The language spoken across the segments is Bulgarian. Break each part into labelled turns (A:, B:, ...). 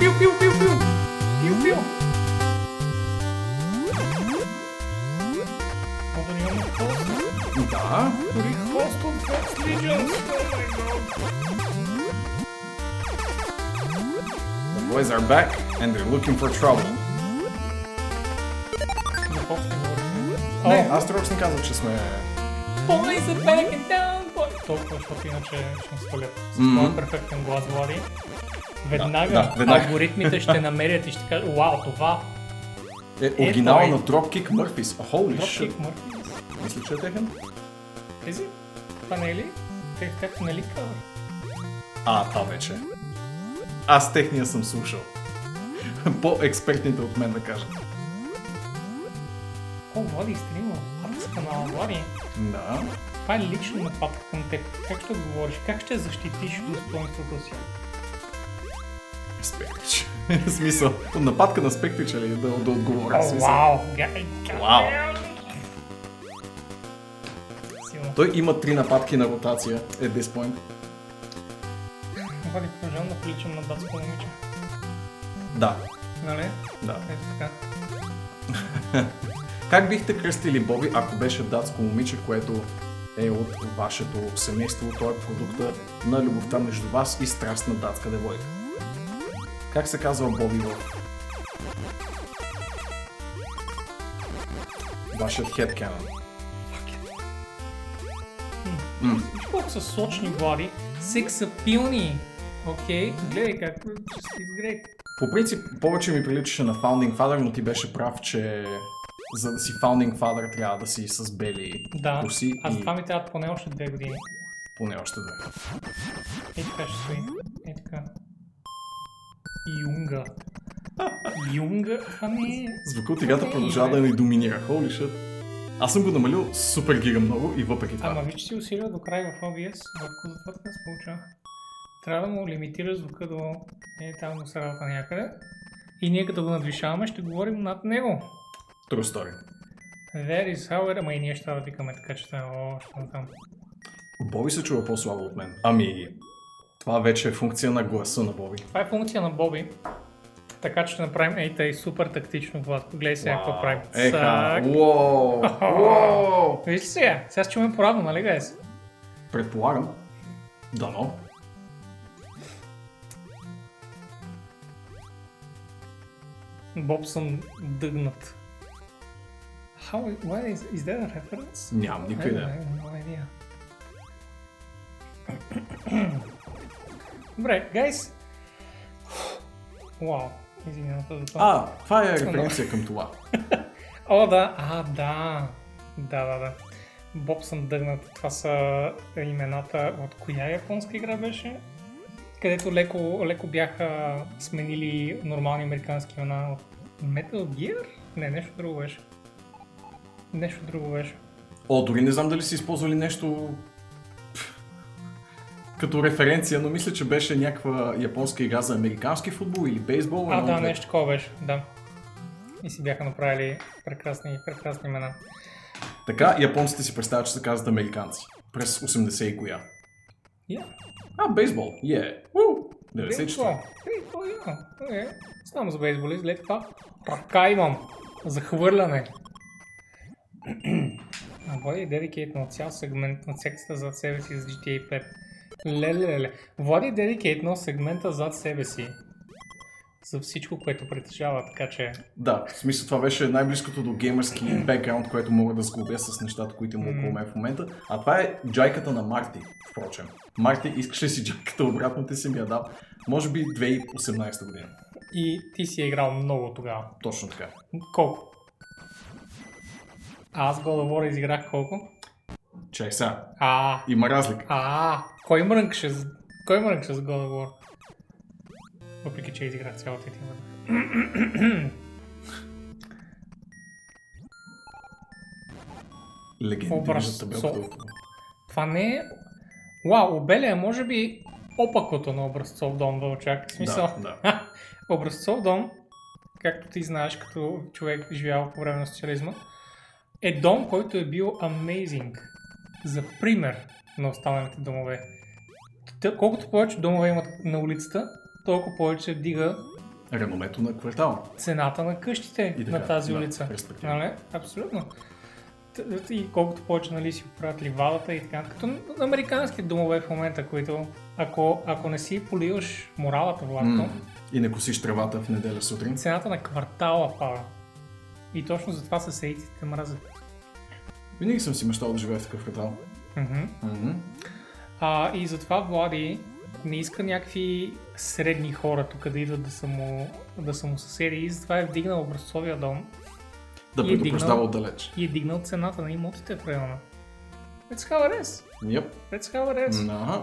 A: пил, пил, пил, пил. Пил, пил. О, да нямаме хост.
B: Да.
A: Дори хост от Fox Legends. Oh my god.
B: The boys are back and they're looking for trouble.
A: За Fox не говорим.
B: Не,
A: О,
B: аз Трокс не казва, че сме...
A: Boys are back and down, boys. Толкова, защото иначе ще ни свалят. С твоя перфектен глас, Влади. Веднага,
B: да, веднага.
A: алгоритмите ще намерят и ще кажат, вау, това
B: Е, оригинал
A: той.
B: на Dropkick Murphys. Holy shit.
A: Dropkick Murphys.
B: Мисля, че е техен.
A: Тези панели, те как нали кавър?
B: А, това вече. Аз техния съм слушал. По-експертните от мен да кажа.
A: О, Влади, стрима. Арт с канала, Влади.
B: Да.
A: Това е лично нападка към теб. Как ще отговориш? Как ще защитиш достоинството си?
B: Спектич. В смисъл, нападка на Спектич ли да, да отговоря?
A: О,
B: смисъл.
A: вау!
B: Той има три нападки на ротация at this point.
A: Влади, продължавам да приличам на датско момиче.
B: Да.
A: Нали?
B: Да.
A: Ето така.
B: Как бихте кръстили Боби, ако беше датско момиче, което е от вашето семейство, той е продукта на любовта между вас и страстна датска девойка? Как се казва Боби в вашият headcanon?
A: Виж колко са сочни Влади. Сексапилни. Окей, гледай как изгрей.
B: По принцип, повече ми приличаше на Founding Father, но ти беше прав, че за да си Founding Father трябва да си с бели
A: Да,
B: коси
A: аз
B: и
A: това ми трябва поне още две години.
B: поне още две.
A: Ей така ще стои. Ей така. Юнга. Юнга, ами...
B: Звука от играта продължава да ни доминира. Holy shit. Аз съм го намалил супер гига много и въпреки това.
A: Ама виж, че си усилил до край в OBS, върху затова така се получава. Трябва да му лимитираш звука до... Е, там до средата някъде. И ние като го надвишаваме, ще говорим над него.
B: True story.
A: That is how it... Ама и ние ще трябва да викаме така, че това е още там.
B: Боби се чува по-слабо от мен. Ами, това вече е функция на гласа на Боби.
A: Това е функция на Боби. Така че ще направим ей тъй супер тактично, Владко. Гледай сега какво правим.
B: Еха, уоу, уоу.
A: Виж ли сега? Сега ще чуем поравно, нали гайс?
B: Предполагам. Дано.
A: Боб съм дъгнат. How, why is, is that a reference?
B: Нямам никаква идея.
A: no idea. Добре, гайс. Вау, извинявайте за това.
B: А, това е референция към това.
A: О, да, а, да. Да, да, да. Боб съм дъгнат. Това са имената от коя японска игра беше? Където леко, леко бяха сменили нормални американски имена от Metal Gear? Не, нещо друго беше. Нещо друго беше.
B: О, дори не знам дали са използвали нещо като референция, но мисля, че беше някаква японска игра за американски футбол или бейсбол.
A: А, да, нещо такова беше, да. И си бяха направили прекрасни, прекрасни имена.
B: Така, японците си представят, че се казват американци. През 80 и коя.
A: Yeah.
B: А, бейсбол. Е. Уу. 94.
A: Бейсбол. Бейсбол, я. Е, Знам за бейсболист, след това ръка имам за хвърляне. А Влади е дедикейтнал цял сегмент на секцията зад себе си с GTA 5. Леле, леле. Влади дедикейтнал сегмента зад себе си за всичко, което притежава, така че...
B: Да, в смисъл това беше най-близкото до геймърски бекграунд, което мога да сглобя с нещата, които има около мен в момента. А това е джайката на Марти, впрочем. Марти, искаш ли си джайката обратно, ти си ми я дал. Може би 2018 година.
A: И ти си е играл много тогава.
B: Точно така.
A: Колко? Аз of War изиграх колко?
B: Чай сега.
A: А,
B: Има разлика.
A: А, кой мрънкаше с... Кой мрънкаше с God of War? Въпреки, че изиграх цялата тема.
B: Легенди
A: Образ-
B: за табелката.
A: со- Това не е... Вау, Обелия е може би опакото на образцов дом да очаква. В смисъл,
B: Да,
A: Ха, образцов дом, както ти знаеш, като човек живял по време на социализма, е дом, който е бил amazing. За пример на останалите домове. Колкото повече домове имат на улицата, толкова повече вдига
B: Реномето на квартала.
A: цената на къщите
B: И така,
A: на тази
B: да,
A: улица. Нали? Абсолютно. И колкото повече нали, си правят ливадата и така, като американски домове в момента, които ако, ако не си поливаш моралата, Владко,
B: М. И не косиш тревата в неделя сутрин.
A: цената на квартала пада. И точно затова съседите те мразят.
B: Винаги съм си мечтал да живея в такъв квартал.
A: Мгм.
B: Мгм.
A: А, и затова Влади не иска някакви средни хора тук да идват да са му, да са му съседи и затова е вдигнал образцовия дом
B: Да предупреждава отдалеч.
A: и е дигнал цената на имотите в района. Let's have a rest.
B: Yep.
A: Let's have a rest.
B: Ага.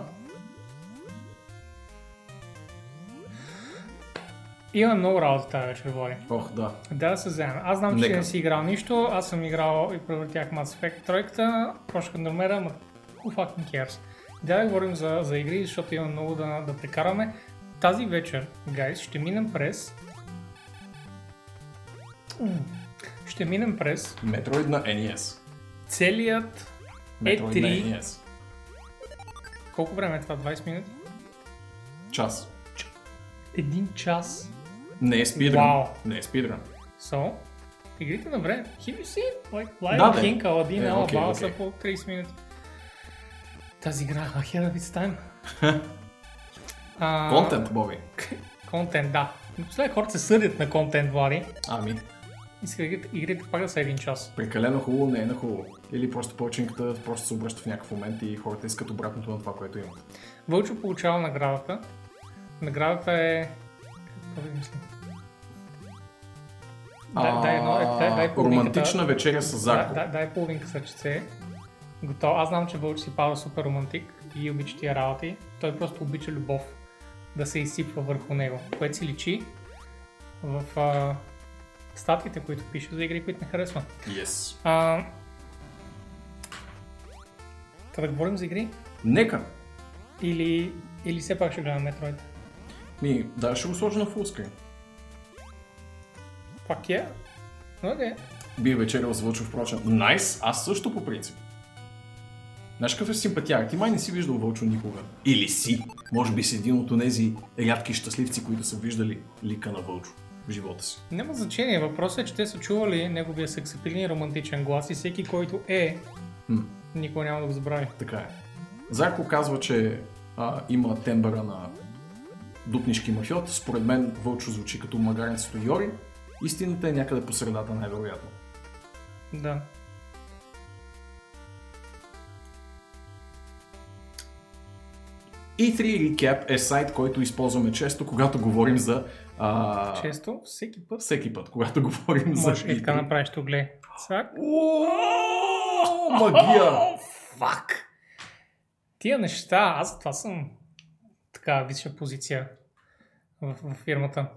A: Имаме много работа тази вечер, Влади.
B: Ох, да.
A: Да, да се вземем. Аз знам, че
B: Нека.
A: не си играл нищо. Аз съм играл и превъртях Mass Effect тройката. Прошка номера, ма who fucking cares. Да, говорим за, за игри, защото има много да, да прекараме. Тази вечер, гайс, ще минем през... Ще минем през
B: Metroid на NES.
A: целият
B: Metroid
A: Е3.
B: на NES.
A: Колко време е това? 20 минути?
B: Час.
A: Един час.
B: Не е спидран.
A: Вау.
B: Не е спидран.
A: So, игрите на време. Have you seen? Like, Lion
B: Да.
A: King, Aladdin,
B: окей,
A: Бала са
B: окей.
A: по 30 минути. Тази игра, ahead of its time.
B: Контент, Боби.
A: Контент, да. След хората се съдят на контент, Влади.
B: Ами,
A: Иска игрите пак да са един час.
B: прекалено хубаво не е на хубаво. Или просто починката просто се обръща в някакъв момент и хората искат обратното на това, което имат.
A: Вълчо получава наградата. Наградата е... Да мисля? Дай, дай, едно, е, дай, дай.
B: Романтична вечеря с Зарко.
A: да, дай половинка сърчице. Готов. Аз знам, че Вълчо си пада супер романтик и обича тия работи. Той просто обича любов да се изсипва върху него, което си личи в а, статиите, които пише за игри, които не харесва.
B: Yes.
A: А, да говорим за игри?
B: Нека.
A: Или, или все пак ще гледам Metroid?
B: Ми, да, ще го сложа на фулскрин.
A: Пак е. Окей.
B: Би вечерял с Вълчо, впрочем. Найс, аз също по принцип. Знаеш какъв е симпатяк? Ти май не си виждал Вълчо никога. Или си. Може би си един от тези рядки щастливци, които са виждали лика на Вълчо в живота си.
A: Няма значение. Въпросът е, че те са чували неговия сексапилен и романтичен глас и всеки, който е,
B: Хм,
A: никога няма да го забрави.
B: така е. Зарко казва, че а, има тембъра на дупнишки мафиот. Според мен Вълчо звучи като магаренцето Йори. Истината е някъде по средата, най-вероятно.
A: Да.
B: E3 Recap е сайт, който използваме често, когато говорим за... А...
A: Често, всеки път.
B: Всеки път, когато говорим за
A: Може и така
B: E3.
A: направиш тук, гледай. Цак.
B: Магия!
A: Фак! Тия неща, аз това съм така висша позиция в, в фирмата.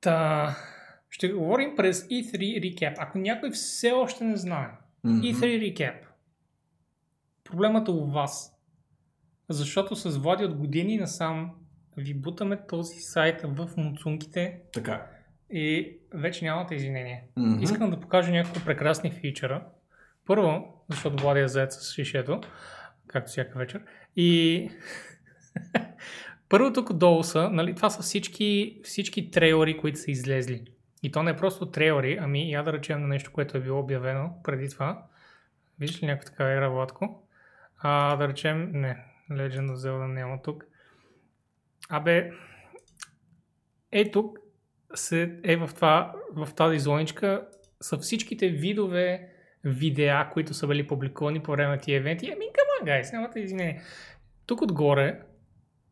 A: Та, ще говорим през E3 Recap. Ако някой все още не знае,
B: Мгм.
A: E3 Recap. Проблемът е у вас. Защото с Влади от години насам ви бутаме този сайт в муцунките
B: Така.
A: и вече нямате извинение.
B: Мгм.
A: Искам да покажа няколко прекрасни фичъра. Първо, защото Влади е заед с шишето, както всяка вечер. И първо тук долу са, нали, това са всички, всички трейлери, които са излезли. И то не е просто трейлери, ами я да речем на нещо, което е било обявено преди това. Виждаш ли някаква такава игра, Владко? А, да речем, не, Legend of Zelda няма тук. Абе, е тук се, е в, това, в тази зоничка са всичките видове видеа, които са били публикувани по време на тия евенти. Ами, кама, гайс, нямате извинение. Тук отгоре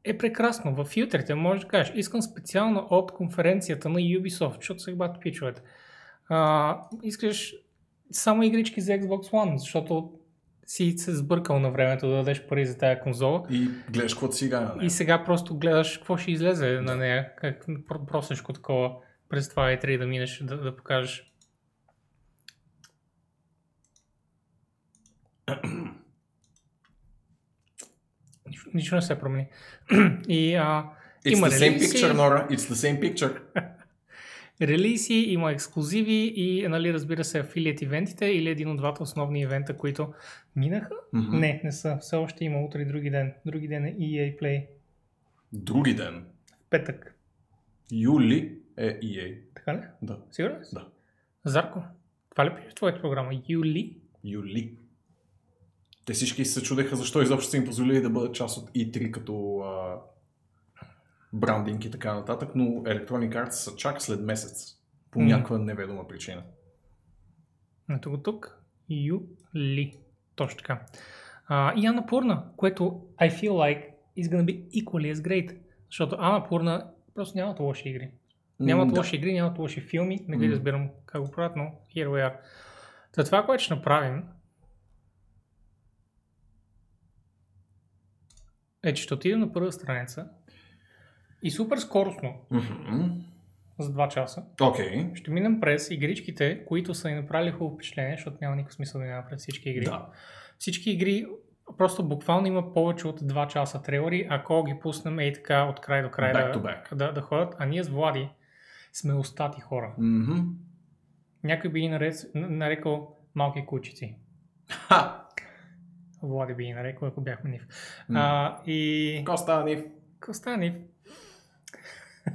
A: е прекрасно. В филтрите можеш да кажеш, искам специално от конференцията на Ubisoft, защото се бат пичовете. А, искаш само игрички за Xbox One, защото си се сбъркал на времето да дадеш пари за тази конзола.
B: И гледаш какво си играе на нея.
A: И сега просто гледаш какво ще излезе на нея, как про- простичко такова през това E3 да минеш да, да покажеш. Нищо, не се промени. И а,
B: It's
A: има
B: the same
A: релизи,
B: picture, Nora. It's the same picture.
A: релизи, има ексклюзиви и, нали, разбира се, афилият ивентите или един от двата основни ивента, които минаха.
B: Мгм.
A: Не, не са. Все още има утре и други ден. Други ден е EA Play.
B: Други ден.
A: Петък.
B: Юли е EA.
A: Така ли?
B: Да.
A: Сигурен?
B: Да.
A: Зарко, това ли пише в твоята програма? Юли?
B: Юли. Те всички се чудеха защо изобщо са им позволили да бъдат част от E3 като а, брандинг и така нататък, но Electronic Arts са чак след месец. По
A: М.
B: някаква неведома причина.
A: Ето го тук. Юли. Точно така. А, и Ана Пурна, което I feel like is gonna be equally as great. Защото Ана Пурна просто нямат лоши игри. Нямат
B: М, да.
A: лоши игри, нямат лоши филми. Не ги
B: М.
A: разбирам как го правят, но here we are. За това, което ще направим, е, че ще отидем на първа страница и супер скоростно,
B: Мгм.
A: за 2 часа,
B: Окей.
A: ще минем през игричките, които са ни направили хубаво впечатление, защото няма никакъв смисъл да минем през всички игри.
B: Да.
A: Всички игри, просто буквално има повече от 2 часа трейлери, ако ги пуснем ей така от край до край
B: Back
A: да,
B: back.
A: Да, да ходят, а ние с Влади сме устати хора.
B: Мгм.
A: Някой би ги нарекал малки кучици.
B: Ха!
A: Влади би ги нарекал, ако бяхме нив.
B: М.
A: А, и...
B: Коста Нив.
A: Костанив.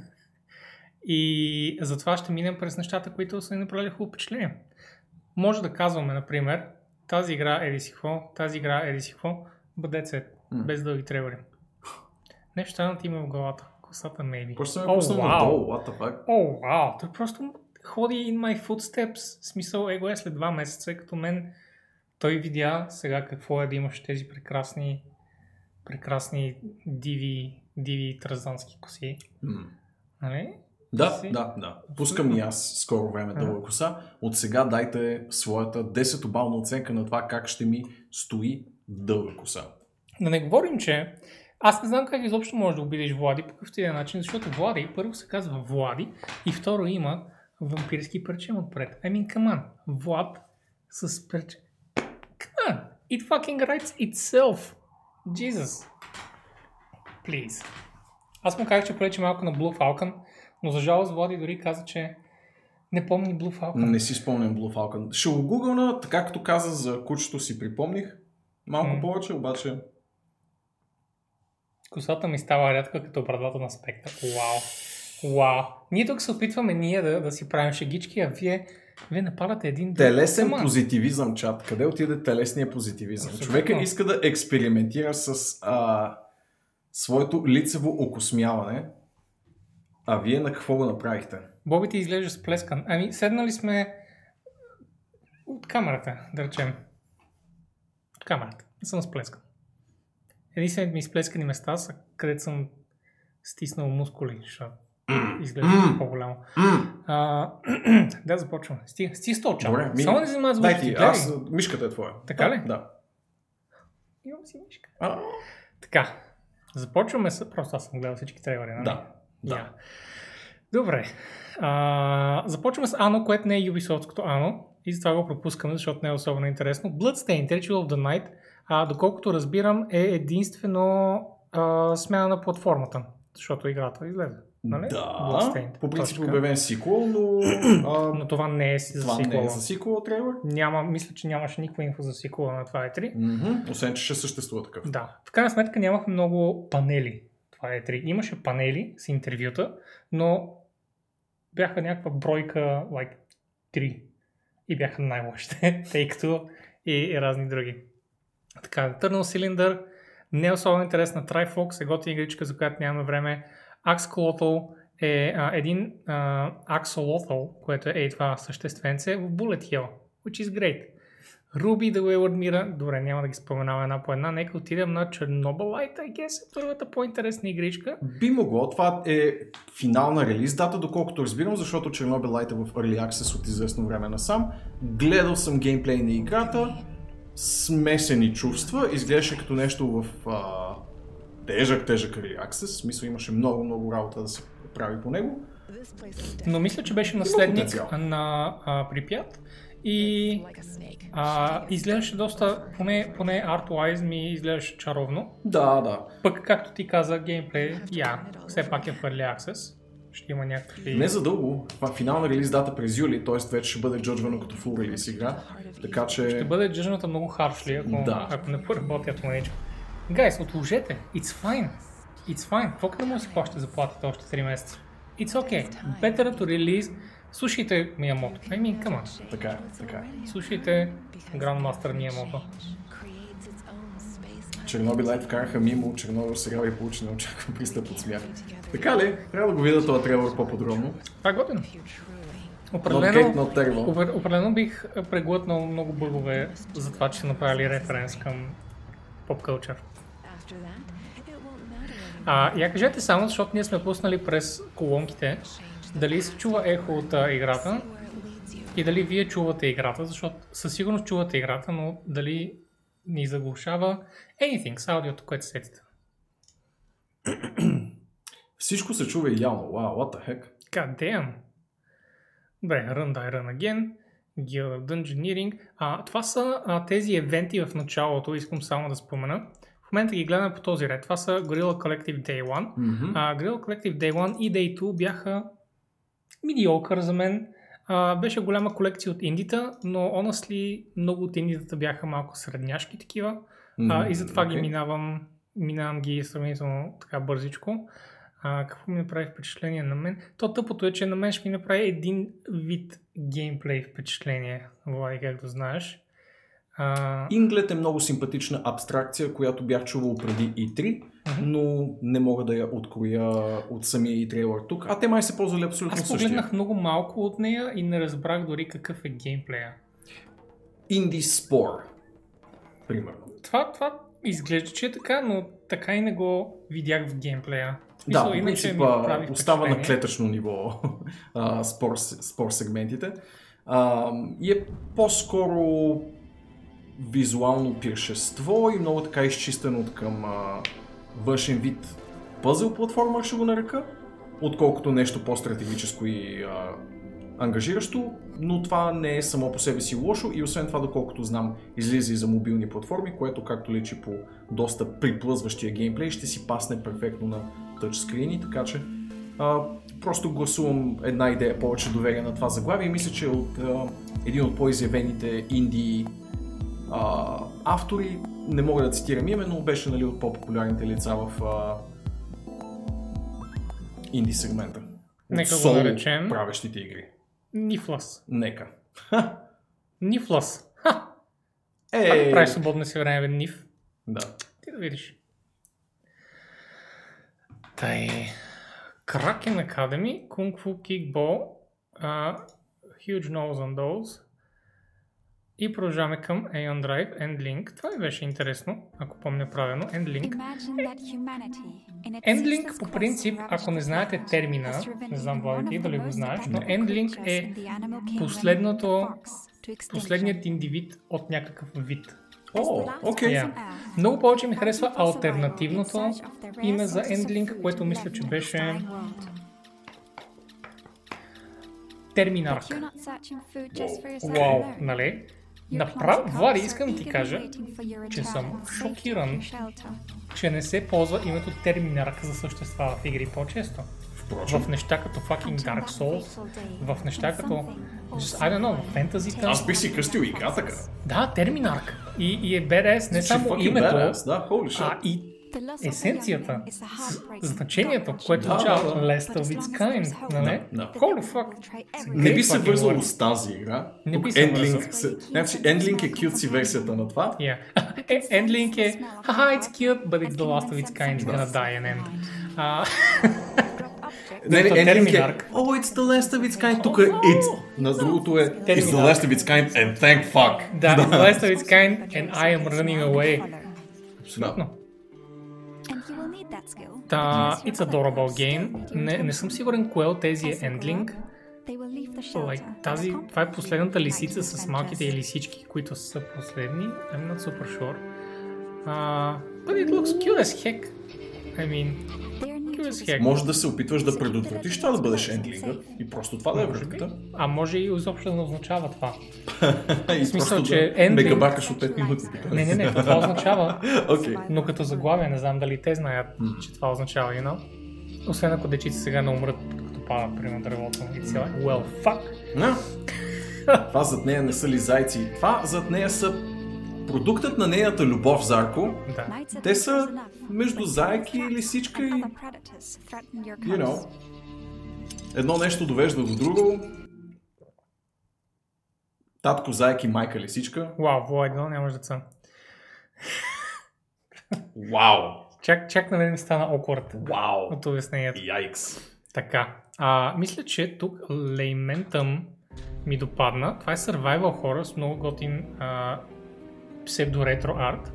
A: и затова ще минем през нещата, които са ни направили хубаво впечатление. Може да казваме, например, тази игра еди си какво, тази игра еди си какво, бъде се,
B: М.
A: без дълги трейлери. Нещо странно ти има в главата. Косата maybe.
B: Просто е пуснал
A: вау.
B: надолу, what the fuck.
A: О, вау, той просто ходи in my footsteps. В смисъл, его е след два месеца, като мен той видя сега какво е да имаш тези прекрасни, прекрасни диви, диви тразански коси.
B: М.
A: Нали?
B: Да,
A: Си?
B: да, да. Пускам и аз скоро време дълга коса. От сега дайте своята 10-обална оценка на това как ще ми стои дълга коса.
A: Да не говорим, че аз не знам как изобщо можеш да обидиш Влади по какъвто и да е начин, защото Влади първо се казва Влади и второ има вампирски парчем отпред. I mean, come on. Влад с парче. On. It fucking writes itself. Jesus. Please. Аз му казах, че пречи малко на Blue Falcon, но за жалост Влади дори каза, че не помни Blue Falcon.
B: Не си спомням Blue Falcon. Ще го гугълна, така като каза за кучето си припомних. Малко
A: М.
B: повече, обаче
A: Косата ми става рядка като брадата на спектър. Вау. Вау. Ние тук се опитваме ние да, да си правим шегички, а вие, вие нападате един.
B: Телесен
A: Ама,
B: позитивизъм, чат. Къде отиде телесния позитивизъм?
A: Абсолютно.
B: Човека иска да експериментира с а, своето лицево окосмяване. А вие на какво го направихте?
A: Боби ти изглежда сплескан. Ами, седнали сме от камерата, да речем. От камерата. Не съм сплескан. Единствените ми изплескани места са, където съм стиснал мускули, защото изглежда
B: М.
A: по-голямо.
B: М,
A: А, да, започваме. Стига, стига с този чат.
B: Добре, ми-
A: Само не занимава с
B: Дай ти, аз, мишката е твоя.
A: Така ли?
B: Да.
A: Имам си мишка.
B: А,
A: Така, започваме с... Просто аз съм гледал всички трейлери, нали?
B: да. Да.
A: Я. Добре. А, започваме с Ано, което не е Ubisoft-ското Ано. И затова го пропускаме, защото не е особено интересно. Bloodstained, Ritual of the Night, а, доколкото разбирам, е единствено а, смяна на платформата. Защото играта излезе. Нали?
B: Да, по принцип
A: Точно така.
B: обявен сиквел, но, а,
A: Но това не е за
B: това не е
A: сиквела.
B: за сиквел трейлер.
A: Няма, мисля, че нямаше никаква инфо за сиквела на това E3.
B: Мгм, Освен, че ще съществува такъв.
A: Да. В крайна сметка нямахме много панели. Това е 3. Имаше панели с интервюта, но бяха някаква бройка, like 3. И бяха най-лошите, тъй като и, и разни други. Така, Eternal Cylinder, не е особено интересна. Trifox е готина игричка, за която нямаме време. Axolotl е а, един а, Axolotl, което е, е това същественце в Bullet Hell, which is great. Ruby the Wayward Mirror, добре, няма да ги споменавам една по една, нека отидем на Chernobylite, I guess, е първата по-интересна игричка.
B: Би могло. Това е финална релиз дата, доколкото разбирам, защото Чернобил Light е в Early Access от известно време насам. Гледал съм геймплей на играта, смесени чувства, изглеждаше като нещо в а, тежък, тежък Early Access, в смисъл имаше много, много работа да се прави по него.
A: Но мисля, че беше наследник на а, Припят и а, изглеждаше доста, поне, поне art-wise ми изглеждаше чаровно.
B: Да, да.
A: Пък, както ти каза, геймплей, я, все пак е в Early Access. Ще има някакви...
B: Не за дълго. Финална релиз дата през юли, т.е. вече ще бъде джоджвано като full релиз игра. Така че...
A: Ще бъде джъжната много харшли, ако,
B: Да.
A: ако не поработят маничко. Гайс, отложете. It's fine. It's fine. Какво да му си плащате заплатите още 3 месеца? It's okay. Better to release. Слушайте Миямото. I mean, come on.
B: Така е, така е.
A: Слушайте Grandmaster Миямото.
B: Чернобил Лайт вкараха мимо Чернобил сериал и получи неочакван пристъп от смях. Така ли? Трябва да го видя този трейлър по-подробно.
A: Това е готино.
B: Not
A: Определено,
B: not terrible.
A: опре- определено бих преглътнал много бъгове за това, че направили референс към поп кълчър. А, я кажете само, защото ние сме пуснали през колонките, дали се чува ехо от а, играта и дали вие чувате играта, защото със сигурност чувате играта, но дали ни заглушава anything с аудиото, което сетите.
B: Всичко се чува идеално. Wow, what the heck?
A: God damn. Добре, Run Die Run Again, Guild of Dungeoneering. А, това са а, тези евенти в началото, искам само да спомена. В момента ги гледаме по този ред. Това са Gorilla Collective Day 1.
B: Мгм.
A: А, Gorilla Collective Day 1 и Day 2 бяха медиокър за мен. А, беше голяма колекция от индита, но honestly много от индитата бяха малко средняшки такива. А,
B: М,
A: и затова ги
B: окей.
A: минавам, минавам ги сравнително така бързичко. А, какво ми направи впечатление на мен? То тъпото е, че на мен ще ми направи един вид геймплей впечатление, Влади, както знаеш. А,
B: Инглет е много симпатична абстракция, която бях чувал преди E3, но не мога да я откроя от самия и трейлър тук. А те май се ползвали абсолютно
A: аз
B: същия.
A: погледнах много малко от нея и не разбрах дори какъв е геймплея.
B: Indie Spore, примерно.
A: Това, това изглежда, че е така, но така и не го видях в геймплея. В
B: Да, по принцип остава на клетъчно ниво а, спор, спор сегментите. А, и е по-скоро визуално пиршество и много така изчистено от към а, външен вид пъзел платформа, ще го нарека, отколкото нещо по-стратегическо и а, ангажиращо, но това не е само по себе си лошо и освен това, доколкото знам, излиза и за мобилни платформи, което както личи по доста приплъзващия геймплей, ще си пасне перфектно на тъчскрини, така че а, просто гласувам една идея повече доверие на това заглавие. И мисля, че от а, един от по-изявените инди а, автори, не мога да цитирам име, но беше нали, от по-популярните лица в а, инди сегмента.
A: Нека го наречем.
B: правещите игри.
A: Нифлас.
B: Нека. Ха!
A: Нифлас. Ха!
B: Е,
A: го правиш свободно си време, бе, Ниф.
B: да.
A: Ти да видиш. Тай. Kraken Academy, Kung Fu Kickball, uh, Huge Nose on Those. И продължаваме към Aeon Drive, Endlink. Това ми беше интересно, ако помня правилно. Endlink.
C: Endlink по принцип, ако не знаете термина, не знам Влади ти дали го знаеш, но Endlink е последното,
A: Последният индивид от някакъв вид.
B: О, окей.
A: Yeah. Много повече ми харесва альтернативното име за Endlink, което мисля, че беше Терминарк. Вау, нали? Направо, Влади, искам да ти кажа, че съм шокиран, че не се ползва името Терминарк за същества в игри по-често.
B: Впрочем,
A: В неща като fucking Dark Souls, в неща като, just, I don't know, фентазита.
B: аз бих си кръстил игра така.
A: Да, Терминарк. И, и е BDS не само името,
B: badass, Да, holy shit.
A: а и есенцията, значението, което
B: Да,
A: означава
B: да, да.
A: its kind, нали?
B: Да.
A: Holy fuck.
B: Не би се вързало с тази игра.
A: Не би се.
B: Значи, Endlink е cutesy версията на това.
A: Yeah. Е, Endlink е, haha, it's cute, but it's the last of its kind, it's gonna die and end.
B: Не, не, Endlink е. Oh, it's the last of its kind. Тук е It's. На другото е It's the last of its kind and thank fuck.
A: да, it's the last of its kind and I am running away.
B: Да.
A: Та, it's adorable game. Не, не съм сигурен кое от тези е Endlink. Like, тази, това е последната лисица с малките лисички, които са последни. I'm not super sure. Uh, but it looks cute as heck. I mean, cute as heck.
B: Може да се опитваш да предотвратиш това да бъдеш ендлинга и просто това да е връзката.
A: А може и изобщо да не означава това.
B: И
A: смисъл,
B: просто
A: че
B: да
A: Endlink-
B: мегабакаш от 5 минути.
A: Не, не, не, това означава.
B: Окей.
A: Но като заглавие не знам дали те знаят, че това означава, you know? Освен ако дечици сега не умрат, като пада, примерно, дървото. И like, well, fuck.
B: Да. Това зад нея не са ли зайци. Това зад нея са продуктът на нейната любов, Зарко.
A: Да.
B: Те са между заеки и лисичка и... You know. Едно нещо довежда до друго. Татко, зайки, и майка лисичка.
A: Вау, во едно нямаш деца.
B: Вау!
A: Чак, чак на мен ми стана awkward
B: Вау!
A: от обяснението.
B: Яйкс!
A: Така, а, мисля, че тук лейментъм ми допадна. Това е survival horror с много готин а, псевдо-ретро арт,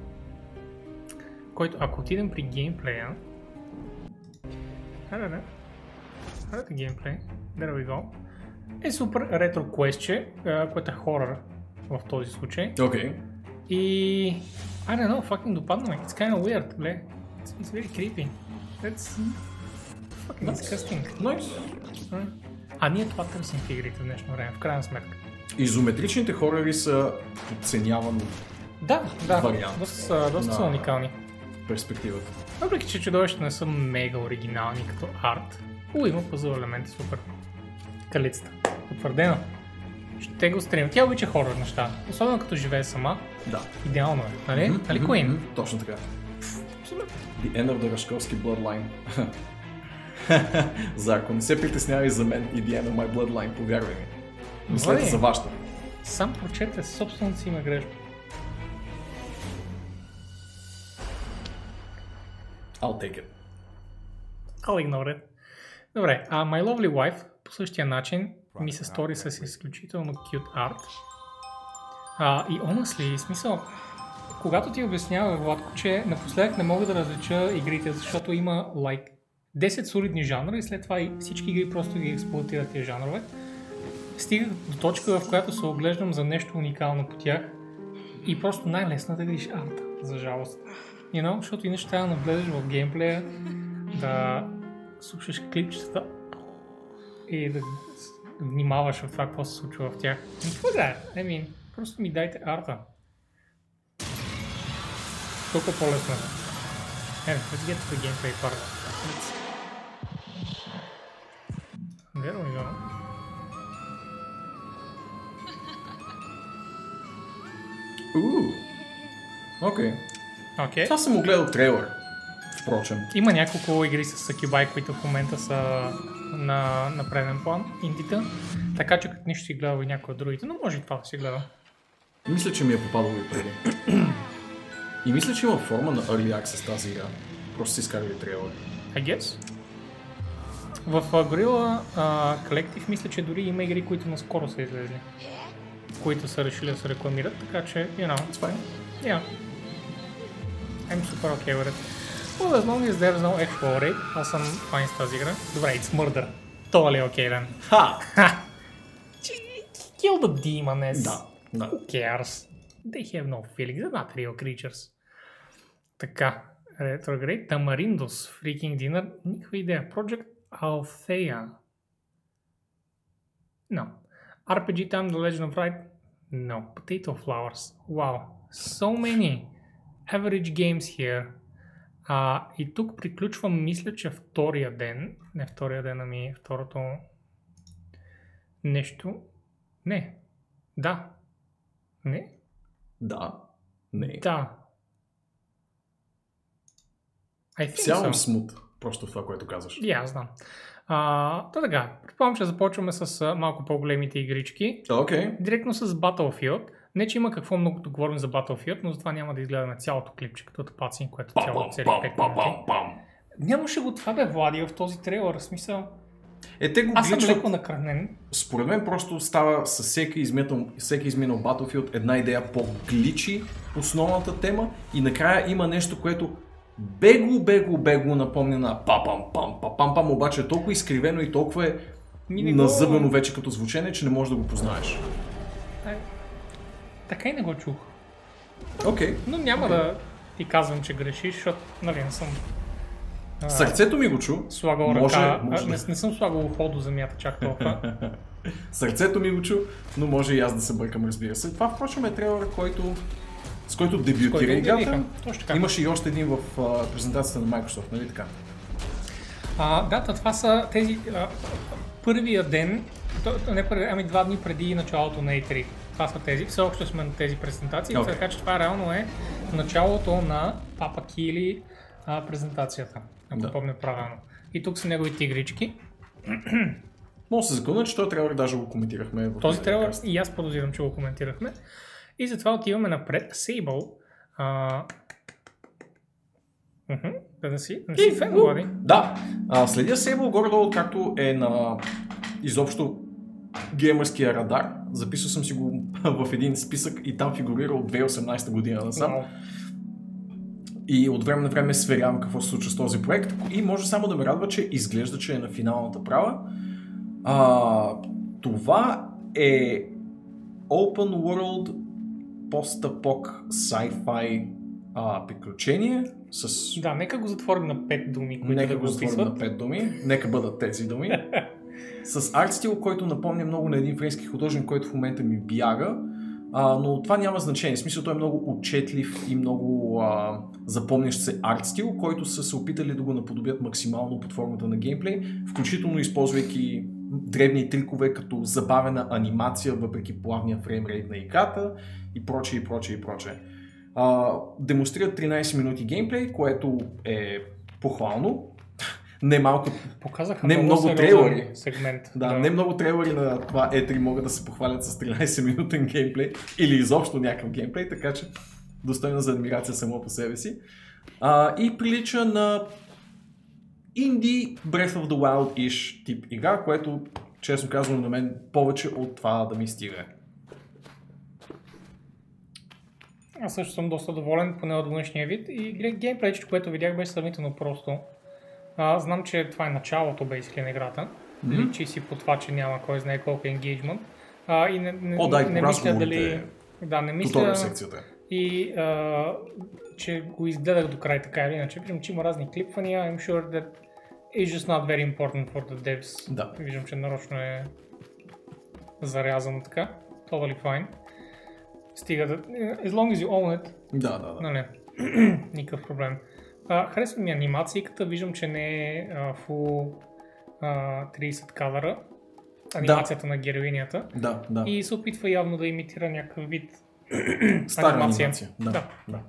A: който ако отидем при геймплея, да, да, да, геймплей, there we go, е супер ретро квестче, което е хорър в този случай.
B: Окей. Okay.
A: И... I don't know, fucking допадна. It's kind of weird, бе. It's, it's very creepy. That's fucking nice. disgusting.
B: Nice.
A: А ние това търсим в игрите в днешно време, в крайна сметка.
B: Изометричните хорори са подценяван
A: да, да,
B: вариант.
A: Доста, доста са уникални.
B: Перспективата.
A: Въпреки, че чудовища не са мега оригинални като арт, у има пъзъл елементи, супер. Калицата. Потвърдено. Ще го стрим. Тя обича хорор неща. Особено като живее сама.
B: Да.
A: Идеално е. Нали? Mm-hmm, нали Queen? Mm-hmm,
B: точно така. The end of the Рашковски bloodline. за ако не се притеснявай за мен и The end of my bloodline, повярвай ми. Мислете за вашата.
A: Сам прочете собственото си име грешка.
B: I'll take it.
A: I'll ignore it. Добре, а My Lovely Wife по същия начин ми се стори с изключително cute арт. А, и honestly, смисъл, когато ти обяснява Владко, че напоследък не мога да различа игрите, защото има like 10 солидни жанра и след това и всички игри просто ги експлуатират тия жанрове, стигах до точка, в която се оглеждам за нещо уникално по тях и просто най-лесно да видиш арта, за жалост. You know? Защото иначе трябва да навлезеш в геймплея, да слушаш клипчета и да внимаваш в това, какво се случва в тях. Какво да е? I mean, просто ми дайте арта. Колко по-лесно е. let's get to the gameplay part. Let's... There we go.
B: Ooh. Okay.
A: Okay.
B: Това съм го гледал трейлър. Впрочем.
A: Има няколко игри с Сакибай, които в момента са на, на преден план, индита. Така че като нищо си гледал и някой от другите, но може и това да си гледа.
B: Мисля, че ми е попадало и преди. и мисля, че има форма на Early Access тази игра. Просто си изкарали трейлър.
A: I guess. В Gorilla uh, Collective мисля, че дори има игри, които наскоро са излезли. Които са решили да се рекламират, така че, you know.
B: It's fine.
A: Yeah. I'm super okay with it. Well, as long as there's no actual rape, аз съм файн с тази игра. Добре, it's murder. Това ли е окей, ден?
B: Ха!
A: Kill the demon is...
B: Да, да.
A: Who cares? They have no feelings, they're not real creatures. Така, Retrograde, Tamarindos, Freaking Dinner, никаква идея. Project Althea. No. RPG Time, The Legend of Right? No. Potato Flowers. Wow. So many Average games here. А, и тук приключвам, мисля, че втория ден, не втория ден, ами второто нещо. Не. Да. Не.
B: Да. Не.
A: Да.
B: I think Сявам so. смут, просто това, което казваш.
A: И аз знам. А, да, така. Предполагам, че започваме с малко по-големите игрички.
B: Окей. Okay.
A: Директно с Battlefield. Не, че има какво много да говорим за Battlefield, но затова няма да изгледаме цялото клипче, като тапацин, което цяло цели 5 минути. Нямаше го това бе, Влади, в този трейлър, в смисъл.
B: Е, те го
A: Аз съм леко накърнен.
B: Според мен просто става с всеки изминал, всеки изминал Battlefield една идея по-гличи основната тема и накрая има нещо, което бегло, бегло, бегло напомня на папам, пам, папам, пам, обаче е толкова изкривено и толкова е назъбено вече като звучене, че не можеш да го познаеш.
A: Така и не го чух.
B: Окей. Okay.
A: Но няма okay. да ти казвам, че грешиш, защото нали, не съм...
B: Сърцето ми го чу.
A: Слагал може, ръка. Може не, не съм слагал ухо до земята чак толкова.
B: Сърцето ми го чу, но може и аз да се бъркам, разбира се. Това, впрочем, е трейлър, който с който дебютира играта. Имаше и още един в а, презентацията на Microsoft, нали така?
A: А, да, това са тези а, първия ден, то, не първи, ами два дни преди началото на E3. Това са тези, все още сме на тези презентации, okay. така че това реално е началото на Папа Кили а, презентацията, ако да. помня правилно. И тук са неговите игрички.
B: Мога се закълна, че този трейлър даже го коментирахме. В
A: Този
B: подкаст.
A: и аз подозирам, че го коментирахме. И затова отиваме напред. Sable. А... Мгм, Да, да си, да си фен, Влади.
B: Да, а, следя Сейбъл горе-долу, както е на изобщо геймърския радар. Записал съм си го в един списък и там фигурира от 2018 година насам. И от време на време сверявам какво се случва с този проект. И може само да ме радва, че изглежда, че е на финалната права. А, това е Open World Post-Apoc Sci-Fi а, приключение с
A: Да, нека го затворим на 5 думи, които
B: Нека
A: да
B: го
A: го
B: затворим на
A: описват.
B: пет думи. Нека бъдат тези думи. С арт стил, който напомня много на един френски художник, който в момента ми бяга. А, но това няма значение. В смисъл, той е много отчетлив и много а, запомнящ се арт стил, който са се опитали да го наподобят максимално под формата на геймплей, включително използвайки древни трикове, като забавена анимация, въпреки плавния фреймрейт на играта и прочее, и прочее, и прочее. Демонстрират 13 минути геймплей, което е похвално. Не малко
A: Показаха
B: Не много трейлъри.
A: сегмент.
B: да, не много трейлери на това E3 могат да се похвалят с 13 минутен геймплей или изобщо някакъв геймплей, така че достойно за адмирация само по себе си. А, и прилича на Indie Breath of the Wild-ish тип игра, което честно казвам на мен повече от това да ми стига.
A: Аз също съм доста доволен, поне от външния вид. И геймплейчето, което видях, беше сравнително просто. А, знам, че това е началото basically на играта.
B: Мгм.
A: Личи си по това, че няма кой знае колко. А, и не, не,
B: О, да,
A: не мисля дали... Да, не мисля,
B: секцията. е.
A: и а, че го изгледах до край така или иначе. Виждам, че има разни клипвания. I'm sure that it's just not very important for the devs.
B: Да.
A: Виждам, че нарочно е зарязано така. Totally fine. Стига да... As long as you own it,
B: Да, да, да.
A: нали, никакъв проблем. А, харесва ми анимацията, виждам, че не е а, full а, 30 кадъра. Анимацията на героинята.
B: Да, да.
A: И се опитва явно да имитира някакъв вид
B: Стара
A: анимация.
B: анимация. Да,
A: Да.
B: да.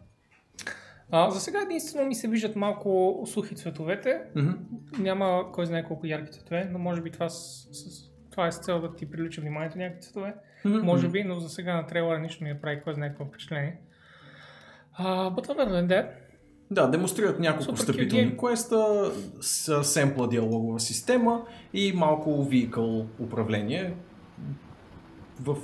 A: А, за сега единствено ми се виждат малко сухи цветовете.
B: Мгм.
A: Няма кой знае колко ярки цветове, но може би това, с, с, това е с цел да ти привлича вниманието някакви цветове.
B: Мгм.
A: Може би, но за сега на трейлера нищо ми не прави кой знае какво впечатление. Uh, but other than that,
B: Да, демонстрират няколко встъпителни квеста с семпла диалогова система и малко vehicle управление в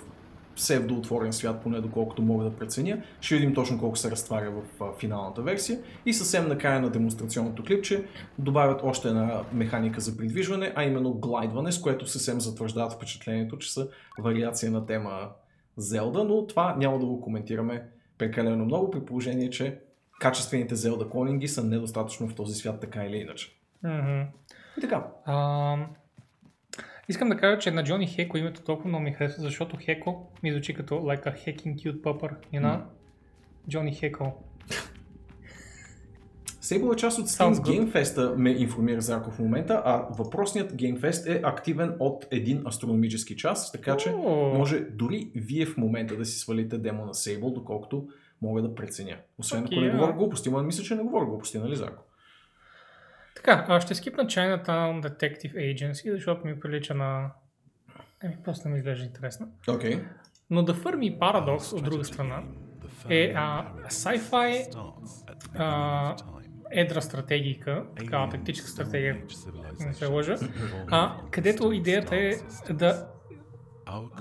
B: псевдоотворен свят, поне доколкото мога да преценя. Ще видим точно колко се разтваря в а, финалната версия. И съвсем накрая на демонстрационното клипче добавят още една механика за придвижване, а именно глайдване, с което съвсем затвърждават впечатлението, че са вариация на тема Зелда, но това няма да го коментираме прекалено много, при положение, че качествените Zelda клонинги са недостатъчно в този свят, така или иначе.
A: mm-hmm.
B: И така.
A: uh, искам да кажа, че на Джони Хеко името толкова много ми харесва, защото Хеко ми звучи като like a hacking cute pupper, you know? Джони Хеко.
B: Сейбъл е част от Steam
A: good.
B: Game Fest, ме информира Зарко в момента, а въпросният Game Fest е активен от един астрономически час, така че
A: О.
B: може дори вие в момента да си свалите демо на Сейбъл, доколкото мога да преценя. Освен ако
A: Окей,
B: не говоря глупости, но мисля, че не говоря глупости, нали Зарко?
A: Така, а ще скипна Chinatown Detective Agency, защото ми прилича на... Еми, просто не ми изглежда интересно.
B: Окей.
A: Но The Fermi Paradox, от друга страна, е а, sci-fi а, едра стратегика, такава тактическа стратегия, не се лъжа, а, където идеята е да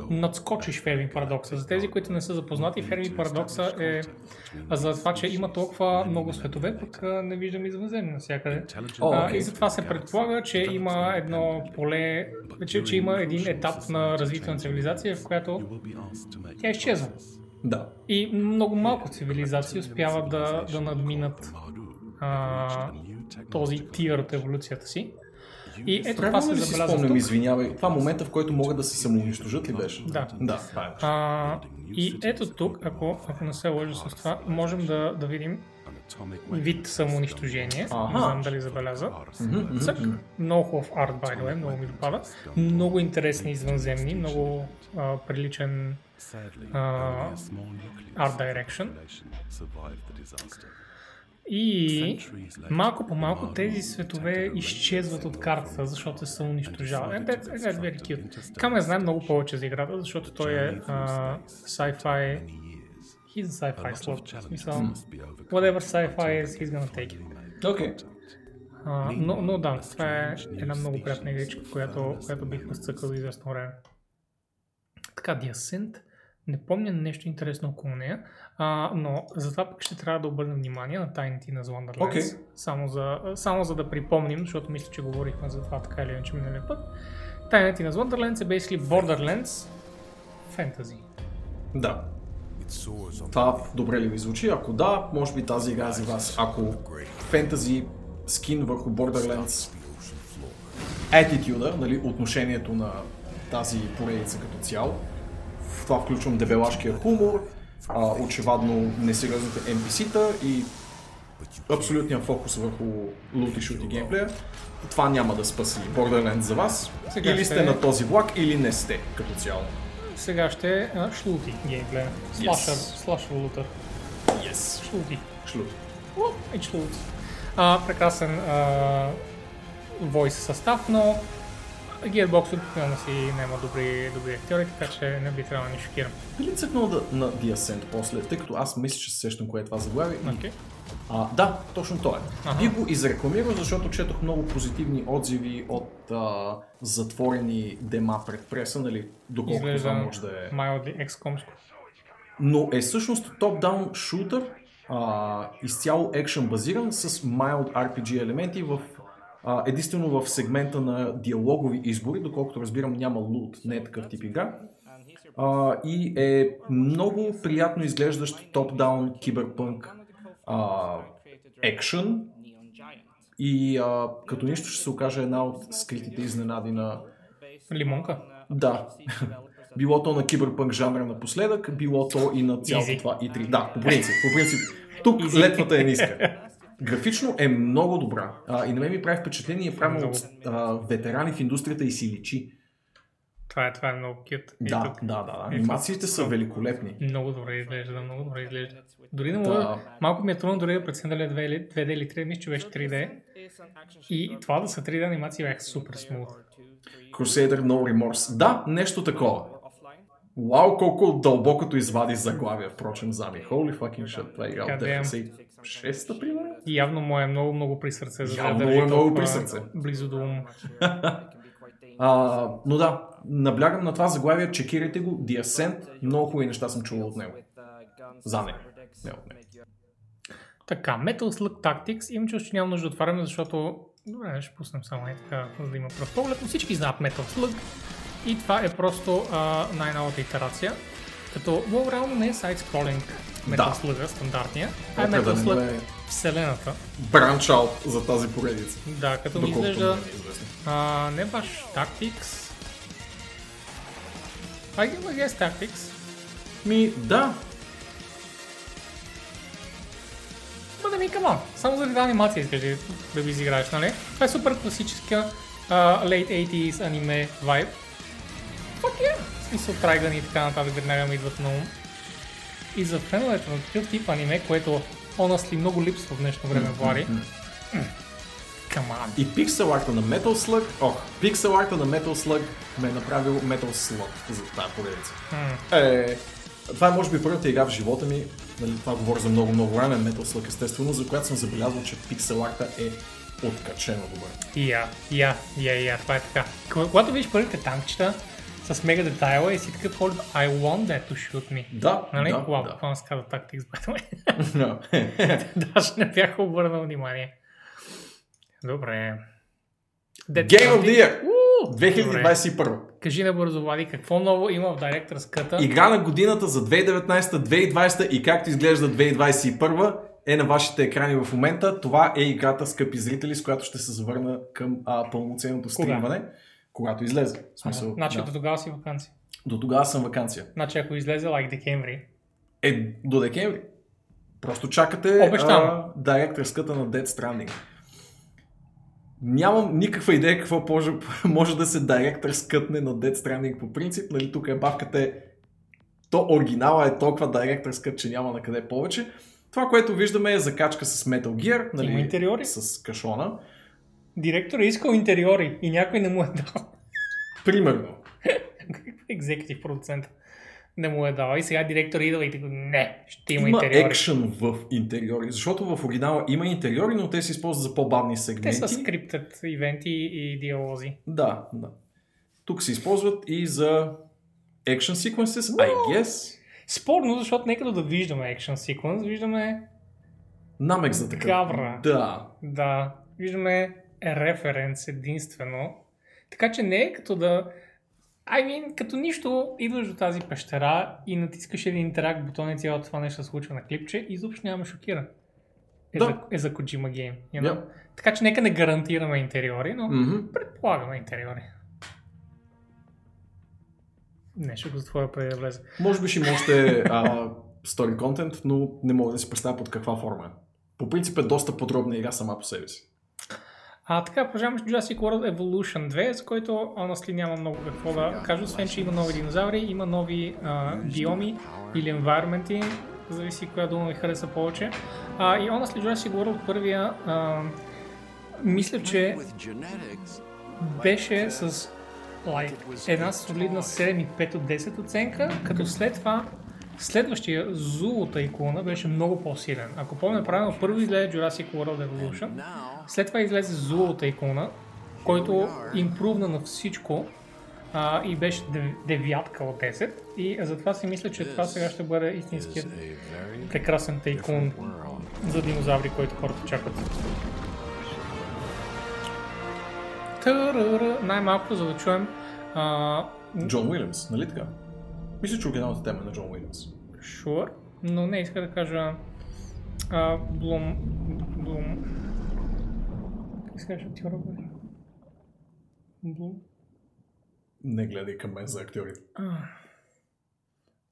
A: надскочиш Ферми Парадокса. За тези, които не са запознати, Ферми Парадокса е за това, че има толкова много светове, пък не виждам извънземни навсякъде. А,
B: окей.
A: и затова се предполага, че има едно поле, че, че има един етап на развитие на цивилизация, в която тя изчезва.
B: Да.
A: И много малко цивилизации успяват да, да надминат а, този тир от еволюцията си. И ето това се забелязва
B: спомням,
A: тук.
B: извинявай, това момента, в който могат да се самоунищожат ли беше?
A: Да.
B: Да, е.
A: А, и ето тук, ако, ако не се лъжа с това, можем да, да видим вид самоунищожение.
B: Аха.
A: Не знам дали забеляза. Цък. Много хубав арт, by the way, много ми допада. Много интересни извънземни, много а, приличен
D: Sadly,
A: Uh,
D: only
A: И малко по малко тези светове изчезват от картата, защото се унищожават. Very cute. Така ме знае много повече за играта, защото той е uh, sci-fi he's a sci-fi slot. Смисъл, whatever sci-fi is, he's gonna take it.
B: Okay.
A: Uh, но, но да, това е една много приятна игричка, която, която бих разцъкал известно време. Така, The Ascent, не помня нещо интересно около нея, а, но затова пък ще трябва да обърнем внимание на тайните на Wonderlands. Okay. Само, за, само за да припомним, защото мисля, че говорихме за това така или иначе миналия път. Тайните на Wonderlands е basically Borderlands Fantasy.
B: Да. Това добре ли ви звучи? Ако да, може би тази игра е за вас. Ако фентази скин върху Borderlands attitude, нали, отношението на тази поредица като цяло, в това включвам дебелашкия хумор, а, очевадно несериозните NPC-та и абсолютния фокус върху лут и шути геймплея, това няма да спаси Borderlands за вас. Сега или ще... сте на този влак, или не сте като цяло.
A: Сега ще е шлути геймплея. Слашър, yes. слашър лутър.
B: Yes.
A: Шлути.
B: Шлут.
A: И шлут. А, прекрасен а, войс състав, но Gearbox обикновено си няма добри, добри актьори, така че не би трябвало да ни шокирам.
B: Цъкнал да, на The Ascent после, тъй като аз мисля, че се сещам кое е това заглавие.
A: Okay.
B: А, да, точно то е. Ага. Би го изрекламирал, защото четох много позитивни отзиви от а, затворени дема пред преса, нали, доколкото това може да е.
A: Mildly XCOM.
B: Но е всъщност топ-даун шутър, а, изцяло екшен базиран с mild RPG елементи в а, единствено в сегмента на диалогови избори, доколкото разбирам няма лут, не е такъв тип игра. А, и е много приятно изглеждащ топ-даун киберпънк екшен и а, като нищо ще се окаже една от скритите изненади на...
A: Лимонка?
B: Да. било то на киберпънк жанра напоследък, било то и на цялото Easy. това и 3. Да, по принцип. По принцип тук Easy. летвата е ниска. Графично е много добра. А, и на мен ми прави впечатление, правилно от а, ветерани в индустрията и си личи.
A: Това е, това е много кют.
B: Да, да, да, да. Анимациите са великолепни.
A: Много добре изглежда, много добре изглежда. Дори не мога, да. малко ми е трудно дори да преценя дали 2D, 2D или 3D, мисля, че беше 3D. И това да са 3D анимации бяха супер смут.
B: Crusader No Remorse. Да, нещо такова. Вау, колко дълбокото извади заглавия, впрочем, зами. Holy fucking shit, това е игра от 96-та, примерно?
A: Явно му е много, много при сърце.
B: За Явно да му е много при сърце.
A: Близо до ум.
B: а, но да, наблягам на това заглавие, чекирайте го, The Ascent, много хубави неща съм чувал от него. За него. Не от него.
A: Така, Metal Slug Tactics, имам чувство, че няма нужда да отваряме, защото... Добре, ще пуснем само и така, за да има пръв поглед, но всички знаят Metal Slug. И това е просто а, най-новата итерация. Като WoW реално не е сайт-скролинг Metal да. Slug, стандартния, а е Metal Slug е... вселената.
B: Бранч аут за тази поредица.
A: Да, като ми изглежда е а, не баш Tactics. I guess Tactics.
B: Ми, да,
A: да ми камон. Само заради анимация искаш да ви изиграеш, нали? Това е супер класическа uh, late 80s аниме vibe. Fuck yeah! Смисъл трайгани и така нататък веднага ми идват на ум. И за феновете на такъв тип аниме, което honestly много липсва в днешно време, Влади. On.
B: И пиксел арта на Metal Slug, ох, пиксел арта на Metal Slug ме е направил Metal Slug за тази поредица. Mm. Е, това е може би първата игра в живота ми, нали, това говоря за много, много ранен Metal Slug естествено, за която съм забелязал, че пиксел арта е откачено добър.
A: Я, я, я, я, това е така. Когато видиш първите танкчета, с мега детайла и си такъв hold, I want that to shoot me.
B: Да,
A: нали?
B: да, да.
A: какво се казва Tactics, by the way. Даже не бях обърнал внимание. Добре.
B: Dead Game of the Year! 2021.
A: Кажи на бързо, Влади, какво ново има в Director's Cut?
B: Игра на годината за 2019-2020 и както изглежда 2021 е на вашите екрани в момента. Това е играта, скъпи зрители, с която ще се завърна към а, пълноценното стримване, Кога? Когато излезе. В смисъл,
A: значи да. до тогава си вакансия.
B: До тогава съм вакансия.
A: Значи ако излезе лайк like декември.
B: Е, до декември. Просто чакате
A: Обещам.
B: директорската на Dead Stranding. Нямам никаква идея какво може, може да се директор скътне на Dead Stranding по принцип. Нали, тук е бавката е то оригинала е толкова директор скът, че няма на къде повече. Това, което виждаме е закачка с Metal Gear, нали,
A: Има интериори.
B: с кашона.
A: Директор е искал интериори и някой не му е дал.
B: Примерно.
A: Екзекутив продуцент не му е дал. И сега директор идва и така, не, ще има,
B: Има
A: интериори.
B: екшен в интериори, защото в оригинала има интериори, но те се използват за по-бавни
A: Те
B: сегменти.
A: са скриптът ивенти и диалози.
B: Да, да. Тук се използват и за action sequences, I guess.
A: Спорно, защото нека да виждаме екшен секвенс, виждаме
B: Намек за такъв.
A: Гавра.
B: Да.
A: Да, виждаме референс единствено. Така че не е като да... I mean, като нищо идваш до тази пещера и натискаш един интеракт бутон и цялото това нещо се случва на клипче и изобщо няма шокира. Е,
B: Да.
A: за, е за Kojima Game. You know?
B: Yeah.
A: Така че нека не гарантираме интериори, но
B: Мгм.
A: предполагаме интериори. Не, ще го затворя преди да влезе.
B: Може би ще има още story content, но не мога да си представя под каква форма е. По принцип е доста подробна игра сама по себе си.
A: А така, продължаваме с Jurassic World Evolution 2, за който honestly няма много какво да кажа, освен че има нови динозаври, има нови а, биоми или environment, зависи коя дума ви хареса повече. А, и honestly Jurassic World първия, а, мисля, че беше с like, една солидна 7,5 от 10 оценка, като след това следващия Зулата икона беше много по-силен. Ако помня правилно, първо излезе Jurassic World Evolution, след това излезе Зулата икона, който импрувна на всичко а, и беше дев- девятка от 10. И затова си мисля, че това сега ще бъде истинският прекрасен тайкун за динозаври, който хората чакат. Най-малко за да чуем а,
B: Джон Уилямс, нали така? Мисля, че оригиналната тема е на Джон Уилямс.
A: Sure, но не иска да кажа а, Блум, Блум. Как се казва актьора? бе? Блум.
B: Не гледай към мен за актьорите.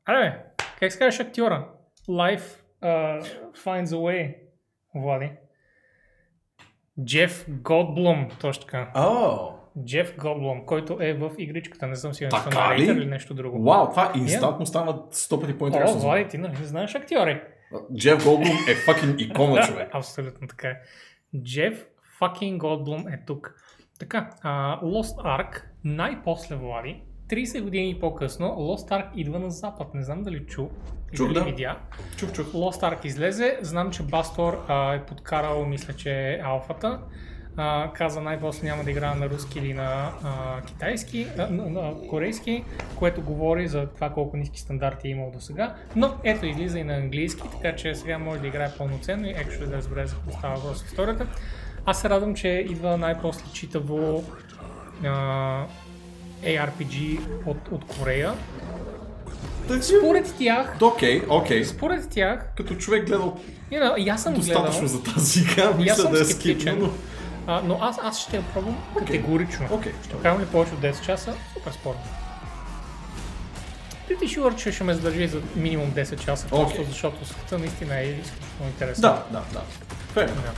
A: Аре, бе, как се казваш актьора? Life uh, finds a way, Влади. Джеф Голдблум, точно така.
B: О,
A: Джеф Голдблум, който е в игричката, не съм сигурен, че съм
B: ли?
A: или нещо друго.
B: вау, това инстантно става 100 пъти
A: О,
B: по-интересно. мен.
A: Влади, ти нали знаеш актьори?
B: Джеф Голдблум е факин икона, човек.
A: Абсолютно така е. Джеф fucking Голдблум е тук. Така, а, Lost Ark, най-после Влади, 30 години по-късно, Lost Ark идва на запад. Не знам дали чу.
B: Чух, да.
A: видя.
B: Чух, чух.
A: Lost Ark излезе. Знам, че Бастор а, е подкарал, мисля, че е алфата. А, каза най-после няма да играе на руски или на а, китайски, а, на, на корейски, което говори за това колко ниски стандарти е имал до сега. Но ето излиза и на английски, така че сега може да играе пълноценно и actually да разбере за какво става въпрос в историята. Аз се радвам, че идва най-после читаво а, ARPG от, от Корея. Според тях,
B: Окей, окей.
A: според тях,
B: Като човек гледал
A: know, и аз съм
B: достатъчно
A: гледал,
B: за тази игра, мисля да е скипна, но...
A: а, но аз, аз ще я пробвам категорично.
B: Окей.
A: Ще карам ли повече от 10 часа? Супер спорно. Pretty sure, че ще ме задържи за минимум 10 часа, просто
B: Окей.
A: защото света наистина е изключително интересен.
B: Да, да, да. Fair.
A: Да.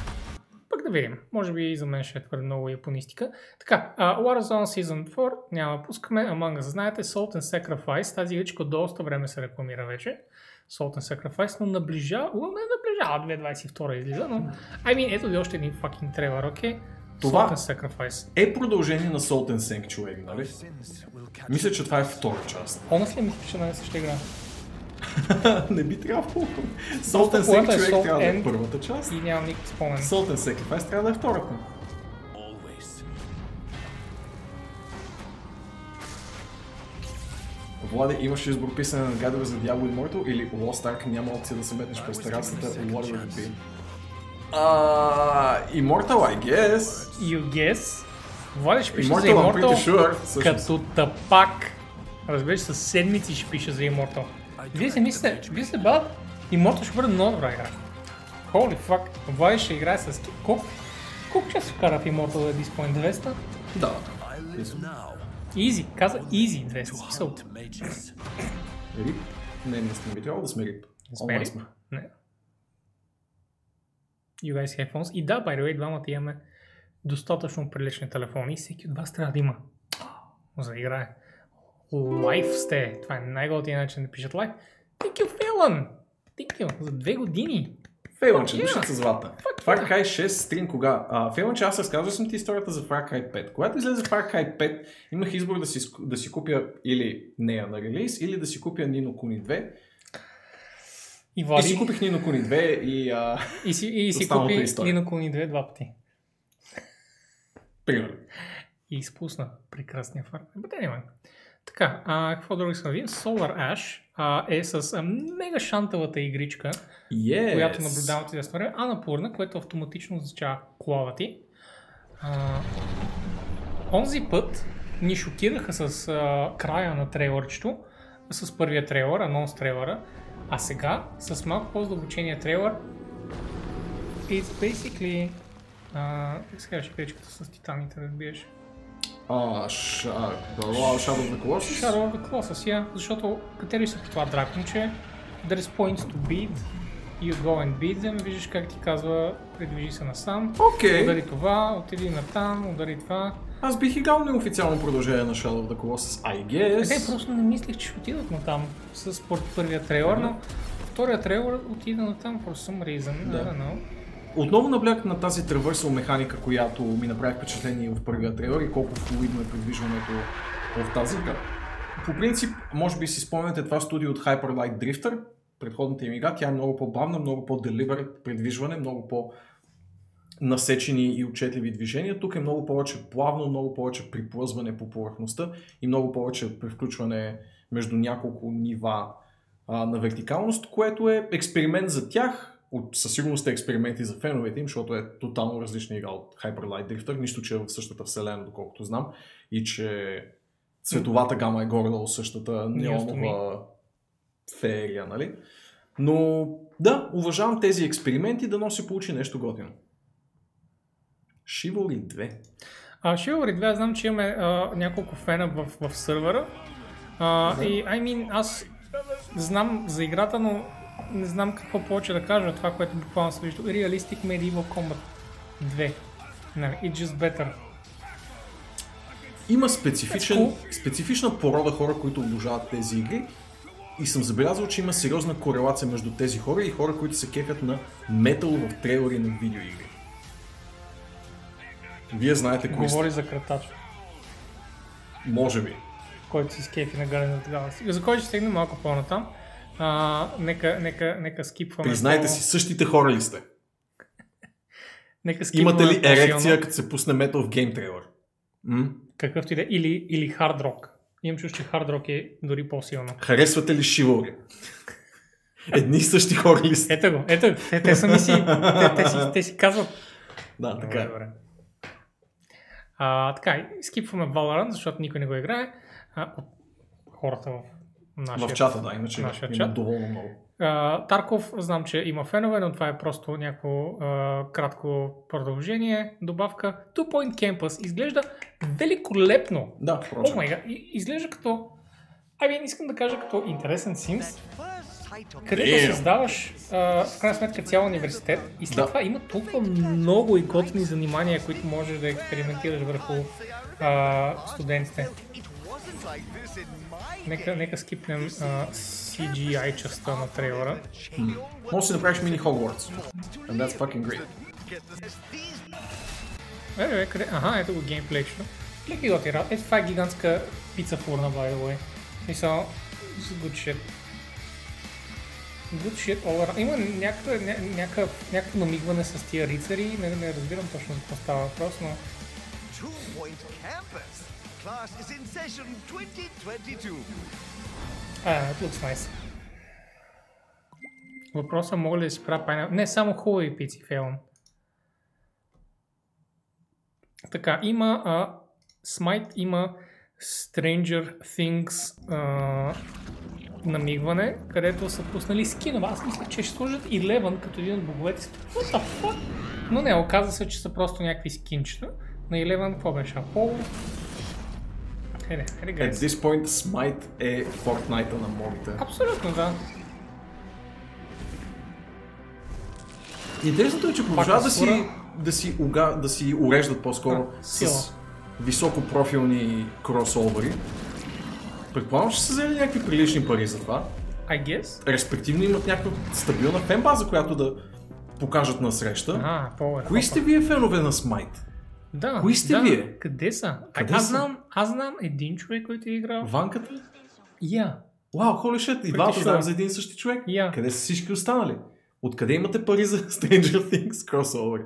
A: Пък да видим. Може би и за мен ще е твърде много японистика. Така, uh, Warzone Season 4 няма пускаме. Among Us, знаете, Salt and Sacrifice. Тази игричка доста време се рекламира вече. Salt and Sacrifice, но наближава, well, не наближава 2022 излиза, но I mean, ето ви още един fucking трейлър, окей? Okay?
B: Това-
A: Salt and Sacrifice.
B: Е продължение на Salt and Sanctuary, нали? Мисля, че това е втора част.
A: Honestly, мисля, че не съща игра.
B: не би трябвало. Salt and
A: Първата е Salt
B: трябва да е първата част.
A: И нямам никакъв спомен.
B: Salt and Sacrifice трябва да е втората. Владе, имаш избор писане на гадове за Diablo Immortal или Lost Ark няма опция да се метнеш през терасата, whatever it be. А, Immortal, I guess.
A: You guess. Влади ще пише за
B: Immortal, I'm pretty
A: Immortal
B: sure.
A: като тъпак. Разбираш, с седмици ще пише за Immortal. Вие си мислите, вие сте бъдат, Immortal ще бъде много добра игра. Holy fuck, Влади ще играе с... Колко, колко часа вкара в Immortal at this point? 200?
B: Да.
A: Easy, каза easy 200. Смисъл.
B: Рип? Не, не сме би трябвало да сме рип.
A: сме рип. Не. You guys have phones. И да, by the way, двамата имаме достатъчно прилични телефони и всеки от вас трябва да има за да играе. Лайф сте. Това е най-големият начин да пишат лайф. Thank you, Фелън! Thank you. За две години.
B: Фейлънче, душица златна. Far Cry 6 стрим кога? А, Фейлънче, аз разказвал съм ти историята за Far Cry 5. Когато излезе Far Cry 5, имах избор да си, да си купя или нея на релиз, или да си купя Nino Kuni 2. И, Влади... и си купих Nino Kuni 2 и... А...
A: И си, и си купи Nino Kuni 2 два пъти.
B: Примерно.
A: И изпусна прекрасния факт. But anyway. Така, а, какво друго искам да видим? Solar Ash а, е с а, мега шантавата игричка,
B: yes.
A: която наблюдавам от известно време. Анапурна, което автоматично означава колава ти. А, онзи път ни шокираха с а, края на трейлърчето, с първия трейлър, анонс трейлъра, а сега с малко по-задълбочения трейлър it's basically а, сега ще печката с титаните да биеш.
B: А, ша... Shadow of the Colossus?
A: Shadow of the Colossus, yeah. Защото къде ли са по това драконче? There is points to beat. You go and beat them. Виждаш как ти казва, придвижи се насам.
B: Окей. Okay.
A: Удари това, отиди на там, удари това.
B: Аз бих играл неофициално продължение на Shadow of the Colossus, I guess.
A: Не, просто не мислих, че ще отидат на там с първия трейлър, но втория трейлър отида на там for some reason. Да. I don't know.
B: Отново наблягат на тази тревърсъл механика, която ми направи впечатление в първия трейлер и колко флуидно е придвижването в тази игра. По принцип, може би си спомняте това студио от Hyper Light Drifter, предходната им игра, тя е много по-бавна, много по-деливер придвижване, много по- насечени и отчетливи движения. Тук е много повече плавно, много повече приплъзване по повърхността и много повече превключване между няколко нива а, на вертикалност, което е експеримент за тях, от, със сигурност е експерименти за феновете им, защото е тотално различна игра от Hyper Light Drifter, нищо, че е в същата вселена, доколкото знам, и че цветовата гама е горе-долу същата неонова феерия, нали? Но да, уважавам тези експерименти, да носи получи нещо готино. Chivalry 2.
A: А, Chivalry 2, знам, че имаме а, няколко фена в, в сървъра. А, да. И, I mean, аз знам за играта, но не знам какво повече да кажа, това, което буквално се вижда. Realistic Medieval Combat 2. No, it's just better.
B: Има специфичен, cool. специфична порода хора, които обожават тези игри и съм забелязал, че има сериозна корелация между тези хора и хора, които се кефят на метал в трейлери на видеоигри. Вие знаете кои
A: Говори за кратач.
B: Може би.
A: Който си скефи на Guardians of the За който ще стигнем малко по-натам. А, нека, нека, нека скипваме.
B: Признайте по... си, същите хора ли сте? нека Имате ли ерекция, като се пусне метал в гейм трейлър?
A: М? Какъвто и да е. Или, или хард рок. Имам чуш, че хард рок е дори по-силно.
B: Харесвате ли шивори? Едни и същи хора ли сте?
A: Ето го, ето, те, те сами си, те, те, си, те си казват.
B: Да, така е.
A: А, така, скипваме Valorant, защото никой не го играе. А, от хората в
B: Нашия, в чата, да, иначе нашия има чат. доволно много.
A: Uh, Тарков, знам, че има фенове, но това е просто някакво кратко продължение, добавка. Two Point Campus изглежда великолепно.
B: Да,
A: впрочем. Oh my God. изглежда като... Ами, искам да кажа като интересен Sims, където yeah. създаваш uh, в крайна сметка цял университет и след да. това има толкова много и готини занимания, които можеш да експериментираш върху uh, студентите. Нека, нека скипнем uh, CGI частта на трейлера.
B: Hmm. Може да направиш мини Hogwarts. And that's fucking great.
A: Е, е, къде? Аха, ето го геймплейчето. Леки готи работа. Ето това е гигантска пица фурна, by the way. Мисъл, good shit. Good shit all around. Има някакъв, някакво намигване с тия рицари. Не, не разбирам точно за какво става въпрос, но... class is in session 2022. Ah, it looks nice. Въпросът мога ли да си правя пайна... Не, само хубави пици, Фейлон. Така, има а, Smite, има Stranger Things а, намигване, където са пуснали скинове. Аз мисля, че ще сложат Eleven като един от боговете. What the fuck? Но не, оказа се, че са просто някакви скинчета. На Eleven какво беше? Apollo, Хайде, хайде,
B: At this point, Smite е Fortnite на мобите.
A: Абсолютно, да.
B: Интересното е, че продължават да си, да, си уга, да си уреждат по-скоро а, с високопрофилни кросовери. Предполагам, че са взели някакви прилични пари за това.
A: I guess.
B: Респективно имат някаква стабилна фенбаза, която да покажат на среща.
A: А,
B: Кои сте вие фенове на Смайт?
A: Да,
B: Кои сте
A: да.
B: вие?
A: Къде са?
B: Къде
A: аз,
B: са?
A: знам, аз знам един човек, който е играл.
B: Ванката?
A: Я.
B: Вау, холи шет, и двамата
A: sure.
B: знаем за един и същи човек.
A: Я.
B: Къде са всички останали? Откъде имате пари за Stranger Things кросовър?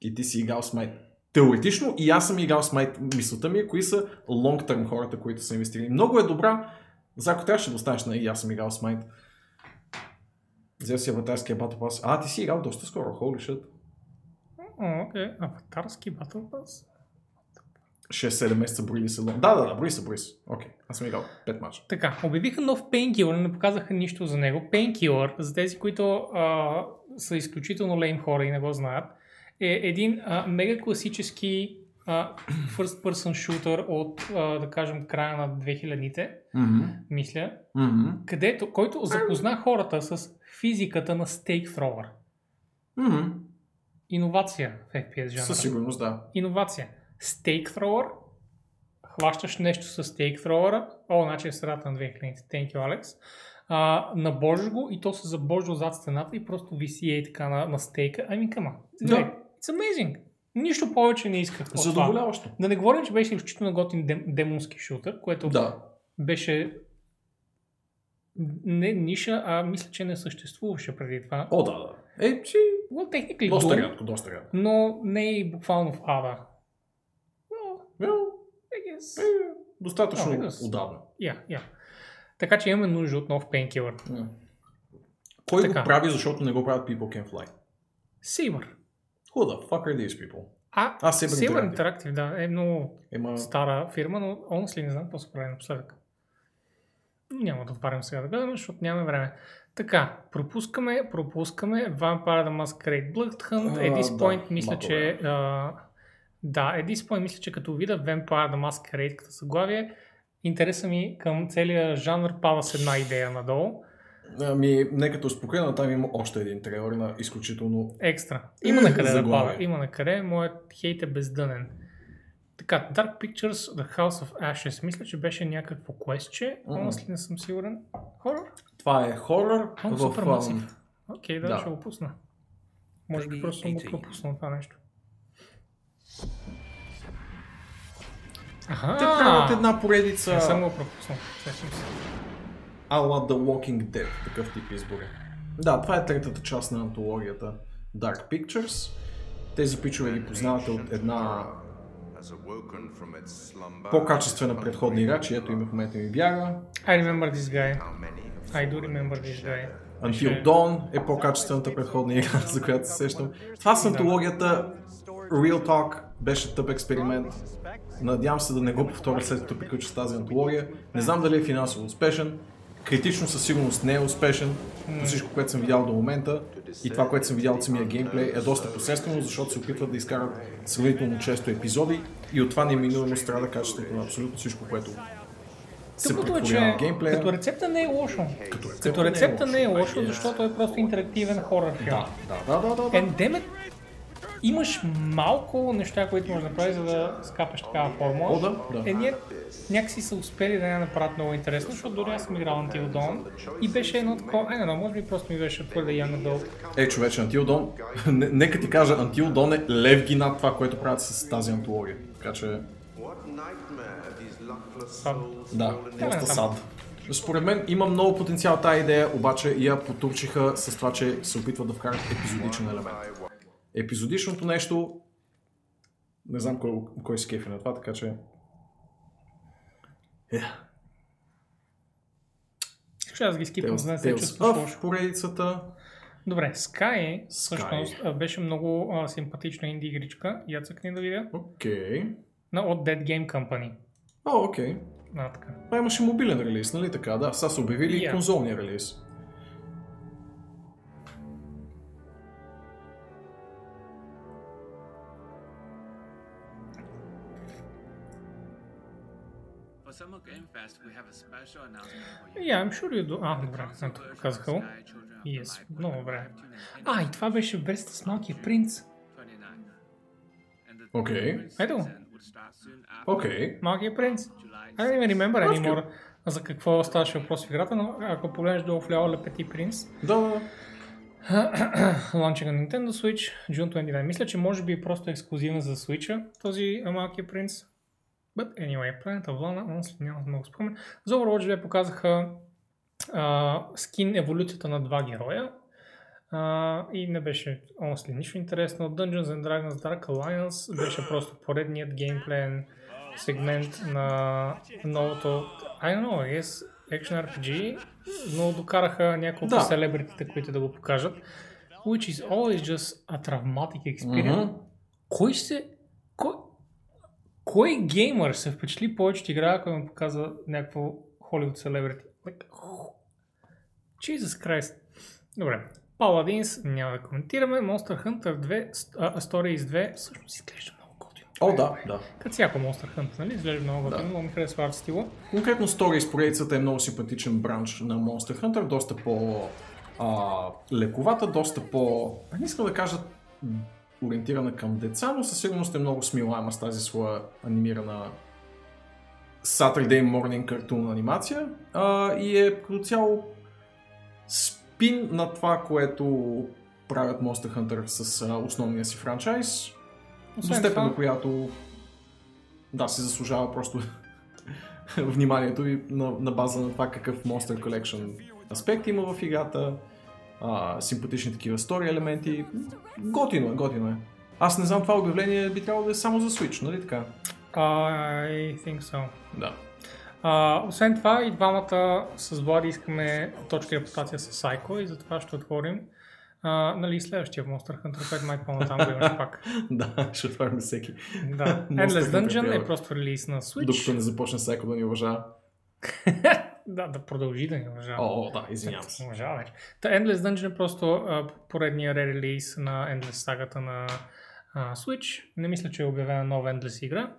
B: И ти си играл Смайт. Теоретично и аз съм играл Смайт. Мисълта ми е кои са long term хората, които са инвестирали. Много е добра. За ако трябваше да останеш на и аз съм играл Смайт. Взел си аватарския Battle Pass. А, ти си играл доста скоро, holy shit.
A: Окей. Аватарски Battle Pass.
B: 6-7 месеца брои се? Да, да, да, брои се, брои се. Окей, аз съм играл 5 мача.
A: Така, обявиха нов Painkiller, не показаха нищо за него. Painkiller, за тези, които а, са изключително лейм хора и не го знаят, е един а, мега класически а, first person shooter от, а, да кажем, края на 2000-те,
B: Мгм.
A: мисля,
B: Мгм.
A: където, който запозна хората с физиката на Stake Thrower.
B: Мгм.
A: Иновация в FPS жанра.
B: Със сигурност, да.
A: Иновация. Stake Thrower. Хващаш нещо с Stake Thrower. О, значи е средата на 2000. Thank you, Alex. А, набожиш го и то се забожда зад стената и просто виси е така на, на стейка. Ами кама.
B: Да.
A: It's amazing. Нищо повече не исках това.
B: Задоволяващо.
A: Да не говорим, че беше изключително готин дем, демонски шутър, което
B: Да.
A: беше не ниша, а мисля, че не съществуваше преди това.
B: О, да, да. Е, си...
A: Well, technically
B: Доста рядко, доста рядко.
A: но не и буквално в ада. Well,
B: Е,
A: I guess.
B: е, достатъчно
A: да.
B: отдавна.
A: Я, я. Така че имаме нужда от нов пейнкилър.
B: М. Кой
A: Така.
B: го прави, защото не го правят People Can Fly?
A: Saber.
B: Who the fuck are these people?
A: А,
B: А, Saber
A: Saber
B: Interactive.
A: Interactive, да, е много
B: Ема...
A: стара фирма, но honestly не знам какво се прави напоследък. Няма да отварям сега да гледаме, защото нямаме време. Така, пропускаме, пропускаме Vampire the Masquerade Bloodhunt.
B: А,
A: At this
B: да,
A: point мисля, че... А, да, at this point мисля, че като видя Vampire the Masquerade като заглавие, интереса ми към целия жанр пада с една идея надолу.
B: Ами, нека те успокоя, там има още един трейлер на изключително...
A: Екстра. Има на къде да пада. Има на къде. Моят хейт е бездънен. Така, Dark Pictures, The House of Ashes. Мисля, че беше някакво квестче. Honestly не съм сигурен. Хорор?
B: Това е хорър
A: О,
B: в...
A: супер масив. Окей, да, ще го пусна. Може би просто съм го пропуснал това нещо. Аха!
B: Те правят една поредица
A: Не съм го пропуснал. Сещам се.
B: ала The Walking Dead, такъв тип избори. Да, това е третата част на антологията Dark Pictures. Тези пичове ги познавате от една по-качествена предходна игра, чието име в момента ми бяга.
A: I remember this guy. I do remember this guy.
B: Until Dawn е по-качествената предходна игра, за която се сещам. Това с антологията Real Talk беше тъп експеримент. Надявам се да не го повторя след като приключа с тази антология. Не знам дали е финансово успешен. Критично със сигурност не е успешен. По всичко, което съм видял до момента и това, което съм видял от самия геймплей е доста посредствено, защото се опитват да изкарат сравнително често епизоди и от това неминуемо страда качеството на абсолютно всичко, което се
A: е,
B: в геймплея.
A: като рецепта не е лошо.
B: Като рецепта
A: Като
B: не е
A: рецепта не е
B: лошо.
A: лошо, защото е просто интерактивен хорър филм.
B: Да, да, да, да, да.
A: And damn it, имаш малко неща, които можеш да направиш, за да скапеш такава формула.
B: О, да, да.
A: Е, ние някакси са успели да я направят много интересно, защото дори аз съм играл Until Dawn и беше едно такова, е, не, може би просто ми беше твърде young adult.
B: Е, човече, Until Dawn, не- нека ти кажа, Until Dawn е левги над това, което правят с тази антология. Така че,
A: Сад.
B: да, доста сад. Според мен има много потенциал тази идея, обаче я потурчиха с това, че се опитват да вкарат епизодичен елемент. Епизодичното нещо, не знам кой, кой се кефи на това, така че... Е,
A: Ще аз ги скипам, за да се лошо.
B: поредицата.
A: Добре, Sky, всъщност а, беше много а, симпатична инди игричка. Я цъкни да видя.
B: Окей.
A: На, от Dead Game Company.
B: О, окей.
A: А, така.
B: Това имаше мобилен релиз, нали така? Да, сега са обявили и
A: Yeah.
B: конзолния релиз.
A: Yeah, I'm sure you do. А, добре, ето, казаха го. Yes, много добре. А, и това беше версията с малкия принц.
B: Окей.
A: Ето
D: soon after
B: Окей.
A: Малкият принц. I don't even remember anymore за какво ставаше въпрос в играта, но ако погледнеш долу в ляво Petit Prince,
B: Да,
A: ланча на Nintendo Switch, June 29. Мисля, че може би е просто ексклюзивна за Switch този а, малкият принц. But anyway, of Lana, honestly, няма много спомен. За Overwatch 2 показаха а, скин еволюцията на два героя. А, и не беше honestly, нищо интересно. Dungeons and Dragons Dark Alliance беше просто поредният геймплеен сегмент на новото I don't know, yes, Action RPG, но докараха няколко
B: Да.
A: селебритите, които да го покажат. Which is always just a traumatic experience.
B: Мгм.
A: Кой се... Кой... Кой геймър се впечатли повече от игра, ако му показва някакво Hollywood celebrity? Like, oh. Jesus Christ. Добре. Paladins няма да коментираме. Monster Hunter 2, uh, Stories 2 всъщност изглежда много готино.
B: О, да, да.
A: Като всяко Monster Hunter, нали? Изглежда много готино,
B: Да.
A: много ми харесва арт стила.
B: Конкретно Stories поредицата е много симпатичен бранч на Monster Hunter, доста по а, лековата, доста по... Не искам да кажа ориентирана към деца, но със сигурност е много смилаема с тази своя анимирана Saturday Morning Cartoon анимация а, и е като цяло спин на това, което правят Monster Hunter с а, основния си франчайз, до степен,
A: това,
B: до която да, си заслужава просто вниманието ви на, на база на това какъв Monster Collection аспект има в играта, а, симпатични такива стори елементи. Готино е, готино е. Аз не знам, това обявление би трябвало да е само за Switch, нали така?
A: I think so.
B: Да.
A: А, освен това и двамата с Влади искаме точка репутация с Psycho и затова ще отворим а, нали, следващия Monster Hunter, който май по-натам го имаш пак.
B: да, ще отворим всеки.
A: Да. Endless Dungeon е просто релиз на Switch.
B: Докато не започне всяко да ни уважава.
A: Да, да продължи да ни уважава.
B: О, да, извинявам се.
A: Уважава вече. Та Endless Dungeon е просто а, поредния релиз на Endless сагата на а, Switch. Не мисля, че е обявена нова Endless игра.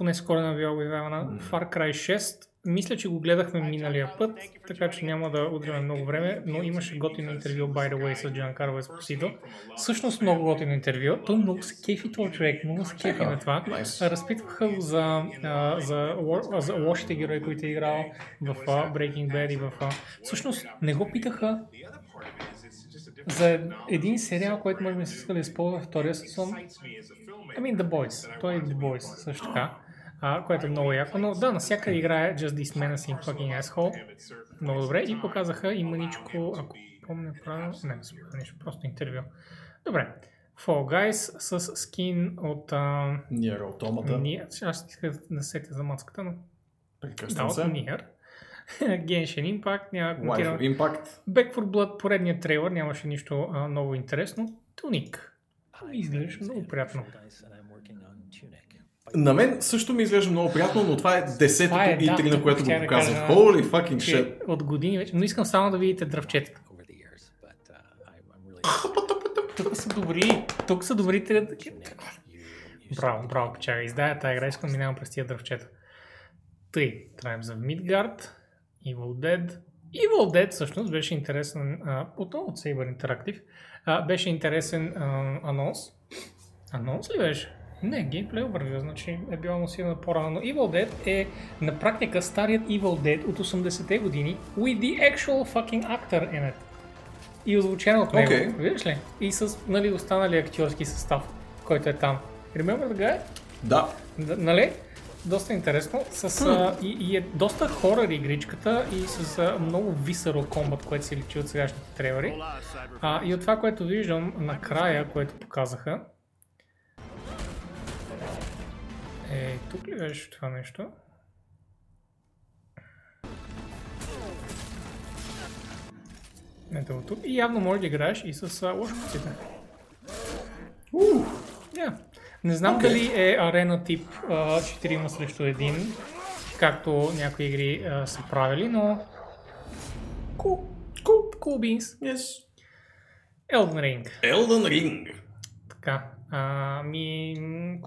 A: Поне скоро не била обявена Far Cry 6. Мисля, че го гледахме миналия път, така че няма да удриме много време, но имаше готино интервю, by the way, с Giancarlo Esposito. Всъщност много готино интервю. Той много се кефи този човек, много се кефи на това. Разпитваха го за, а, за, за лошите герои, които е играл в а, Breaking Bad и в... а, Всъщност не го питаха за един сериал, който може би се иска да използва втория сезон. I mean The Boys. Той е The Boys също така. А, което е много яко, но да, навсякъде играе Just This Menacing Fucking Asshole. Много добре. И показаха и маничко, ако помня правилно, не, не спомня нищо, просто интервю. Добре. Fall Guys с скин от... А,
B: Автомата.
A: Ни... Аз исках да се сетя за маската, но да,
B: Прекръщам
A: от
B: се.
A: Nier. Genshin Impact, няма да коментирам.
B: Life Impact.
A: Back for Blood, поредният трейлър, нямаше нищо а, ново интересно. Туник. Изглеждаш много приятно.
B: На мен също ми изглежда много приятно, но това е десетото
A: Това е, да,
B: E3, на което го
A: да
B: показват.
A: кажа,
B: Holy fucking shit.
A: от години вече, но искам само да видите дръвчетата. Тук са добри, тук са добрите. Браво, браво, печага. Издая тази игра, искам да минавам през тия дръвчета. Тъй, Tribes of Midgard, Evil Dead. Evil Dead всъщност беше интересен, а, отново от Saber Interactive, а, беше интересен а, анонс. Анонс ли беше? Не, геймплей overview, значи е било анонсирано по-рано. Но Evil Dead е на практика старият Evil Dead от 80-те години with the actual fucking actor in it. И озвучена от него.
B: Окей.
A: Виждаш ли? И с нали, останали актьорски състав, който е там. Remember the guy?
B: Да.
A: Д- нали? Доста интересно. С, а, и, и, е доста хорър игричката и с а, много visceral комбат, което се личи от сегашните трейлери. А, и от това, което виждам накрая, което показаха. Е, тук ли беше това нещо? Ето го тук. И явно можеш да играеш и с лошките. Yeah. Не знам
B: Окей.
A: дали е арена тип а, 4 срещу 1, както някои игри а, са правили, но... Cool, cool, cool beans.
B: Yes.
A: Elden Ring.
B: Elden Ring.
A: Така. А, ми...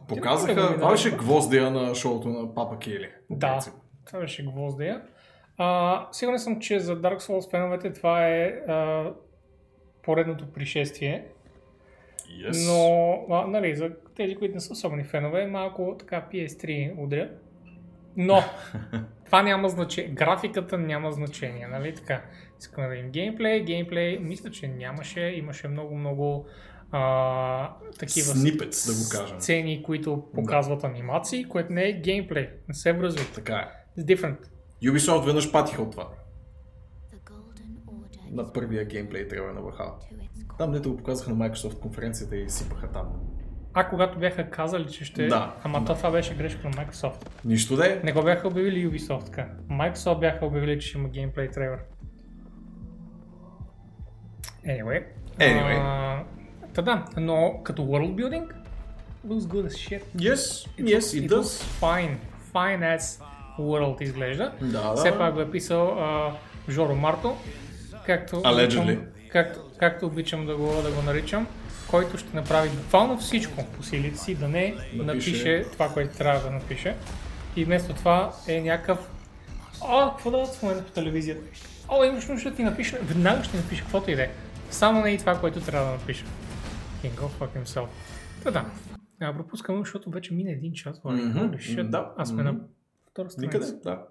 B: Показаха, това беше гвоздия на шоуто на Папа Кели.
A: Да, това беше гвоздия. А, сигурен съм, че за Dark Souls феновете това е а, поредното пришествие.
B: Yes.
A: Но, а, нали, за тези, които не са особени фенове, малко така PS3 удря. Но, това няма значение. Графиката няма значение, нали така? Искаме да видим геймплей. Геймплей, мисля, че нямаше. Имаше много-много а, такива
B: Снипец, да го кажем.
A: сцени, които показват анимации, което не е геймплей. Не се връзва.
B: Така е.
A: It's different.
B: Ubisoft веднъж патиха от това. На първия геймплей трябва на върха. Там дето го показаха на Microsoft конференцията и сипаха там.
A: А когато бяха казали, че ще...
B: Да.
A: Ама то това беше грешка на Microsoft.
B: Нищо да е.
A: Не го бяха обявили Ubisoft така. Microsoft бяха обявили, че ще има геймплей трейлер. Anyway.
B: Anyway.
A: А, та да, но като world building, looks good as shit.
B: Yes, yes, it
A: It
B: does.
A: looks fine. Fine as world изглежда.
B: Да, да.
A: Все пак го е писал а, Жоро Марто, както обичам, както, както обичам да го, да го наричам, който ще направи буквално всичко по силите си, да не напише,
B: Напише.
A: това, което трябва да напише. И вместо това е някакъв О, какво да в момента по телевизията? О, имаш нужда да ти напиша. Веднага ще напиша каквото и да е. Само не и това, което трябва да напиша. Can go fuck himself. Та да. А, пропускам, защото вече мина един час. Shit.
B: да,
A: Аз сме на
B: мгм.
A: втора страница.
B: Никъде, да.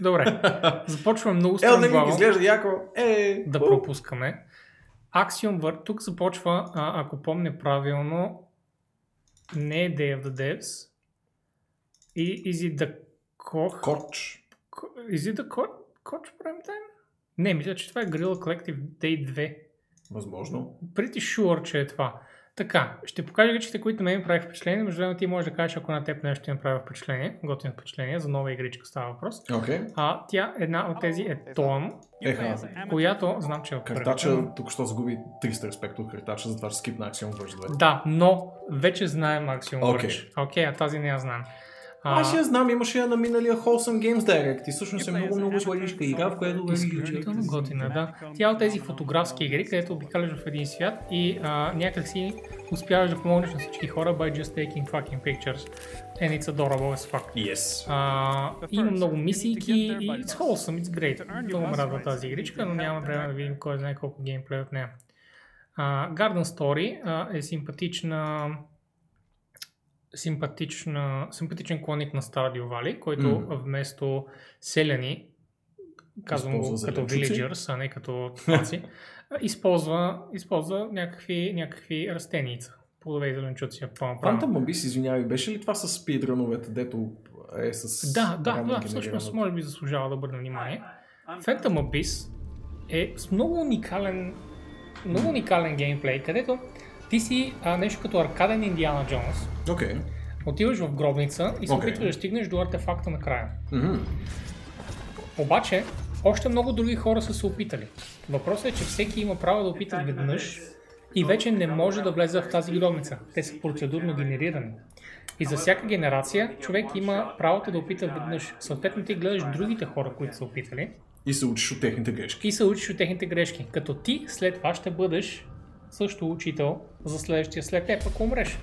A: Добре. Започваме много
B: Елден Ринг
A: странно
B: изглежда яко. Е,
A: да пропускаме. Axiom Verge, тук започва, а, ако помня правилно, не е Day of the Devs. И is it the Koch?
B: Коч.
A: Is it the Koch, Koch Prime Time? Не, мисля, че това е Guerrilla Collective Day 2.
B: Възможно.
A: Pretty sure, че е това. Така, ще покажа игричките, които на мен ми прави впечатление. Между време ти можеш да кажеш, ако на теб нещо ти направи впечатление, готино впечатление, за нова игричка става въпрос.
B: Окей.
A: А тя, една от тези е Toam,
B: Еха.
A: която знам, че е от
B: Картача тук що загуби 300 респект от картача, затова ще скипна Axiom Verge 2.
A: Да, но вече знаем Axiom
B: Окей.
A: Verge. Окей, а тази не я знам. А,
B: Аз я знам, имаше я на миналия Wholesome Games Direct и всъщност е много, много сладичка игра, в която е
A: Изключително готина, да. Тя е от тези фотографски игри, където обикаляш в един свят и а, някак си успяваш да помогнеш на всички хора by just taking fucking pictures. And it's adorable as fuck.
B: Yes.
A: А, има много мисийки и it's wholesome, it's great. Много ме радва тази игричка, но няма време да видим кой знае колко геймплей от нея. А, Garden Story а, е симпатична, симпатичен клоник на Stardew Valley, който
B: Мгм.
A: вместо селяни, казвам го като villagers, а не като тваци, а, използва, използва някакви, някакви растеница, плодове и зеленчуци.
B: Phantom Abyss, извинявай, беше ли това с спидрановете, дето е с...
A: Да, да, да, всъщност може би заслужава да обърна внимание. Phantom Abyss е с много уникален, много уникален геймплей, където ти си а, нещо като аркаден Индиана Джонс.
B: Окей.
A: Отиваш в гробница и се
B: Окей.
A: опитваш да стигнеш до артефакта накрая.
B: Мгм.
A: Обаче, още много други хора са се опитали. Въпросът е, че всеки има право да опита веднъж и вече не може да влезе в тази гробница. Те са процедурно генерирани. И за всяка генерация човек има правото да опита веднъж. Съответно ти гледаш другите хора, които са опитали
B: И се учиш от техните грешки.
A: и се учиш от техните грешки. Като ти след това ще бъдеш също учител за следващия след теб, ако умреш.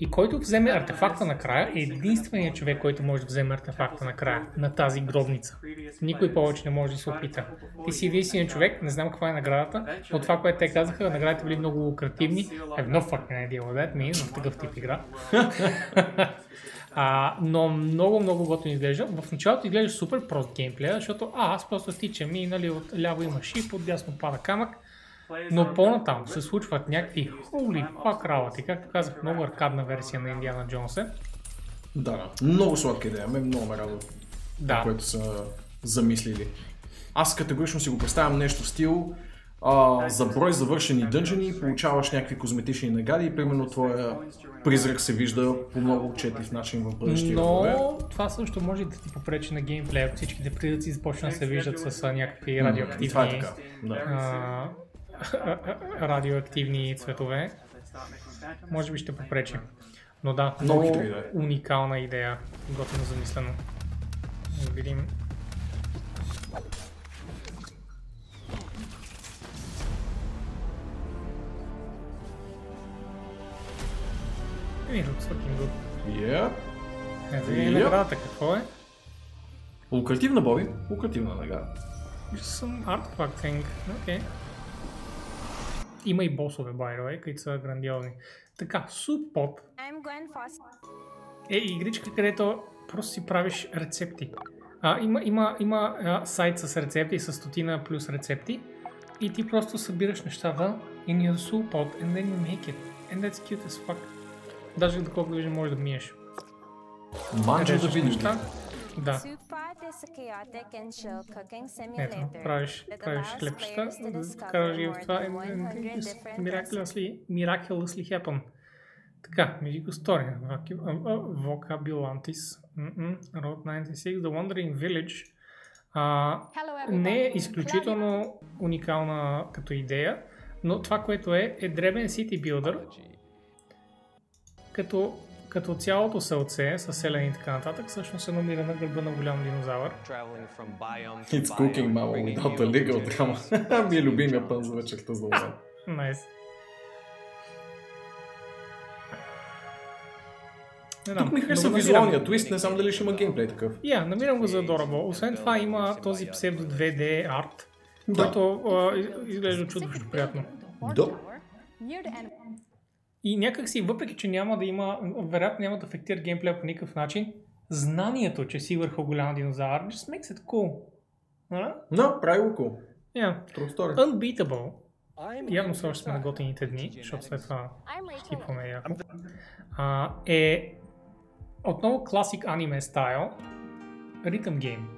A: И който вземе артефакта накрая е единственият човек, който може да вземе артефакта накрая на тази гробница. Никой повече не може да се опита. Ти си единственият човек, не знам каква е наградата, но това, което те казаха, наградите били много лукративни. Have no fucking idea what that means в такъв тип игра. А, но много, много готино изглежда. В началото изглежда супер прост геймплея, защото а, аз просто тичам и нали, от ляво има шип, от дясно пада камък. Но по-натам се случват някакви holy fuck работи. Както казах, много аркадна версия на Индиана Джонс е.
B: Да, да. Много сладка идея. Мен много ме радва.
A: Да.
B: което са замислили. Аз категорично си го представям нещо в стил а, за брой завършени дънжени, получаваш някакви козметични награди и примерно твоя призрак се вижда по много отчетлив начин в бъдещи рове.
A: Но това също може да ти попречи на геймплея, ако всичките призраци започнат да се виждат с някакви
B: И това е
A: радиоактивни,
B: така. Да.
A: а, радиоактивни цветове. Може би ще попречи. Но да,
B: Много
A: уникална идея, готино замислено. Да видим. Еми, looks fucking good.
B: Yeah.
A: Е, видим
B: Yep.
A: наградата какво е.
B: Лукративна, Боби. Лукративна награда.
A: Some artifact thing. Okay. Има и босове, by the way, които са грандиозни. Така,
E: Gwen Foster.
A: е игричка, където просто си правиш рецепти. А, има има, има а, сайт с рецепти, с стотина плюс рецепти и ти просто събираш нещата in your soup pot and then you make it. And that's cute as fuck. Даже доколкото виждам, може да миеш.
B: Манче да видиш.
A: неща. Да. Ето, правиш, правиш хлебчета, ги в
E: more
A: това
E: than
A: and, and,
E: 100
A: and
E: different
A: miraculously, miraculously happen. Така, Music Story, Vocabulantis, Road 96, The Wandering Village. А, не е изключително уникална като идея, но това, което е, е дребен City Builder, като, като цялото селце с селени и така нататък, всъщност се намира на гърба на голям динозавър.
B: It's cooking mama without a legal drama. Ми е любимия пън за вечерта за обяд.
A: Найс. Не
B: Тук ми
A: намирам-
B: визуалния твист, не знам дали ще има геймплей такъв.
A: Я, намирам го за adorable. Освен това има този псевдо 2D арт,
B: Да.
A: който из- изглежда чудващо приятно.
B: Да.
A: И някак си, въпреки че няма да има, вероятно няма да афектира геймплея по никакъв начин, знанието, че си върху голям динозавър, just makes it cool.
B: Да, прави го cool.
A: Yeah.
B: True story.
A: Unbeatable. Явно все още сме на готините дни, защото след това типваме яко. А, е отново класик аниме стайл, ритъм гейм.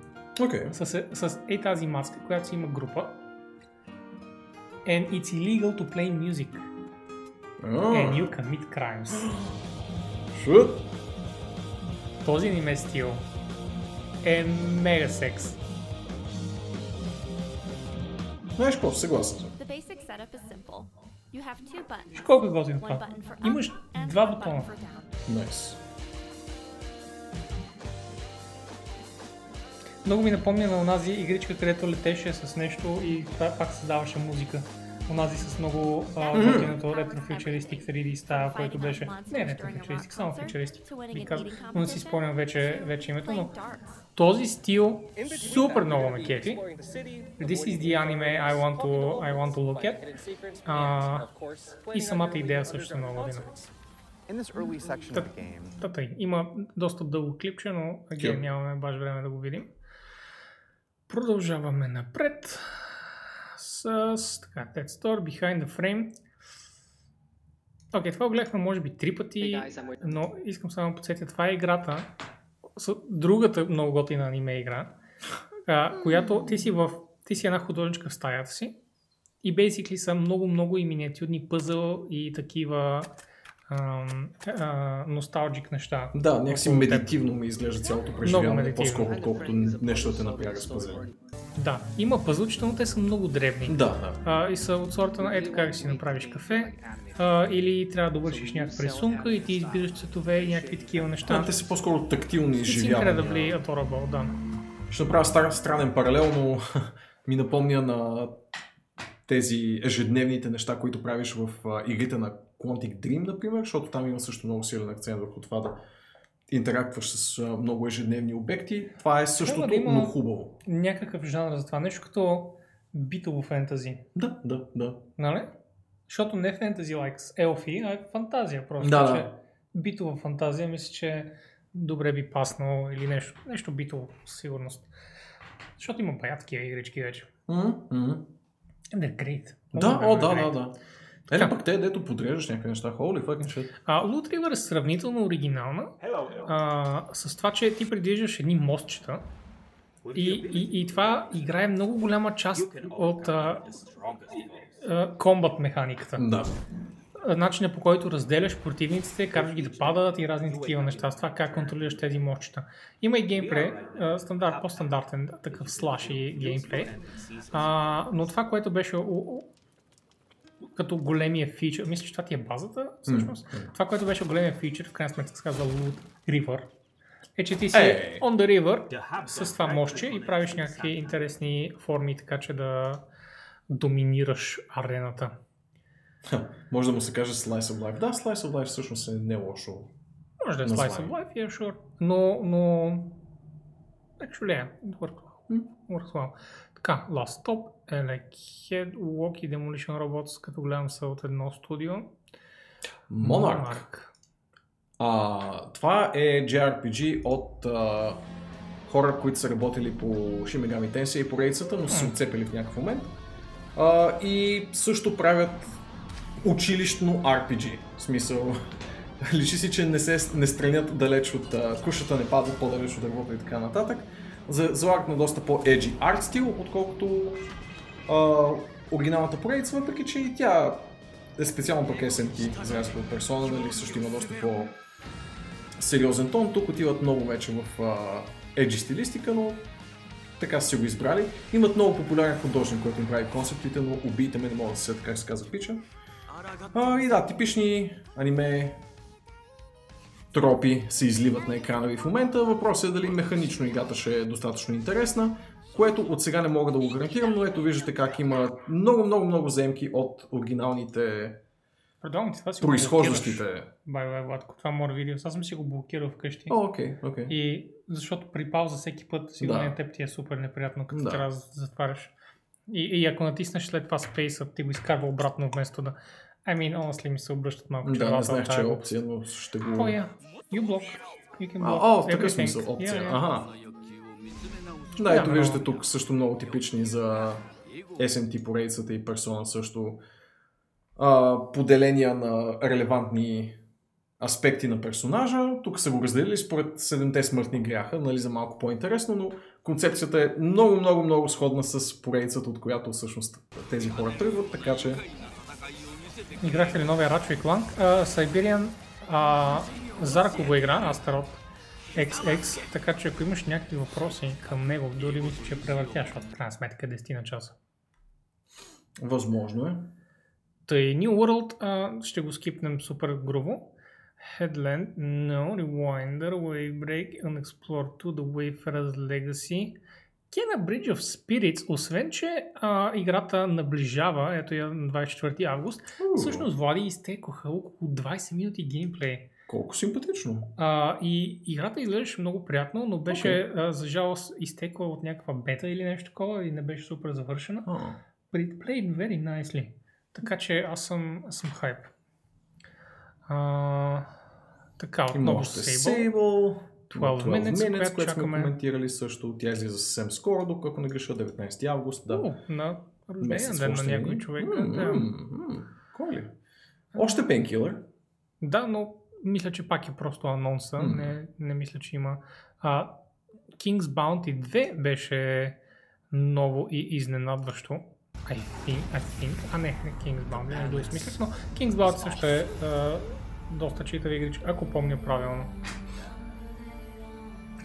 A: С, с е тази маска, която си има група. And it's illegal to play music. And you commit crimes.
B: Шут.
A: Този аниме стил е мега секс.
B: Знаеш какво, съгласен съм.
F: The basic setup is simple. You have two buttons.
A: Виж колко е готино
F: One
A: това.
F: button for up
A: Имаш
F: and
A: два
F: one
A: бутона.
F: button for down.
B: Найс.
A: Много ми напомня на онази игричка, където летеше с нещо и това пак създаваше музика. Онази с много готиното ретрофьючеристик 3D стайл, който беше... Не ретрофьючеристик, само фьючеристик. Би казал, но не си спомням вече, вече името, но този стил супер много ме кефи. This is the anime I want to, I want to look at. А, и самата идея също е много година.
G: In this early section of the game,
A: Та тъй, има доста дълго клипче, но again, нямаме баш време да го видим. Продължаваме напред с така, Dead Store, Behind the Frame. Окей, това го гледахме може би три пъти, но искам само да подсетя, това е играта, другата много готина аниме игра, а, която ти си в, ти си една художничка в стаята си и basically са много-много и миниатюрни пъзъл и такива носталджик неща.
B: Да, някакси медитивно ми изглежда цялото преживяване, по-скоро отколкото нещо да те напряга с пъзели.
A: Да, има пъзълчета, но те са много дребни.
B: Да, да.
A: А, и са от сорта на ето как си направиш кафе, а, или трябва да вършиш някаква рисунка и ти избираш цветове и някакви такива неща.
B: Да, те са по-скоро тактилни
A: It's
B: изживявания.
A: incredibly adorable, да.
B: Ще направя стар, странен паралел, но ми напомня на тези ежедневните неща, които правиш в а, игрите на Quantic Dream, например, защото там има също много силен акцент върху това да интерактваш с много ежедневни обекти. Това е същото,
A: да има-
B: но хубаво.
A: Някакъв жанр за това. Нещо като битово фентази.
B: Да, да, да.
A: Нали? Защото не фентази like елфи, а е фантазия просто.
B: Да, да.
A: Битова фантазия мисля, че добре би паснало или нещо, нещо битово със сигурност. Защото има бая такива игрички вече.
B: М.
A: They're great.
B: Да,
A: Много
B: о,
A: време
B: да, да, да. Е, пък те, дето подреждаш някакви неща, holy fucking shit.
A: А, Loot River е сравнително оригинална а, с това, че ти предвиждаш едни мостчета и, и, и това играе много голяма част от а, а, комбат механиката.
B: Да.
A: А, Начинът по който разделяш противниците, караш ги да падат и разни такива неща. С това как контролираш тези мостчета. Има и геймплей, а, стандарт, по-стандартен такъв слаш и геймплей. А, но това, което беше като големия фичър, мисля, че това ти е базата, всъщност. Това, което беше големия фичър, в крайна сметка се казва Loot River, е, че ти си
B: Е.
A: on the river с това мощче и правиш някакви интересни форми, така че да доминираш арената.
B: Ха, Може да му се каже Slice of Life. Да, Slice of Life всъщност е не лошо.
A: Може да е. Slice of Life, yeah, sure. Но, но... Actually, yeah, well. Така, Last Stop, Head, Walkie Demolition Robots, като гледам са от едно студио.
B: Monarch.
A: Monarch.
B: А, това е JRPG от а, хора, които са работили по Shin Megami Tensei и по рейдсата, но са се отцепили в някакъв момент. А, и също правят училищно RPG. В смисъл, личи си, че не се не странят далеч от а, кушата, не падат по-далеч от дървото и така нататък. За- Залагат на доста по-еджи арт стил, отколкото а, оригиналната поредица, въпреки че и тя е специално пък SMT, за разлика от персона, нали, също има доста по сериозен тон. Тук отиват много вече в а, еджи стилистика, но така са си го избрали. Имат много популярен художник, който им прави концептите, но убийте ме, не мога да се как се казва пича. А, и да, типични аниме тропи се изливат на екрана ви в момента. Въпросът е дали механично играта ще е достатъчно интересна, което от сега не мога да го гарантирам, но ето виждате как има много, много, много земки от оригиналните
A: Предполагам ти това си
B: произхождащите.
A: Бай, бай, Владко, това моят видео. Аз съм си го блокирал вкъщи.
B: О, окей, окей.
A: И защото при пауза всеки път сигурно
B: Да.
A: теб ти е супер неприятно, като
B: Да.
A: трябва да затваряш. И, и ако натиснеш след това спейса, ти го изкарва обратно вместо да... Ами, I mean, honestly ми се обръщат малко
B: Да, не знаех, че е опция, но ще го...
A: О, я. You block. You can block.
B: О, в такъв смисъл опция.
A: Yeah, yeah.
B: Ага. Да, ето виждате тук също много типични за SMT поредицата и персона също а, поделения на релевантни аспекти на персонажа. Тук са го разделили според седемте смъртни гряха, нали, за малко по-интересно, но концепцията е много, много, много сходна с поредицата, от която всъщност тези хора тръгват, така че
A: Играхте ли новия Ratchet Clank? Uh, Siberian uh, Зарко го игра, Astaroth XX, така че ако имаш някакви въпроси към него, дори мисля, че е превъртяш, защото в крайна сметка е 10 на часа.
B: възможно е.
A: Тъй, New World а, ще го скипнем супер грубо. Headland, No, Rewinder, Wavebreak, Unexplored 2, The Wayfarer's Legacy. Kena Bridge of Spirits, освен че а, играта наближава, ето я на 24 август, всъщност Влади изтекоха около 20 минути геймплей.
B: Колко симпатично.
A: А, и играта изглеждаше много приятно, но беше okay. а, за жалост изтекла от някаква бета или нещо такова и не беше супер завършена.
B: А,
A: But it played very nicely. Така че аз съм, аз съм хайп. А, така, отново Sable.
B: Sable,
A: 12
B: 12
A: Minutes,
B: Minutes,
A: която
B: което сме
A: чакаме.
B: коментирали също. Тя излиза съвсем скоро, докато не греша 19 август. Да.
A: О, на рождения ден на
B: още
A: някой човек.
B: М,
A: Да.
B: Кой ли? Още Painkiller.
A: да, но мисля, че пак е просто анонса.
B: М.
A: Не, не мисля, че има. А, King's Bounty 2 беше ново и изненадващо. I think, I think. А не, не King's Bounty, не го измислях, но King's Bounty също е а, доста читава игричка, ако помня правилно.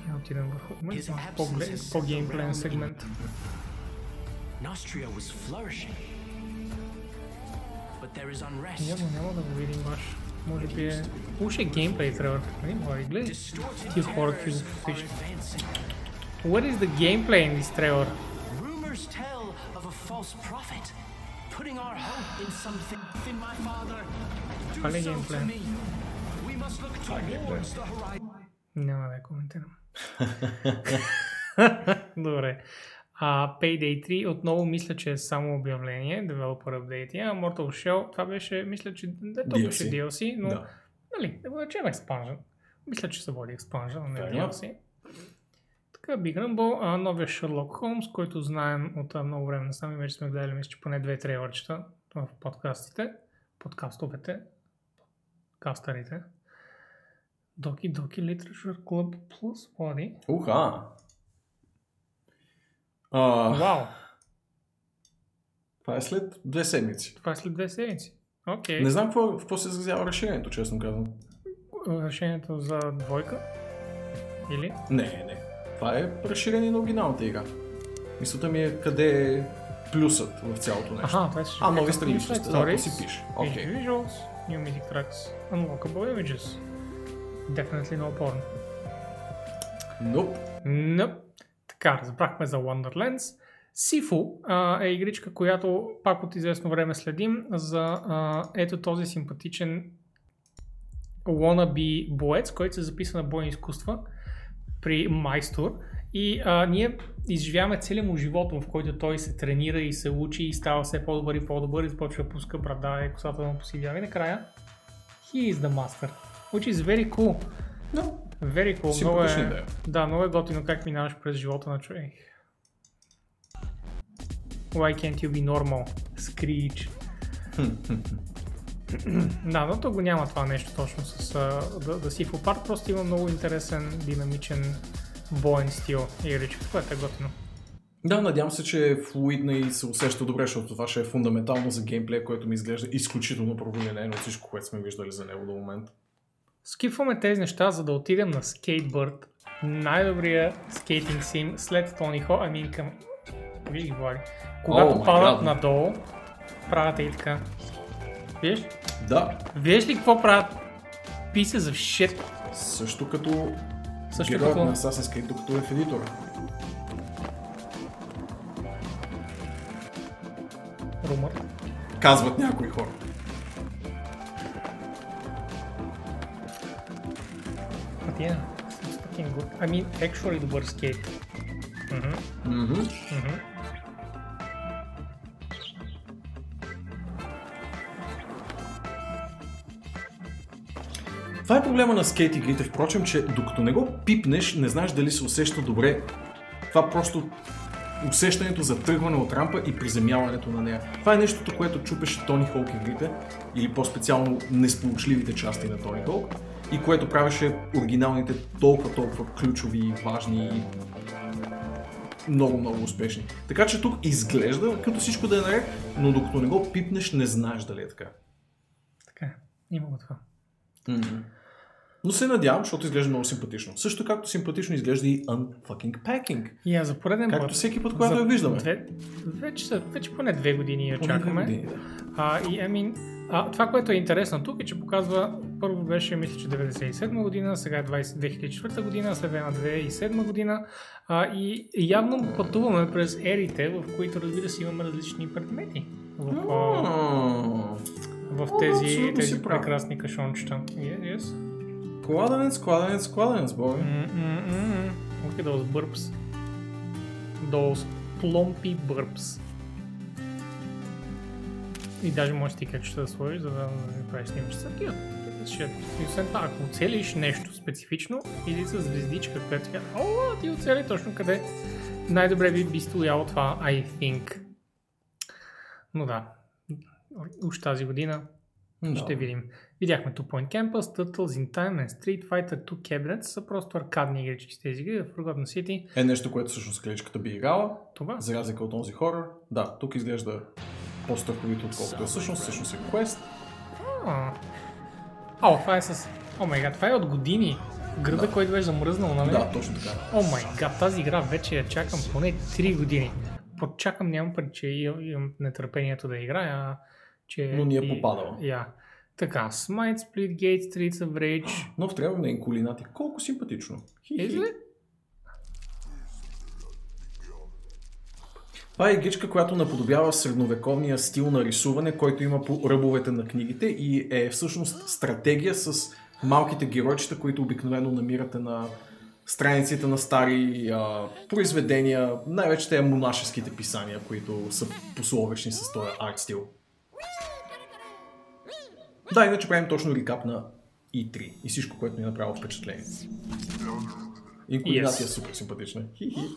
A: Я отидем върху
H: His
A: малко
H: absence
A: по-глед-
H: has
A: по-геймплейн
H: settled around
A: сегмент.
H: Nostria was flourishing. But there is unrest.
A: Няма, няма да го видим баш. Може би е... Уж е геймплей, трябва да Млади, гледай.
H: Distorted
A: Тия хора,
H: terrors
A: които го
H: are
A: посвищат.
H: advancing.
A: What is the gameplay in this trailer?
H: Rumors tell of a false prophet putting our hope in something in my father. Do
A: Това ли е
H: so
A: геймплея?
H: to me. We must look towards the horizon.
A: Няма да я коментирам. Добре. А, Payday 3 отново мисля, че е само обявление, developer update. А Mortal Shell, това беше, мисля, че да, то беше
B: DLC.
A: DLC, но
B: Да.
A: нали, да го речем expansion. Мисля, че се води expansion, а не
B: Fair
A: DLC. Така, Big Rumble, а, новия Sherlock Holmes, който знаем от а, много време насам и вече сме гледали, мисля, че поне две трейлърчета в подкастите, подкастовете, подкастарите. Доки Доки Literature Club Plus Води.
B: Уха! А,
A: Вау!
B: това е след две седмици.
A: Това е след две седмици. Окей.
B: Не знам какво, в какво се изразява разширението, честно казвам.
A: Решението за двойка? Или?
B: Не, не. Това е разширение на оригиналната игра. Мисълта ми е къде е плюсът в цялото нещо.
A: Аха, това е
B: А, нови
A: Complete
B: страни ще
A: Side
B: сте. Да, си пише. Окей.
A: Visuals, New Music Tracks, Unlockable Images. Definitely no porn.
B: Nope.
A: Nope. Така, разбрахме за Wonderlands. Сифу а, е игричка, която пак от известно време следим за а, ето този симпатичен wannabe боец, който се записва на бойни изкуства при майстор И а, ние изживяваме целият му живот, в който той се тренира и се учи и става все по-добър и по-добър и започва да пуска брада и косата му посидява и накрая he is the master, which is very cool.
B: No.
A: Very cool. Много е, да, много е готино как минаваш през живота на човек. Why can't you be normal? Screech. да, но то го няма това нещо точно с да, да си в опарт, просто има много интересен, динамичен боен стил игричка, което е готино.
B: Да, надявам се, че е флуидна и се усеща добре, защото това ще е фундаментално за геймплея, което ми изглежда изключително провалено от всичко, което сме виждали за него до момента.
A: Скипваме тези неща, за да отидем на Skatebird, най-добрия скейтинг сим след Тони Хо, ами към... Виж ги, Влади. Когато
B: Oh
A: падат
B: God.
A: надолу, правят и така. Виж?
B: Да,
A: Виж ли какво правят? Pieces of shit.
B: също като
A: Също
B: героят
A: като...
B: на Assassin's Creed, докато е в едитора.
A: Румър.
B: Казват някои хора.
A: Yeah, it's fucking good. I mean, actually добър скейт. Мгм.
B: Мгм.
A: Мгм.
B: Това е проблема на скейт игрите, впрочем, че докато не го пипнеш, не знаеш дали се усеща добре. Това просто усещането за тръгване от рампа и приземяването на нея. Това е нещото, което чупеше Тони Холк игрите, или по-специално несполучливите части на Тони Холк, и което правеше оригиналните толкова, толкова ключови, и важни и много, много успешни. Така че тук изглежда като всичко да е наред, но докато не го пипнеш, не знаеш дали е така.
A: Така, е. има го това.
B: Мгм. Но се надявам, защото изглежда много симпатично. Също както симпатично изглежда и Unfucking Packing.
A: И аз за пореден
B: Както
A: път.
B: всеки път, когато
A: за
B: я виждаме.
A: Две, вече, са, вече поне две години я
B: Поне две
A: чакаме.
B: години, да.
A: А, и I mean, а, това, което е интересно тук е, че показва, първо беше, мисля, че 97 година, сега е 20, 2004 година, след една 2007 година а, и явно пътуваме през ерите, в които разбира се имаме различни предмети. В, а, в тези, тези прекрасни кашончета. Yes, yes.
B: Кладенец, кладенец, кладенец.
A: Mm-mm-mm. Look at those burps. Those plumpy burps. И даже можеш ти качета да сложиш, за да правиш. Shit. И освен това, ако оцелиш нещо специфично, или с звездичка, която ти казва, о, ти оцели точно къде най-добре би, би стояло това, I think. Но да, уж тази година
B: Да.
A: ще видим. Видяхме Two Point Campus, Turtles in Time and Street Fighter 2 Cabinets са просто аркадни игрички с тези игри в Forgotten City.
B: Е нещо, което всъщност клечката би играла,
A: Това.
B: за разлика от този хорор. Да, тук изглежда по-страховито, отколкото е всъщност. Всъщност е квест.
A: А, О, това е с... О май гад, това е от години. Града, който беше замръзнал, нали?
B: Да, точно така.
A: О май гад, тази игра вече я чакам поне 3 години. Почакам, нямам пред, че имам, нетърпението да играя, че...
B: Но ни е попадала.
A: Я. Така, Smite, Splitgate, Streets of Rage.
B: Но трябва на инкулинати. Колко симпатично. Хи-хи.
A: Is
B: Това е игричка, която наподобява средновековния стил на рисуване, който има по ръбовете на книгите и е всъщност стратегия с малките геройчета, които обикновено намирате на страниците на стари а, произведения, най-вече те монашеските писания, които са пословични с този арт стил. Да, иначе правим точно рекап на E3 и всичко, което ни е направило впечатление. Инкулинация
A: Yes.
B: е супер симпатична. Хи-хи.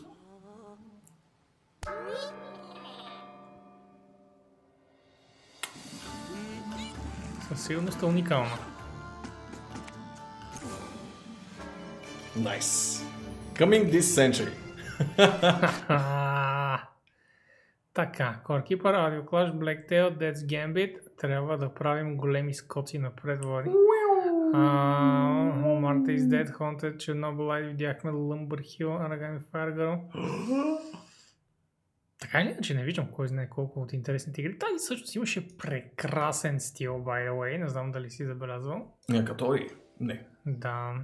A: Със сигурност е уникална.
B: Nice. Coming this century.
A: Така, Audio Clash, Blacktail, Death's Gambit. Трябва да правим големи скоци напред, Влади. А, Marta is Dead, Haunted, Chernobyl, видяхме Lumber Hill, Aragami Fire Girl. Така или иначе не виждам кой знае колко от интересните игри. Тази всъщност имаше прекрасен стил, by the way. Не знам дали си забелязвал.
B: Не, като ли? Не.
A: Да.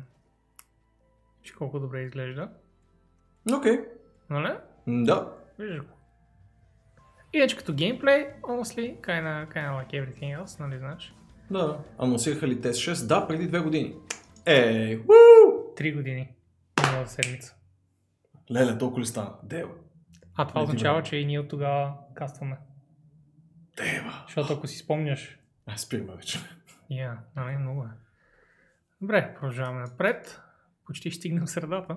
A: Виж колко добре изглежда.
B: Окей.
A: Нали?
B: М, Да.
A: Виждаш го. Иначе като геймплей, honestly, kinda, kinda like everything else, нали знаеш?
B: Да. Анонсираха ли тест 6? Да, преди две години. Е, уу!
A: Три години. Миналата седмица.
B: Леле, толкова ли стана? Дева.
A: А това
B: Не
A: означава, че и ние от тогава кастваме.
B: Дева.
A: Защото ако си спомняш,
B: Ай, спираме вече.
A: я, нали, много е. Добре, продължаваме напред. Почти ще стигнем средата.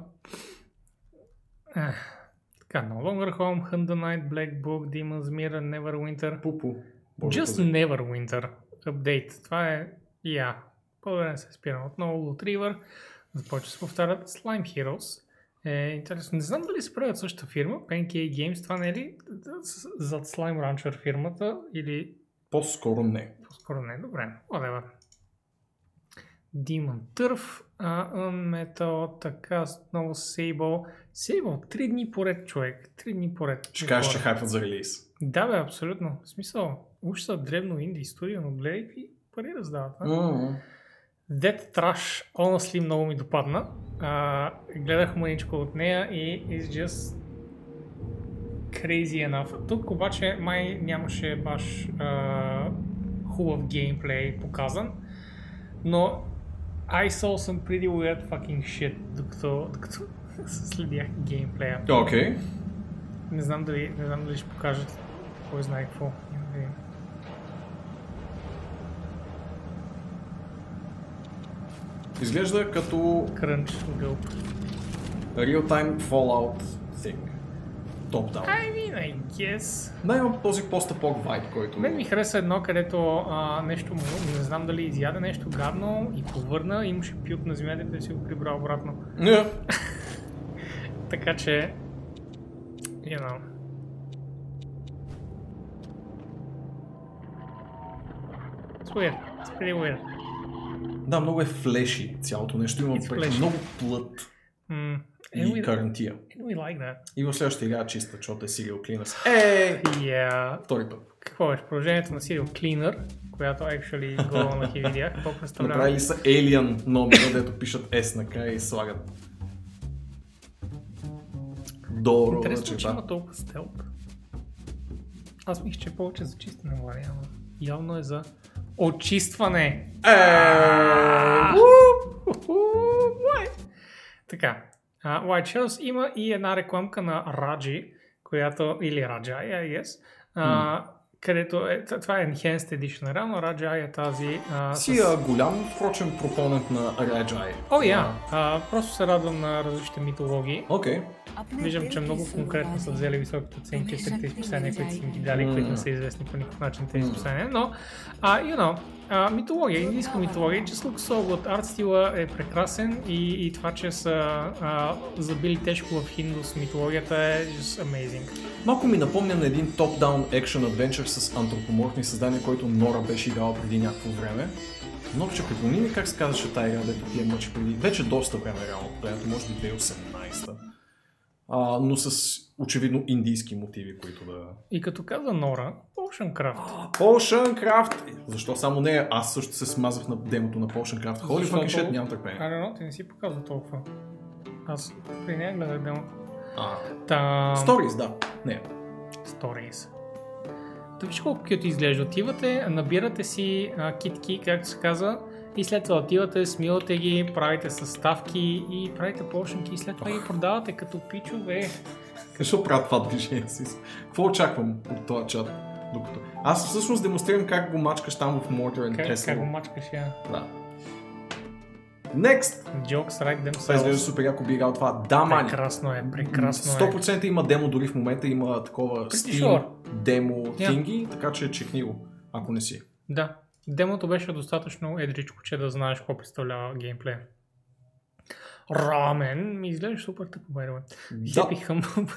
A: Ех. Така, No Longer Home, Hunt the Night, Black Book, Demon's Mirror, Neverwinter.
B: Пупу. Боже,
A: Just
B: пази.
A: Neverwinter Update. Това е я. По-добре не се спирам. Отново Loot River. Започва се повтарят Slime Heroes. Е, интересно. Не знам дали се правят същата фирма. Pancake Games. Това не е ли зад Slime Rancher фирмата? Или
B: По-скоро не.
A: по-скоро не. Добре. Whatever. Demon Turf, uh, Unmetal, така, отново Sable. Sable, три дни поред, човек. Три дни поред.
B: Ще кажеш, че хайпът за релиз.
A: Да, бе, абсолютно. В смисъл, уж са древно инди студио, но гледай какви пари раздават.
B: М.
A: Dead Trash, honestly, много ми допадна. А, гледах маничко от нея и it's just crazy enough. Тук обаче май нямаше баш а, хубав геймплей показан, но I saw some pretty weird fucking shit, докато, докато следях геймплея.
B: Окей.
A: Не знам дали, не знам дали ще покажат кой знае какво.
B: Изглежда като
A: Крънч, гълб.
B: real-time Fallout thing. Top-down.
A: I mean, I guess.
B: Да, има този пост-апок вайб, който...
A: Мен ми хареса едно, където а, нещо му, не знам дали изяде нещо гадно и повърна, имаше пют на земята и да си го прибра обратно.
B: Не.
A: Така че, you know. It's weird. It's pretty weird.
B: Да, много е флеши цялото нещо. Има много плът
A: Mm.
B: и карантия.
A: like that.
B: И в следващата игра чиста, защото е Serial Cleaners. Е!
A: Yeah.
B: Втори път.
A: Какво е? Продължението на Serial Cleaner, която actually go на и видях. Какво представлява?
B: Направили са Alien номера, дето пишат S накрая и слагат долу
A: Интересно, че има толкова стелп. Аз мисля, че е повече за чистене, ама явно е за очистване.
B: Е!
A: Така, White Shells има и една рекламка на Раджи, която, или guess, uh, където е, това е Enhanced Edition. Реално Раджай е тази uh,
B: Си а, голям, впрочем, пропонент на Rajai.
A: О, я! А, просто се радвам на различните митологии.
B: Окей.
A: Виждам, че много конкретно са взели високите оценки трите изписания, които са им ги дали, които не са известни по никакъв начин тези изписания, но, а, you know, а, митология, индийска митология, че so good, арт стила е прекрасен и, и това, че са а, забили тежко в Хиндус митологията е just amazing.
B: Малко ми напомня на един топ-даун екшен адвенчър с антропоморфни създания, който Нора беше играла преди някакво време. Но ще припомни ми как се казваше тази игра, дето ти е мъчи преди. Вече доста време реално, времето, може би 2018. А, но с очевидно индийски мотиви, които да...
A: И като каза Нора, Ocean Craft.
B: Potion Craft! Защо само не? Аз също се смазах на демото на Potion Craft.
A: Защото-
B: fucking shit, нямам търпение.
A: Don't know, ти не си показва толкова. Аз при нея гледах демо.
B: А,
A: Та...
B: Stories, да. Не.
A: Stories. Да виж колко кют изглежда. Отивате, набирате си а, китки, както се казва, и след това отивате, смилате ги, правите съставки и правите пошенки и след това ги продавате като пичове.
B: Защо правя това движение си? Какво очаквам от този чат? Докато... Аз всъщност демонстрирам как го мачкаш там в Mortar and
A: Как, как го мачкаш я?
B: Да. Next!
A: Jokes right
B: Това изглежда
A: themselves.
B: супер яко би играл това. Да, мани!
A: Прекрасно е, прекрасно е.
B: 100% има демо дори в момента, има такова Steam
A: sure.
B: демо
A: Yeah.
B: тинги, така че чекни го, ако не си.
A: Да. Демото беше достатъчно едричко, че да знаеш какво представлява геймплей. Рамен ми изглежда супер тъпо, way.
B: Да.
A: Happy Humble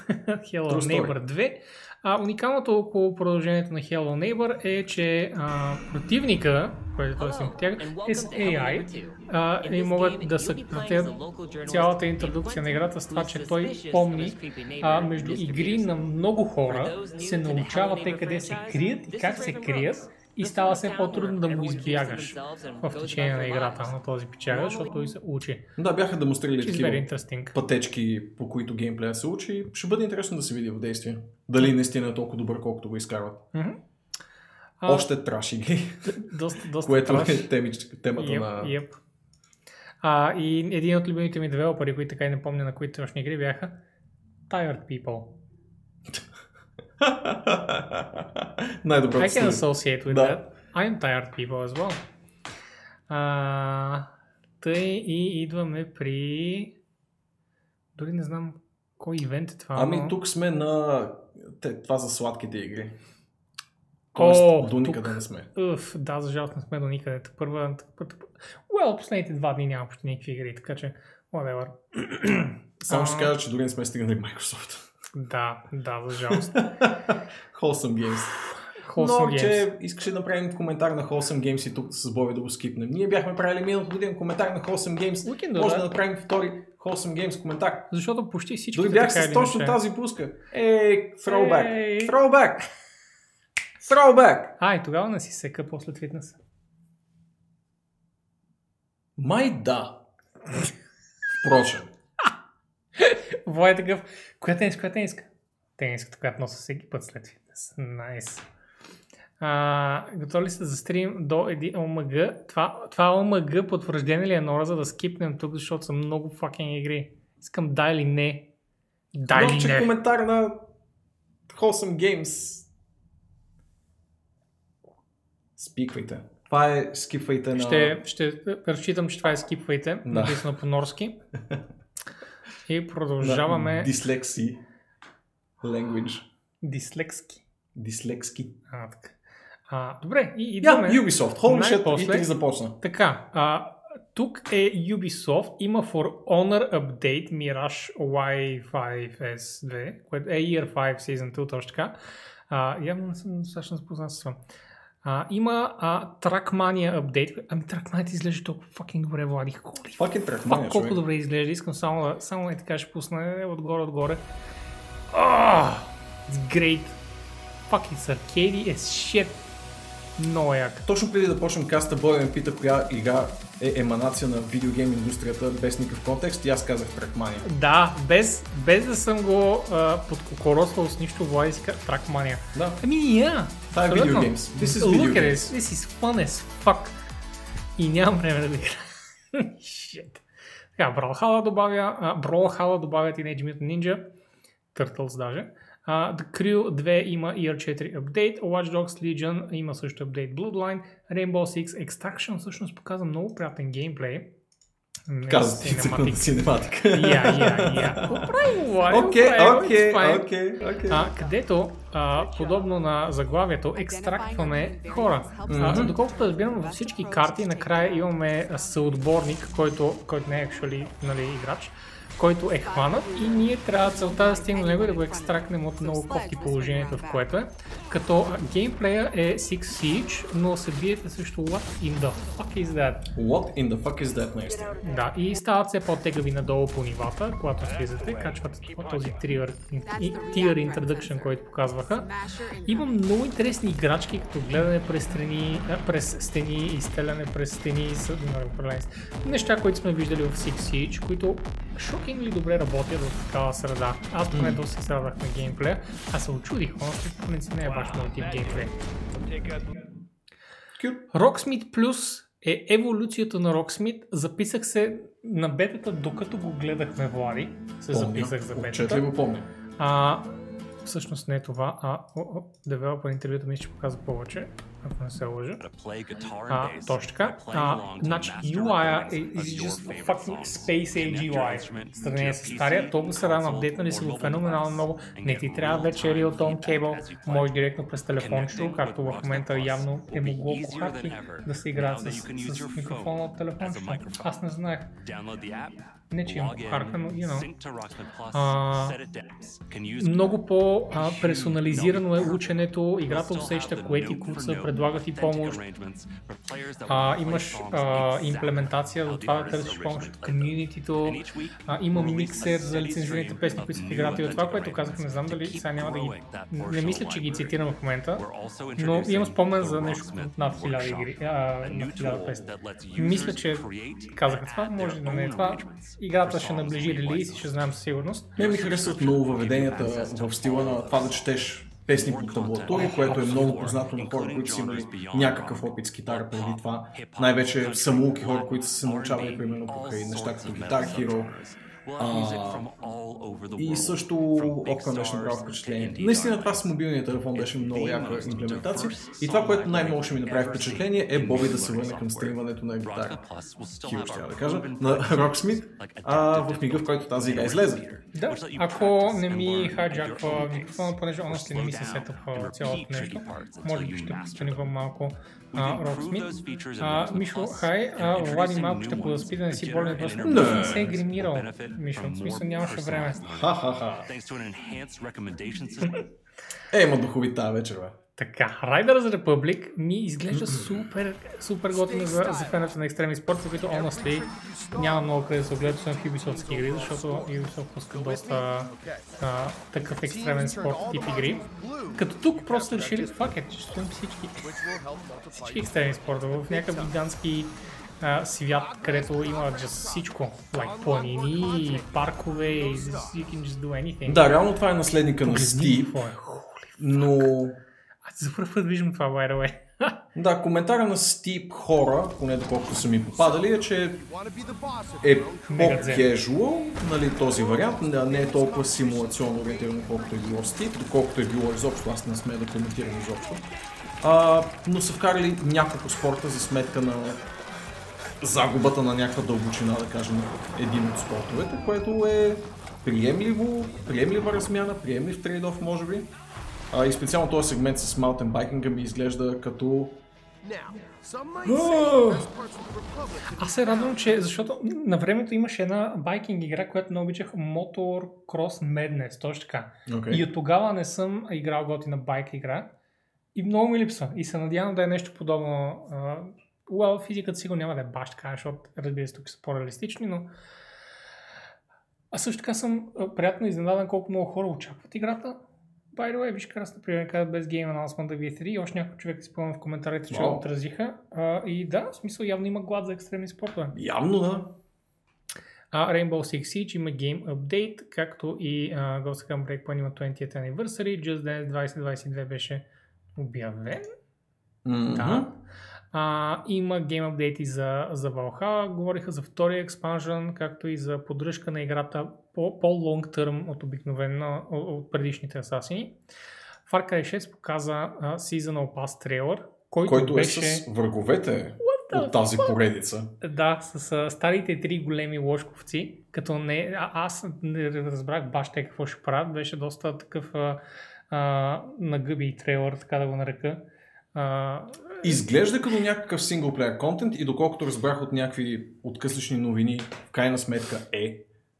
A: Hello
B: True story.
A: Neighbor 2. А, уникалното около продължението на Hello Neighbor е, че а, противника, който той се потяга, е с AI а, и могат да съкратят цялата интродукция на играта с това, че той помни а, между игри на много хора, се научава те къде се крият и как се крият и става все по-трудно да му избягаш в течение на играта на този печага, защото той се учи.
B: Да, бяха демонстрирали такива пътечки, по които геймплея се учи. Ще бъде интересно да се види в действие. Дали наистина е толкова добър, колкото го изкарват.
A: Мгм. А,
B: Още траш игри,
A: доста, доста
B: което
A: траш.
B: е темич- темата
A: Yep,
B: на...
A: yep. А, и един от любимите ми девелопери, които така и не помня на които точни игри бяха tired people.
B: Най-доброто
A: I can associate with
B: Да.
A: that. I'm tired people as well. А, тъй и идваме при... Дори не знам кой ивент е това.
B: Ами
A: но...
B: тук сме на... Те, това за сладките игри.
A: О,
B: Тоест, до
A: тук.
B: никъде не сме.
A: Уф, да, за жалост не сме до никъде. Първа, well, последните два дни няма почти никакви игри, така че, whatever.
B: Само ще кажа, че дори не сме стигнали Microsoft.
A: Да, да, за жалост.
B: Wholesome Games.
A: Wholesome
B: Но,
A: Games.
B: че искаше да направим коментар на Wholesome Games и тук с Боби да го скипнем. Ние бяхме правили миналата година коментар на Wholesome Games.
A: We can do
B: Може
A: that.
B: да направим втори Wholesome Games коментар.
A: Защото почти всички
B: Дори бях с точно тази пуска. Ей, throwback.
A: Ей.
B: Throwback. Throwback.
A: А, и тогава не си сека после фитнеса.
B: Май да. Впрочем.
A: Вой е такъв, коя тениска, коя тениска? Тениската, която нося всеки път след фитнес. Найс. А, готови ли сте за стрим до един ОМГ? Това, това ОМГ потвърждение ли е Нора, за да скипнем тук, защото са много факен игри. Искам да или не. Да или не.
B: коментар на Wholesome Games. Спиквайте. Това е скипвайте на...
A: Ще, ще разчитам, че това е скипвайте,
B: Да.
A: написано по норски. И продължаваме
B: на Дислекси. Language.
A: дислекски.
B: Дислекски.
A: А, така. А, добре, и идваме.
B: Ubisoft. Holy shit, и ти започна.
A: Така, а, тук е Ubisoft, има For Honor Update Mirage Y5S2, което е Year 5 Season 2, точно така. А, явно не съм достатъчно запознат с това. А, има а, Trackmania Update. Ами Trackmania изглежда толкова fucking добре, Влади. Holy
B: Fucking
A: fuck,
B: Trackmania,
A: колко
B: човек.
A: добре изглежда. Искам само, само е така ще пусна отгоре, отгоре. Oh, it's great. Fucking it's arcade as shit. Много як.
B: Точно преди да почнем каста, Бой ме пита коя игра е еманация на видеогейм индустрията без никакъв контекст и аз казах Trackmania.
A: Да, без, без да съм го а, подкокоросвал с нищо, Влади си Trackmania.
B: Да.
A: Ами, yeah.
B: Това е games. This is
A: Look at this. This is fun as fuck. И нямам време да го играя. Shit. Така, Brawlhalla добавя, а, Brawlhalla добавя Teenage Mutant Ninja, Turtles даже. Uh, The Crew 2 има Year 4 апдейт, Watch Dogs Legion има също апдейт Bloodline, Rainbow Six Extraction всъщност показва много приятен геймплей. Не
B: Каза ти секунда синематика.
A: Я, я, я.
B: Окей, окей, окей,
A: където, а, подобно на заглавието, екстрактваме хора. А, доколкото разбирам, във всички карти накрая имаме съотборник, който, който не е actually, нали, играч, който е хванат и ние трябва целта да стигнем до него и да го екстрактнем от много кофти положението, в което е. Като геймплея е Six Siege, но се биете също What in the fuck is that?
B: What in the fuck is that наистина?
A: Да, и стават все по-тегави надолу по нивата, когато слизате, качват този tier, tier introduction, който показваха. Има много интересни играчки, като гледане през стени, през стени, изстеляне през стени, с- неща, които сме виждали в Six Siege, които шокинг ли добре работят в такава среда. Аз поне доста се радвах на геймплея, а се очудих, но в принцип не е баш моят тип геймплей. Rocksmith Plus е еволюцията на Rocksmith. Записах се на бетата, докато го гледахме Влади. Се записах за бетата.
B: помня.
A: А, всъщност не е това, а о, о, девелопер интервюта ми ще показва повече, ако не се лъжа. А, точно така. А, значи UI е just fucking Space Age UI. Сравнение с стария, толкова са рано апдейтнали са го феноменално много. Не ти трябва вече Real Tone Cable, може директно през телефончето, както в момента явно е могло по харти да се играят с, с микрофона от телефончето. Аз не знаех. Не, че имам кухарка, но, you know. А, много по-персонализирано е ученето, играта усеща кое ти куца, предлага ти помощ. А, имаш а, имплементация за това да търсиш помощ от комьюнитито. А, има миксер за лицензираните песни, които са в играта. И от това, което казах, не знам дали сега няма да ги... Не мисля, че ги цитирам в момента, но имам спомен за нещо над 1000 игри, а, над 1000 песни. Мисля, че казаха това, може да не е това. Играта ще наближи релиз и ще знаем със сигурност.
B: Мен ми харесват много въведенията в стила на това да четеш песни по таблатури, което е много познато на хора, които са имали някакъв опит с китара преди това. Най-вече самоуки хора, които са се научавали примерно покрай неща като Guitar Hero, а, И също Окна беше направо впечатление. Наистина това с мобилния телефон беше много яка имплементация. И това, което най-много ще ми направи впечатление е Боби да се върне към стримването на гитара. Хиро ще да кажа, на Rocksmith, а, в мига, в който тази игра излезе.
A: Да, ако не ми хайджаква микрофона, понеже още не ми се сетва цялото нещо, може би ще постанивам малко Роксмит. Мишо, хай, а, Влади малко ще подоспи да не си болен, защото не се е гримирал. Мишо, в смисъл нямаше време.
B: Ха-ха-ха. Е, има духови тази вечер, бе.
A: Така, Riders Republic ми изглежда супер, супер готино за, за фената на екстремни спорта, които honestly няма много къде да се огледат, освен в Ubisoft игри, защото Ubisoft пуска доста а, такъв екстремен спорт тип игри. Като тук просто решили, fuck it, ще стоим всички, всички екстремни спорта. В някакъв гигантски а, свят, където има just всичко. Like планини, паркове, you can just do anything.
B: Да, реално това е наследника на Steep, но
A: аз за първ път виждам това, by the way.
B: да, коментара на Steep хора, поне доколкото са ми попадали, е, че е по-кежуал, нали, този вариант, не е толкова симулационно ориентирано, колкото е било Steep, доколкото е било изобщо, аз не сме да коментирам изобщо. А, но са вкарали няколко спорта за сметка на загубата на някаква дълбочина, да кажем, един от спортовете, което е приемливо, приемлива размяна, приемлив трейдов, може би. А, и специално този сегмент с маунтен байкинга ми изглежда като...
A: Аз се радвам, че защото на времето имаше една байкинг игра, която не обичах Motor Cross Madness, точно така.
B: Okay.
A: И от тогава не съм играл готина байк игра. И много ми липсва. И се надявам да е нещо подобно. Well, физиката сигурно няма да е баш така, защото разбира се тук са по-реалистични, но а също така съм приятно изненадан колко много хора очакват играта. By the way, виж крас, например, казват без Game Announcement да V3 и още някой човек спомня в коментарите, че wow. отразиха. А, и да, в смисъл явно има глад за екстремни спортове.
B: Явно да.
A: А, Rainbow Six Siege има Game Update, както и uh, Ghost Recon Breakpoint има 20th Anniversary, Just Dance 2022 беше обявен.
B: Mm-hmm.
A: Да. А, има Game Update и за, за Valhalla, говориха за втория експанжен, както и за поддръжка на играта по, по-лонг търм от обикновено от предишните асасини. Far Cry 6 показа uh, Seasonal Pass трейлър, който,
B: който
A: беше...
B: е с враговете от тази поредица.
A: Да, с, с старите три големи ложковци, като не, а, аз не разбрах баш те какво ще правят, беше доста такъв а, а, нагъби трейлър, така да го нарека. А,
B: Изглежда като някакъв синглплеер контент и доколкото разбрах от някакви откъслични новини, в крайна сметка е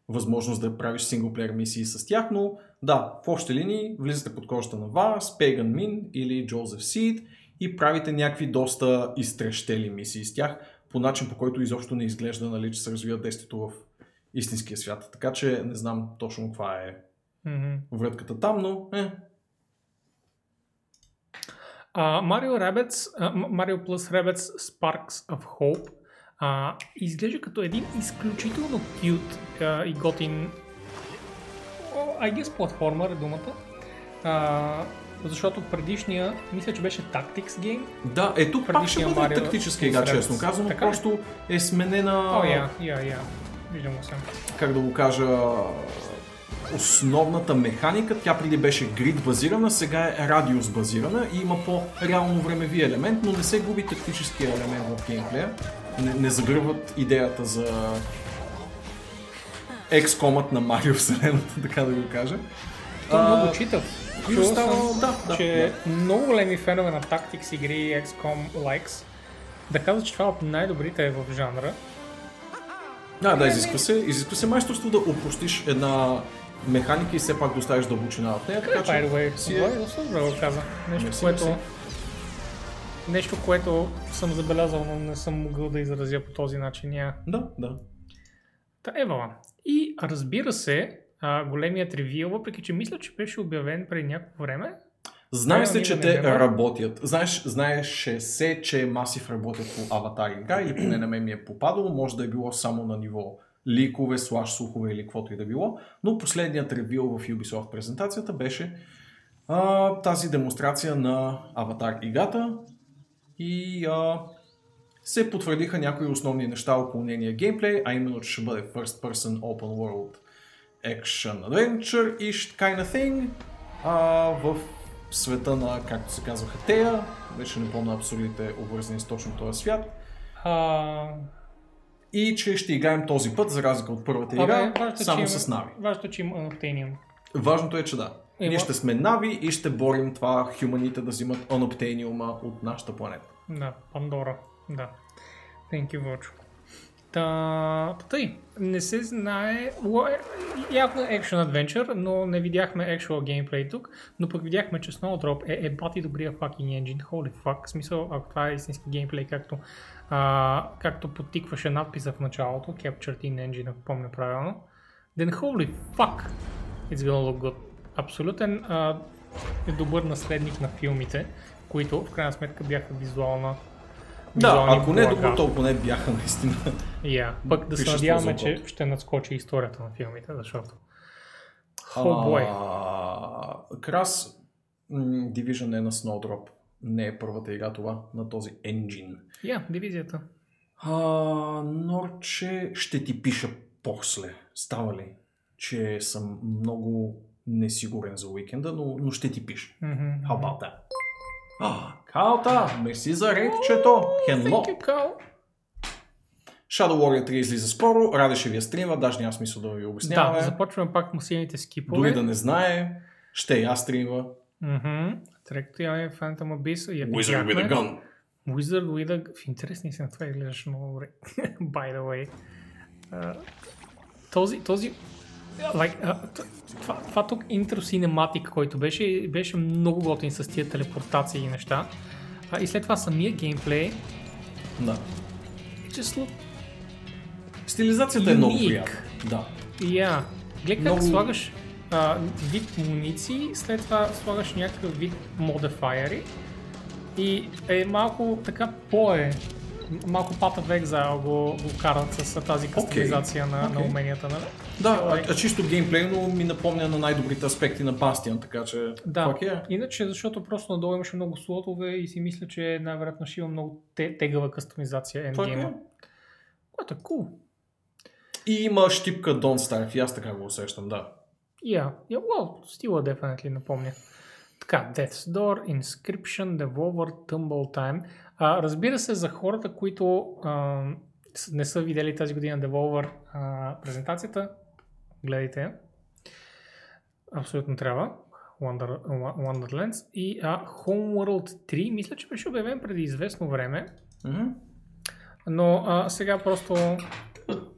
B: възможност да правиш синглплеер мисии с тях, но да, в общи линии влизате под кожата на Варс, Pagan Min или Joseph Seed и правите някакви доста изтрещели мисии с тях, по начин по който изобщо не изглежда, нали, че се развива действието в истинския свят. Така че не знам точно каква е
A: mm-hmm.
B: вратката там, но е,
A: Uh, Mario Rabbids, uh, Mario Plus Rabbids Sparks of Hope uh, изглежда като един изключително cute uh, и готин I guess платформер е думата. Uh, защото предишния, мисля, че беше Tactics Game.
B: Да, е тук пак ще бъде тактическа игра, честно казано, така просто е сменена...
A: О, я, я, я. Виждам го съм.
B: Как да го кажа основната механика, тя преди беше грид базирана, сега е радиус базирана и има по-реално времеви елемент, но не се губи тактическия елемент в геймплея. Не, не загърват идеята за XCOM-ът на Марио вселената, така да го кажа.
A: То а, много читав. Чул става, да, да, че да. много големи фенове на Tactics игри XCOM Likes да казват, че това е от най-добрите е в жанра.
B: Да, да, изисква се, изисква се майсторство да опростиш една механика и все пак доставиш дълбочина в нея.
A: Така, че way, си е... Добре го каза. Нещо, не което... Си. Нещо, което съм забелязал, но не съм могъл да изразя по този начин. Я.
B: Да, да.
A: Та евала. И разбира се, а, големият ревил, въпреки че мисля, че беше обявен преди някакво време.
B: Знае се, че те работят. Знаеш, знаеше се, че Масив работят по аватар игра или поне на мен ми е попадало. Може да е било само на ниво ликове, слаш слухове или каквото и да било, но последният ревил в Ubisoft презентацията беше а, тази демонстрация на Аватар играта и а, се потвърдиха някои основни неща около нейния геймплей, а именно, че ще бъде First Person Open World action adventure ish kind of thing а, в света на, както се казваха Тея, вече не помня абсолютите обвързани с точно този свят.
A: А,
B: И че ще играем този път, за разлика от първата
A: абе,
B: игра,
A: важното,
B: само
A: че
B: с Нави.
A: Важното, че има Unobtainium.
B: Важното е, че да.
A: Има-
B: Ние ще сме Нави и ще борим това хуманите да взимат Unobtainium от нашата планета.
A: Да, Пандора. Да. Thank you, Вочо. Та, тъй, не се знае, е, явно е Action Adventure, но не видяхме actual геймплей тук, но пък видяхме, че Snowdrop е, е бати добрия fucking engine, holy fuck, в смисъл, ако това е истински геймплей, както, а, както потикваше надписа в началото, Captured in Engine, ако помня правилно, then holy fuck, it's gonna look good. Абсолютен а, е добър наследник на филмите, които в крайна сметка бяха визуална
B: Да, ако не е
A: блага.
B: добро, толкова не бяха наистина.
A: Я, пък да се надяваме, че ще надскочи историята на филмите, защото... О, бой.
B: А, Крас, Division е на Snowdrop. Не е първата игра това на този engine.
A: Я, дивизията.
B: А, Норче, ще ти пиша после. Става ли? Че съм много несигурен за уикенда, но, но ще ти пиша.
A: Мгм.
B: How about that? А, Калта, мерси за рейдчето. Хенло. Shadow Warrior 3 излиза скоро, Раде ще ви я стрима, даже няма смисъл да ви обясняваме.
A: Да, започваме пак масивните скипове.
B: Дори да не знае, ще я стримва.
A: Тъй като имаме Phantom Abyss, я
B: Wizard with a gun.
A: Wizard with a... В интересни си на това изглеждаш много добре. By the way. А, този, този... Like, а, това, това тук интро синематик, който беше, беше много готин с тия телепортации и неща. А, и след това самия геймплей
B: Да.
A: just look
B: Стилизацията е много
A: Unique.
B: приятна. Да.
A: Я, гледай как
B: Много-
A: слагаш а, вид муниции, след това слагаш някакъв вид модифайери и е малко така по-е, малко пата в екзайл го, го карат с тази кастомизация на, на
B: окей.
A: уменията, нали?
B: Да, а, а чисто геймплейно ми напомня на най-добрите аспекти на Bastion, така че...
A: Да,
B: yeah.
A: иначе защото просто надолу имаше много слотове и си мисля, че най-вероятно ще има много те, тегава кастомизация ендгейма.
B: yeah.
A: Което е cool.
B: И има щипка Don't Starve, и аз така го усещам, да.
A: Yeah, yeah well, стила definitely напомня. Така, Death's Door, Inscription, Devolver, Tumble Time. А, разбира се, за хората, които а, не са видели тази година Devolver а, презентацията, гледайте. Абсолютно трябва. Wonder, Wonderlands и а, Homeworld 3, мисля, че беше обявен преди известно време,
B: Мгм.
A: но а, сега просто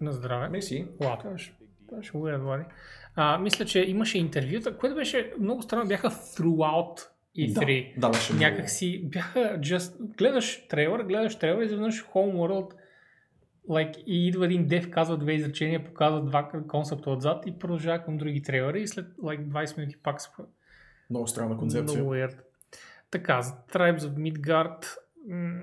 A: на здраве. Беше weird, Влади. А, мисля, че имаше интервюта, което беше много странно, бяха throughout E3.
B: Да, да, беше много.
A: Някак си бяха just, гледаш трейлър, гледаш трейлър и изведнъж Homeworld like, и идва един дев, казва две изречения, показва два концепта отзад и продължава към други трейлери и след like, 20 минути пак се
B: Много странна концепция.
A: много weird. Така, за Tribes of Midgard м,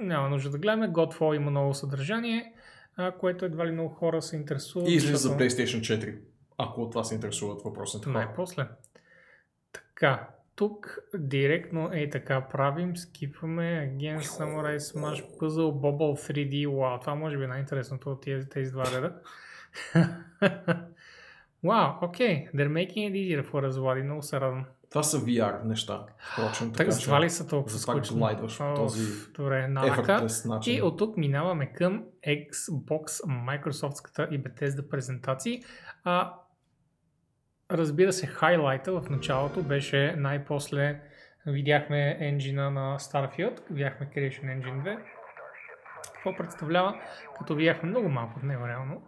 A: няма нужда да гледаме. Godfall има ново съдържание, а, което едва ли много хора се интересуват.
B: И излиза за PlayStation 4. Ако от това се интересуват въпросните хора.
A: най-после. Така, тук директно е така правим, скипваме Again Samurai Smash Puzzle Bubble 3D. Вау, това може би е най-интересното от тези, тези два реда. Вау, окей, they're making it easier for us, Влади, много се радвам.
B: Това са VR неща. Впрочем,
A: Так,
B: така че
A: това ли са толкова
B: за
A: скучни?
B: глайдваш по този
A: Добре. И от тук минаваме към Xbox, Microsoftската и Bethesda презентации. А, разбира се, хайлайта в началото беше най-после видяхме енджина на Starfield, видяхме Creation Engine 2. Какво представлява? Като видяхме много малко от него реално.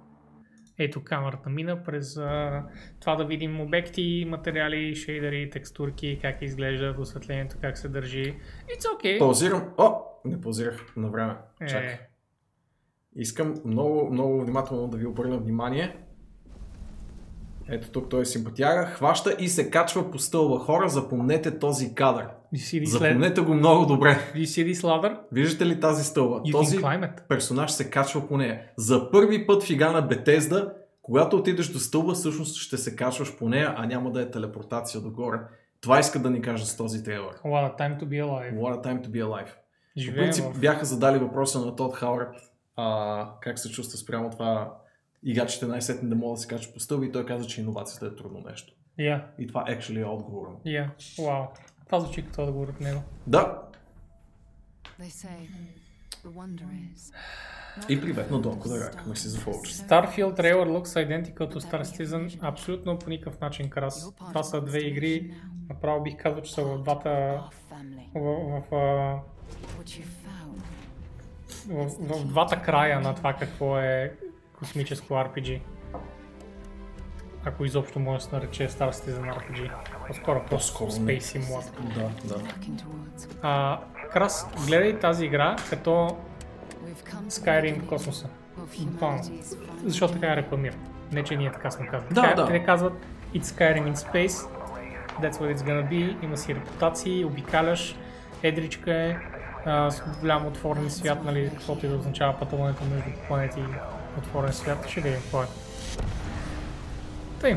A: Ето камерата мина през а, това да видим обекти, материали, шейдери, текстурки, как изглежда осветлението, как се държи. It's okay.
B: Паузирам. О, не паузирах на време. Чакай.
A: Е,
B: Искам много, много внимателно да ви обърна внимание. Ето тук той е симпатяга, хваща и се качва по стълба. Хора, запомнете този кадър. Запомнете го много добре.
A: you see this ladder?
B: Виждате ли тази стълба?
A: You
B: този персонаж се качва по нея. За първи път в игра на Бетезда, когато отидеш до стълба, всъщност ще се качваш по нея, а няма да е телепортация догоре. Това иска да ни кажа с този трейлър.
A: What a time to be alive.
B: What a time to be alive. По
A: Живеем
B: принцип
A: в...
B: бяха задали въпроса на Тод Хауърд а, как се чувства спрямо това играчите най-сетне да могат да се качат по стълби и той каза, че иновацията е трудно нещо.
A: Yeah,
B: И това actually е отговора.
A: yeah, вау. Това звучи като отговор от него.
B: Да,
I: They say the wonder is.
B: и привет на Донко да ракаме си за фолче.
A: Starfield Trailer looks identical to Star Citizen. Абсолютно по никакъв начин крас. Това са две игри. Направо бих казал, че са в двата... В, в,
I: you found.
A: в, в двата края на това какво е космическо RPG. Ако изобщо може да се нарече Star Citizen RPG. По-скоро просто
B: По-скоро.
A: Space Simulator.
B: Да, да.
A: А, Крас, гледай тази игра като Skyrim в космоса. Буквално. Защото така я рекламират. Не, че ние така сме казали.
B: Да,
A: Така-
B: да.
A: Те казват It's Skyrim in Space. That's what it's gonna be. Има си репутации, обикаляш, едричка е, а, с голям отворен свят, нали, каквото и да означава пътуването между планети отворен свят. Ще видим какво е. Тъй.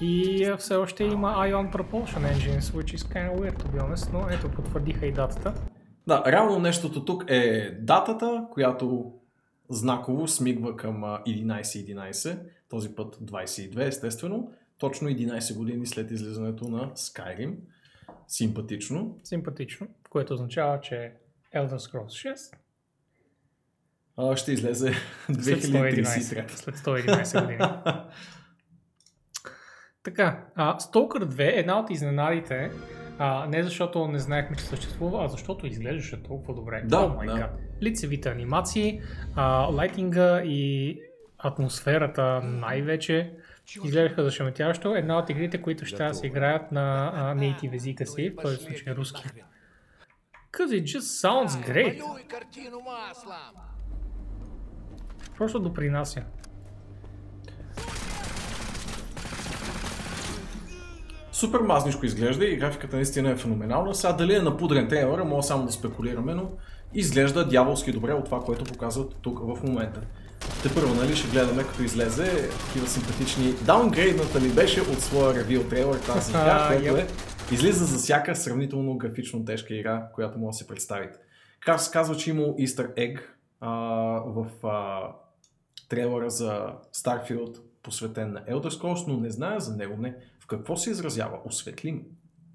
A: И а, все още има Ion Propulsion Engines, which is kind of weird to be honest, но ето потвърдиха и датата.
B: Да, реално нещото тук е датата, която знаково смигва към а, 11.11, този път 22 естествено, точно 11 години след излизането на Skyrim. Симпатично.
A: Симпатично, което означава, че Elder Scrolls 6
B: А, ще излезе
A: След 111,
B: 2033.
A: след 111 години. така, а, Stalker 2 е една от изненадите, а, не защото не знаехме, че съществува, а защото изглеждаше толкова добре.
B: Да,
A: oh my
B: да.
A: God. Лицевите анимации, а, лайтинга и атмосферата най-вече изглеждаха зашеметяващо. Една от игрите, които ще да се играят на а, native езика си, в този случай руски. Cause it just sounds great. Просто допринася.
B: Супер мазничко изглежда и графиката наистина е феноменална. Сега дали е напудрен трейлера, мога само да спекулираме, но изглежда дяволски добре от това, което показват тук в момента. Те първо, нали, ще гледаме като излезе такива симпатични... Даунгрейдната ми беше от своя ревил трейлер тази игра, което е излиза за всяка сравнително графично тежка игра, която може да се представите. Крас казва, че имал Easter Egg а, в а, трейлера за Starfield, посветен на Elder Scrolls, но не знае за него не. В какво се изразява? Осветлим.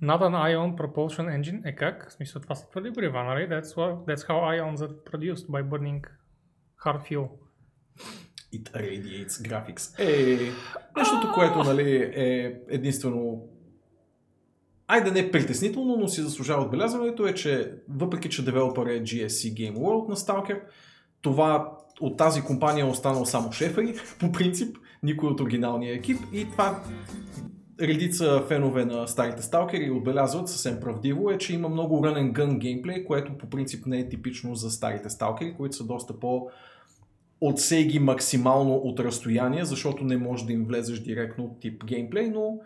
A: Not an ion propulsion engine е как? В смисъл това са твърди горива, нали? That's, what, that's how ions are produced by burning hard fuel.
B: It radiates graphics. Е, нещото, което нали, е единствено Айде не притеснително, но си заслужава отбелязването е, че въпреки, че девелопър е GSC Game World на Stalker, това от тази компания е останал само шефъри, по принцип, никой от оригиналния екип. И това редица фенове на старите сталкери отбелязват. Съвсем правдиво е, че има много and gun геймплей, което по принцип не е типично за старите сталкери, които са доста по отсей ги максимално от разстояние, защото не може да им влезеш директно тип геймплей, но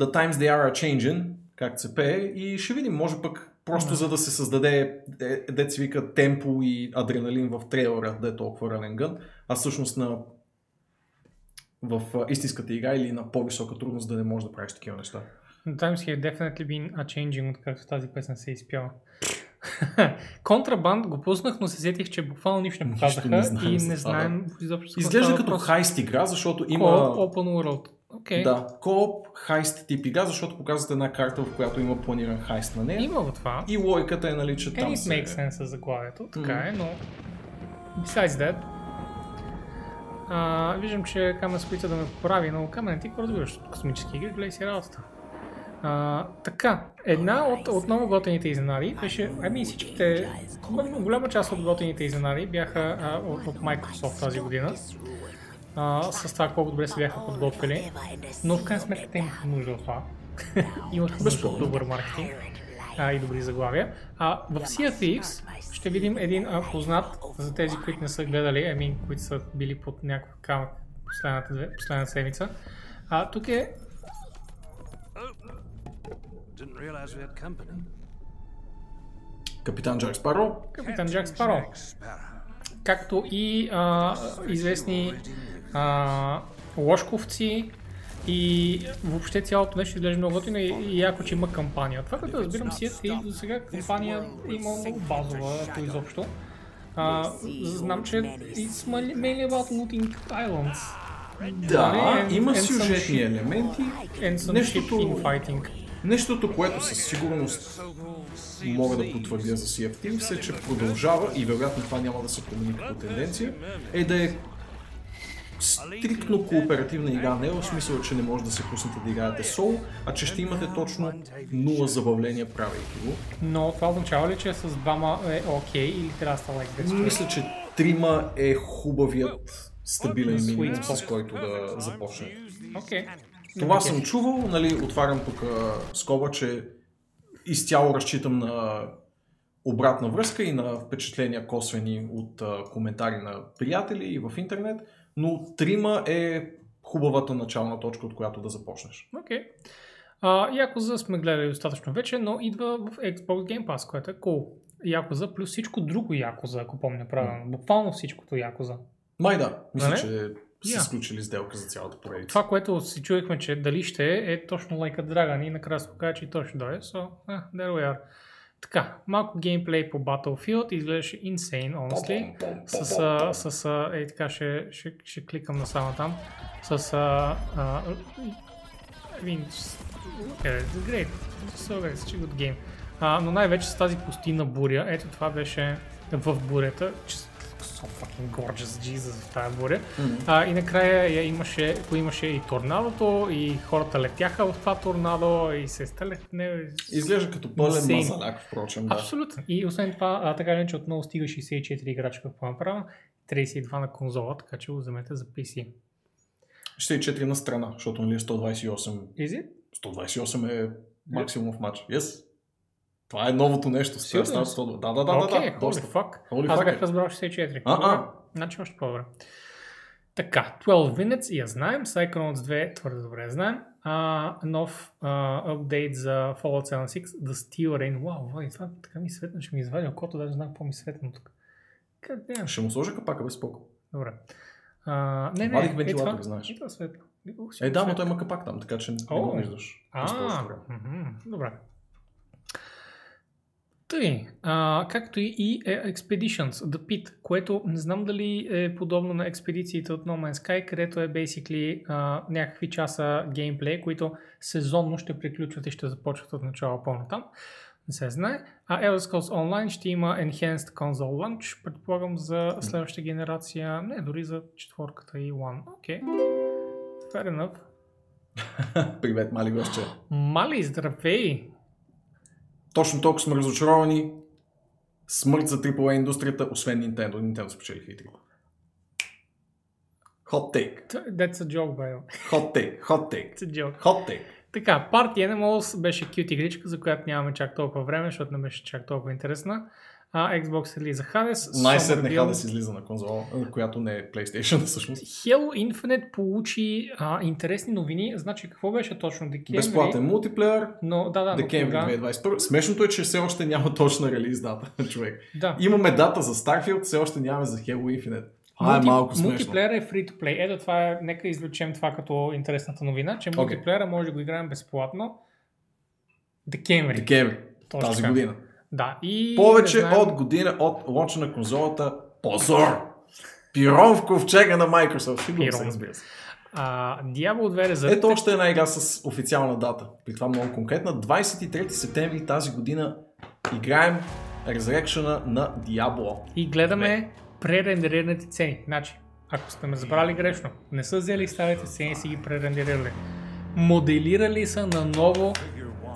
B: the times they are changing, както се пее, и ще видим, може пък просто за да се създаде, е, се вика, темпо и адреналин в трейлера, да е толкова and gun, а всъщност на в истинската игра или на по-висока трудност да не можеш да правиш такива неща.
A: The times have definitely been a changing, откакто тази песен се изпява. Контрабанд го пуснах, но се сетих, че буквално нищо не
B: Нищо
A: показаха
B: не знаем
A: и не знаем изобщо
B: Изглежда като
A: въпрос.
B: хайст игра, защото има...
A: Co-op Open World. Окей.
B: Да, кооп хайст тип игра, защото показват една карта, в която има планиран хайст на нея.
A: Има го това.
B: И логиката е, нали, че
A: And
B: там
A: it
B: се...
A: makes sense за заглавието, така е, но... Besides that, а, виждам, че Камен се да ме поправи, но Камен, ти какво разбираш от космически игри, гледай си работата. А, така, една от, от много готените изненади беше, ами всичките, голяма- голяма част от готените изненади бяха а, от, от Microsoft тази година. А, с това колко добре се бяха подготвили, но в крайна сметка те имаха нужда от това. имаха нужда от добър маркетинг а, и добри заглавия. А в Sea Thieves ще видим един а, познат за тези, които не са гледали, ами, които са били под някакъв камък последната, две- последната седмица. А, тук е.
B: Капитан Джак Спаро.
A: капитан Джак Спаро. Както и а, известни а, лошковци и въобще цялото нещо изглежда много готино и, и яко, че има кампания. Това като разбирам си е до сега кампания има много базова, ако изобщо. А, знам, че it's mainly about looting islands.
B: Да,
A: Нали?
B: има
A: And
B: сюжетни
A: shit.
B: елементи.
A: And
B: Нещото-. Нещото, което със сигурност мога да потвърдя за Sea of Thieves е, че продължава и вероятно това няма да се промени като тенденция, е да е стриктно кооперативна игра, не в смисъл, че не може да се пуснете да играете соло, а че ще имате точно нула забавления правейки го.
A: Но това означава ли, че с двама е окей или трябва да става like?
B: Мисля, че трима е хубавият стабилен минимум, с който да започне.
A: Окей.
B: Това съм чувал, нали, отварям тук скоба, че изцяло разчитам на обратна връзка и на впечатления косвени от а, коментари на приятели и в интернет, но трима е хубавата начална точка, от която да започнеш.
A: Окей. А, Якуза сме гледали достатъчно вече, но идва в Xbox Game Pass, което е cool. Якуза плюс всичко друго Якуза, ако помня правилно. Буквално всичкото Якуза.
B: Май да, мисля,
A: Нали?
B: че са
A: Я.
B: сключили сделка за цялата поредица.
A: Това, което си чуехме, че дали ще е, е точно Like a Dragon и накрая се покаже, че и той ще дойде. So, eh, there we are. Така, малко геймплей по Battlefield, изглеждаше insane, honestly. С, а, с а, е така, ще, ще, ще кликам насама там. С, а, а, I mean, it's great. It's so great, such a good game. А, но най-вече с тази пустинна буря, ето това беше в бурята, so fucking gorgeous, Jesus, в тази буря. А, и накрая я имаше, имаше и торнадото, и хората летяха в това торнадо, и се стреляха. Не,
B: Изглежда като пълен мазаляк, впрочем. Да.
A: Абсолютно. И освен това, а, така или иначе отново стига 64 играча, какво направя, 32 на конзола, така че го вземете за PC.
B: Ще е 4 на страна, защото нали е 128.
A: Is it?
B: 128 е максимум в матч. Yes. Това е новото нещо.
A: Сигурно
B: става? 100. Да, да, да,
A: Окей,
B: да,
A: holy fuck.
B: Holy
A: Аз бях
B: е.
A: разбрал 64.
B: А.
A: Значи още по-добре. Така, 12 Minutes я знаем, Psychonauts 2 твърде добре я знаем. А, нов апдейт за Fallout 76, The Steel Rain. Вау, Влади, това така ми светна, ще ми извади окото, даже знам какво ми светна тук. Къде?
B: Ще му сложа капака без споко.
A: Добре. А, не, не,
B: Вадих
A: е
B: вентилатор,
A: това,
B: знаеш.
A: е това светло.
B: Е, да, но той има капак там, така че не го виждаш.
A: А, добре. Тъй, а, както и, и е, Expeditions, The Pit, което не знам дали е подобно на експедициите от No Man's Sky, където е basically а, някакви часа геймплей, които сезонно ще приключват и ще започват от начало по-натам. Не се знае. А Elder Scrolls Online ще има Enhanced Console Launch, предполагам за следващата генерация, не, дори за четворката и One. Окей. Fair enough.
B: Привет, мали гостче.
A: Мали, здравей!
B: Точно толкова сме разочаровани. Смърт за AAA индустрията, освен Nintendo. Nintendo спечелиха и три. Hot take.
A: That's a joke, way.
B: Hot take. Hot take.
A: It's a joke.
B: Hot take.
A: Така, Party Animals беше cute игричка, за която нямаме чак толкова време, защото не беше чак толкова интересна. А Xbox релиза Hades.
B: Най-сетне
A: Build.
B: Hades излиза на конзола, която не е PlayStation всъщност.
A: Halo Infinite получи а, интересни новини. Значи какво беше точно? Декември?
B: Безплатен мултиплеер,
A: Но, да, да, но
B: декември
A: кога?
B: 2021. Смешното е, че все още няма точна релиз дата, човек.
A: Да.
B: Имаме дата за Starfield, все още нямаме за Halo Infinite. Това е
A: Мулти-
B: малко смешно.
A: Мултиплеер е free to play. Ето това е, нека извлечем това като интересната новина, че мултиплеера може да го играем безплатно. Декември.
B: Декември. Тази
A: така.
B: година.
A: Да, и...
B: Повече
A: знаем-
B: от година от лонча на конзолата. Позор! Пирон в ковчега на Microsoft. Шегувам се, разбира се.
A: А, Diablo 2 Resurrected.
B: Ето още една игра с официална дата. При това много конкретна. 23 септември тази година играем Resurrection на Diablo.
A: И гледаме пререндерираните цени. Значи, ако сте ме забрали грешно, не са взели старите цени и си ги пререндерирали. Моделирали са наново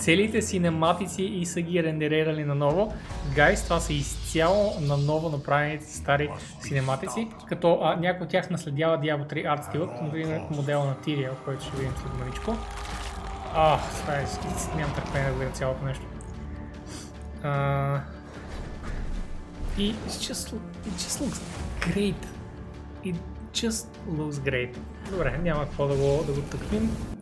A: целите синематици и са ги рендерирали наново. Гайс, това са изцяло наново направените стари синематици, като а, някой от тях наследява Diablo 3 арт стилът, например модела на Tyrael, който ще видим след маличко. А, това е, нямам търпение да видя цялото нещо. А, и it just, it just looks great. It just looks great. Добре, няма какво да го, да го тъкнем.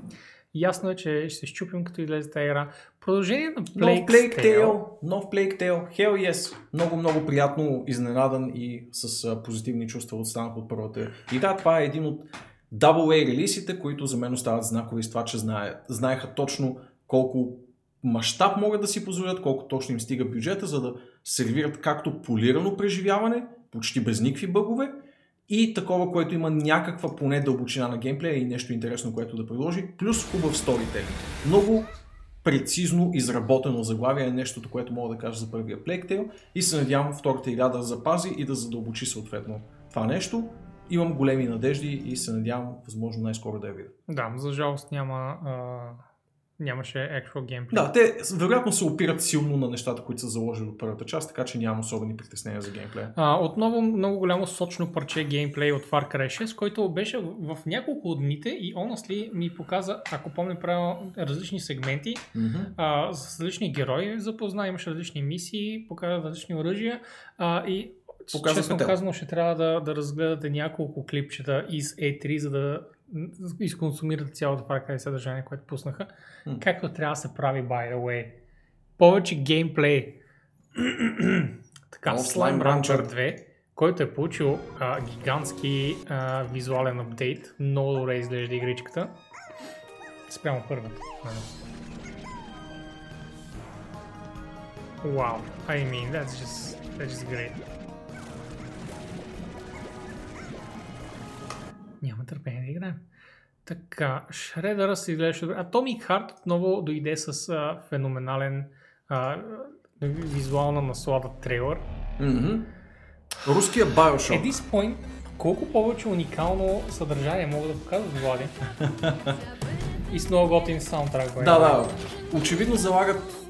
A: Ясно е, че ще се щупим като излезе тази игра. Продължение на
B: Нов
A: Plague,
B: Plague
A: Tale.
B: Tale, нов Plague Tale, Hell yes. Много, много приятно изненадан и с а, позитивни чувства останах от първата игра. Това е един от AA релизите, които за мен остават знакови с това, че знае, знаеха точно колко мащаб могат да си позволят, колко точно им стига бюджета, за да сервират както полирано преживяване, почти без никакви бъгове и такова, което има някаква поне дълбочина на геймплея и нещо интересно, което да предложи, плюс хубав сторителинг. Много прецизно изработено заглавие е нещото, което мога да кажа за първия Plague и се надявам втората игра да запази и да задълбочи съответно това нещо. Имам големи надежди и се надявам възможно най-скоро да я видя.
A: Да, за жалост няма а, нямаше actual gameplay.
B: Да, те вероятно се опират силно на нещата, които са заложили от първата част, така че нямам особени притеснения за геймплея.
A: А, отново много голямо сочно парче геймплей от Far Cry 6, който беше в, в няколко от дните и honestly ми показа, ако помня правилно, различни сегменти
B: mm-hmm.
A: а, с различни герои запозна, имаше различни мисии, показа различни оръжия а, и Показва честно казано ще трябва да, да разгледате няколко клипчета из E3, за да изконсумират цялото Far Cry съдържание, което пуснаха. Mm. Както трябва да се прави, by the way. Повече геймплей. така, Slime Rancher 2, който е получил а, гигантски а, визуален апдейт. Много добре изглежда игричката. Спрямо първата. Wow, I mean, that's just, that's just great. Така, Шредъра се изглеждаше добре. Atomic Heart отново дойде с а, феноменален а, визуална наслада трейлър.
B: Mm-hmm. Руския Bioshock.
A: At this point, колко повече уникално съдържание могат да показват Влади? И с много готин саундтрак.
B: Да, да. Очевидно залагат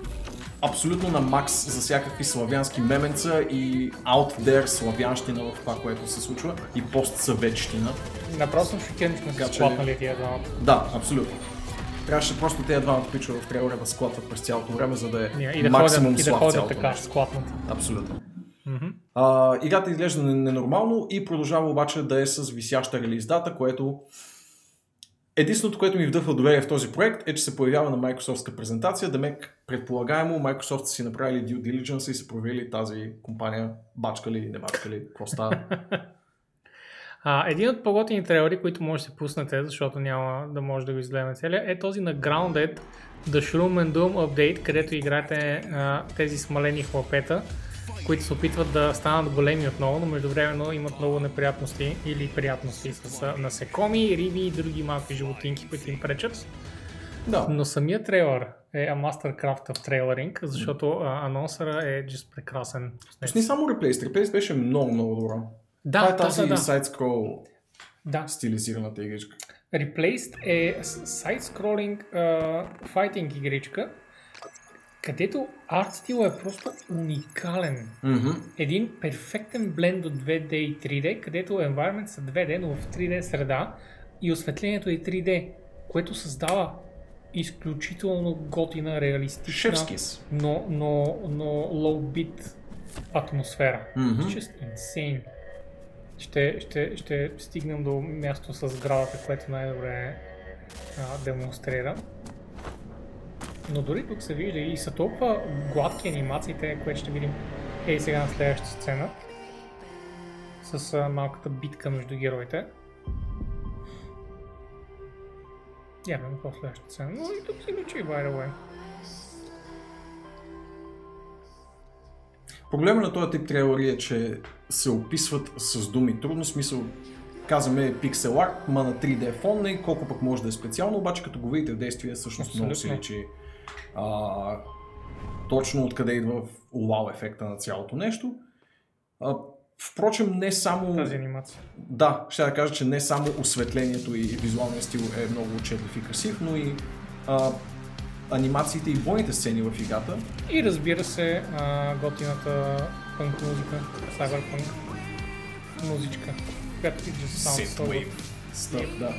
B: абсолютно на макс за всякакви славянски меменца и out there славянщина в това, което се случва и постсъветщина.
A: Направо съм шокиран, че не са склатнали тия двамата.
B: Да, абсолютно. Трябваше просто тези двамата пичове в трейлера да склатват през цялото време, за да е
A: yeah, и да
B: максимум
A: ходят, и да ходят така, склатнат.
B: Абсолютно.
A: Mm-hmm.
B: А, играта изглежда ненормално и продължава обаче да е с висяща релиз дата, което Единственото, което ми вдъхва доверие в този проект е, че се появява на Microsoftска презентация. Демек, предполагаемо, Microsoft са си направили due diligence и са проверили тази компания бачка ли, не бачка ли, какво става.
A: А, един от по-готини трейлери, които може да се пуснете, защото няма да може да го изгледаме целия, е този на Grounded The Shroom and Doom Update, където играете а, тези смалени хлапета които се опитват да станат големи отново, но междувременно имат много неприятности или приятности с насекоми, риби и други малки животинки, които им пречат.
B: Да.
A: Но самият трейлър е mastercraft в трейлеринг, защото а, анонсъра е just прекрасен.
B: Не само Replace, Replace беше много, много добро.
A: Да,
B: Това е тази
A: да, да.
B: side-scroll
A: да.
B: стилизираната игричка.
A: Replaced е uh, fighting игричка, където арт стил е просто уникален.
B: Mm-hmm.
A: Един перфектен бленд от 2D и 3D, където environment са 2D, но в 3D среда и осветлението е 3D, което създава изключително готина, реалистична, но, но, но low bit атмосфера.
B: Mm-hmm.
A: It's just insane. Ще, ще, ще стигнем до място с градата, което най-добре а, демонстрира. Но дори тук се вижда и са толкова гладки анимациите, което ще видим ей сега на следващата сцена. С а, малката битка между героите. Явно по следващата сцена, но и тук си личи, by the way.
B: Проблема на този тип трейлери е, че се описват с думи трудно, смисъл казваме пиксел арт, ма на 3D фон и колко пък може да е специално, обаче като го видите в действие, всъщност много се личи а, точно откъде идва уау ефекта на цялото нещо. А, впрочем, не само...
A: Тази анимация.
B: Да, ще да кажа, че не само осветлението и визуалния стил е много отчетлив и красив, но и а, анимациите и бойните сцени в играта.
A: И разбира се, а, готината пънк музика, cyberpunk музичка, която ти
B: Synthwave stuff, да.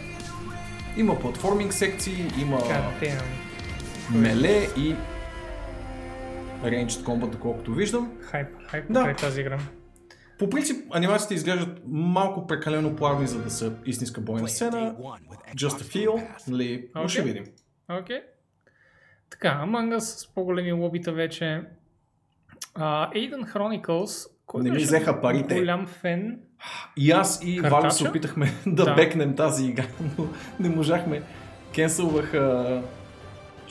B: Има платформинг секции, има меле и Ranged Combat, доколкото виждам.
A: Хайп, хайп да. тази игра.
B: По принцип, анимациите изглеждат малко прекалено плавни, за да са истинска бойна сцена. Just a feel, нали, okay. ще видим.
A: Окей. Okay. Така, Among Us с по-големи лобита вече. Uh, Aiden Chronicles, който
B: не ми взеха парите.
A: голям фен.
B: И аз и Валя се опитахме да, да бекнем тази игра, но не можахме. Кенсълваха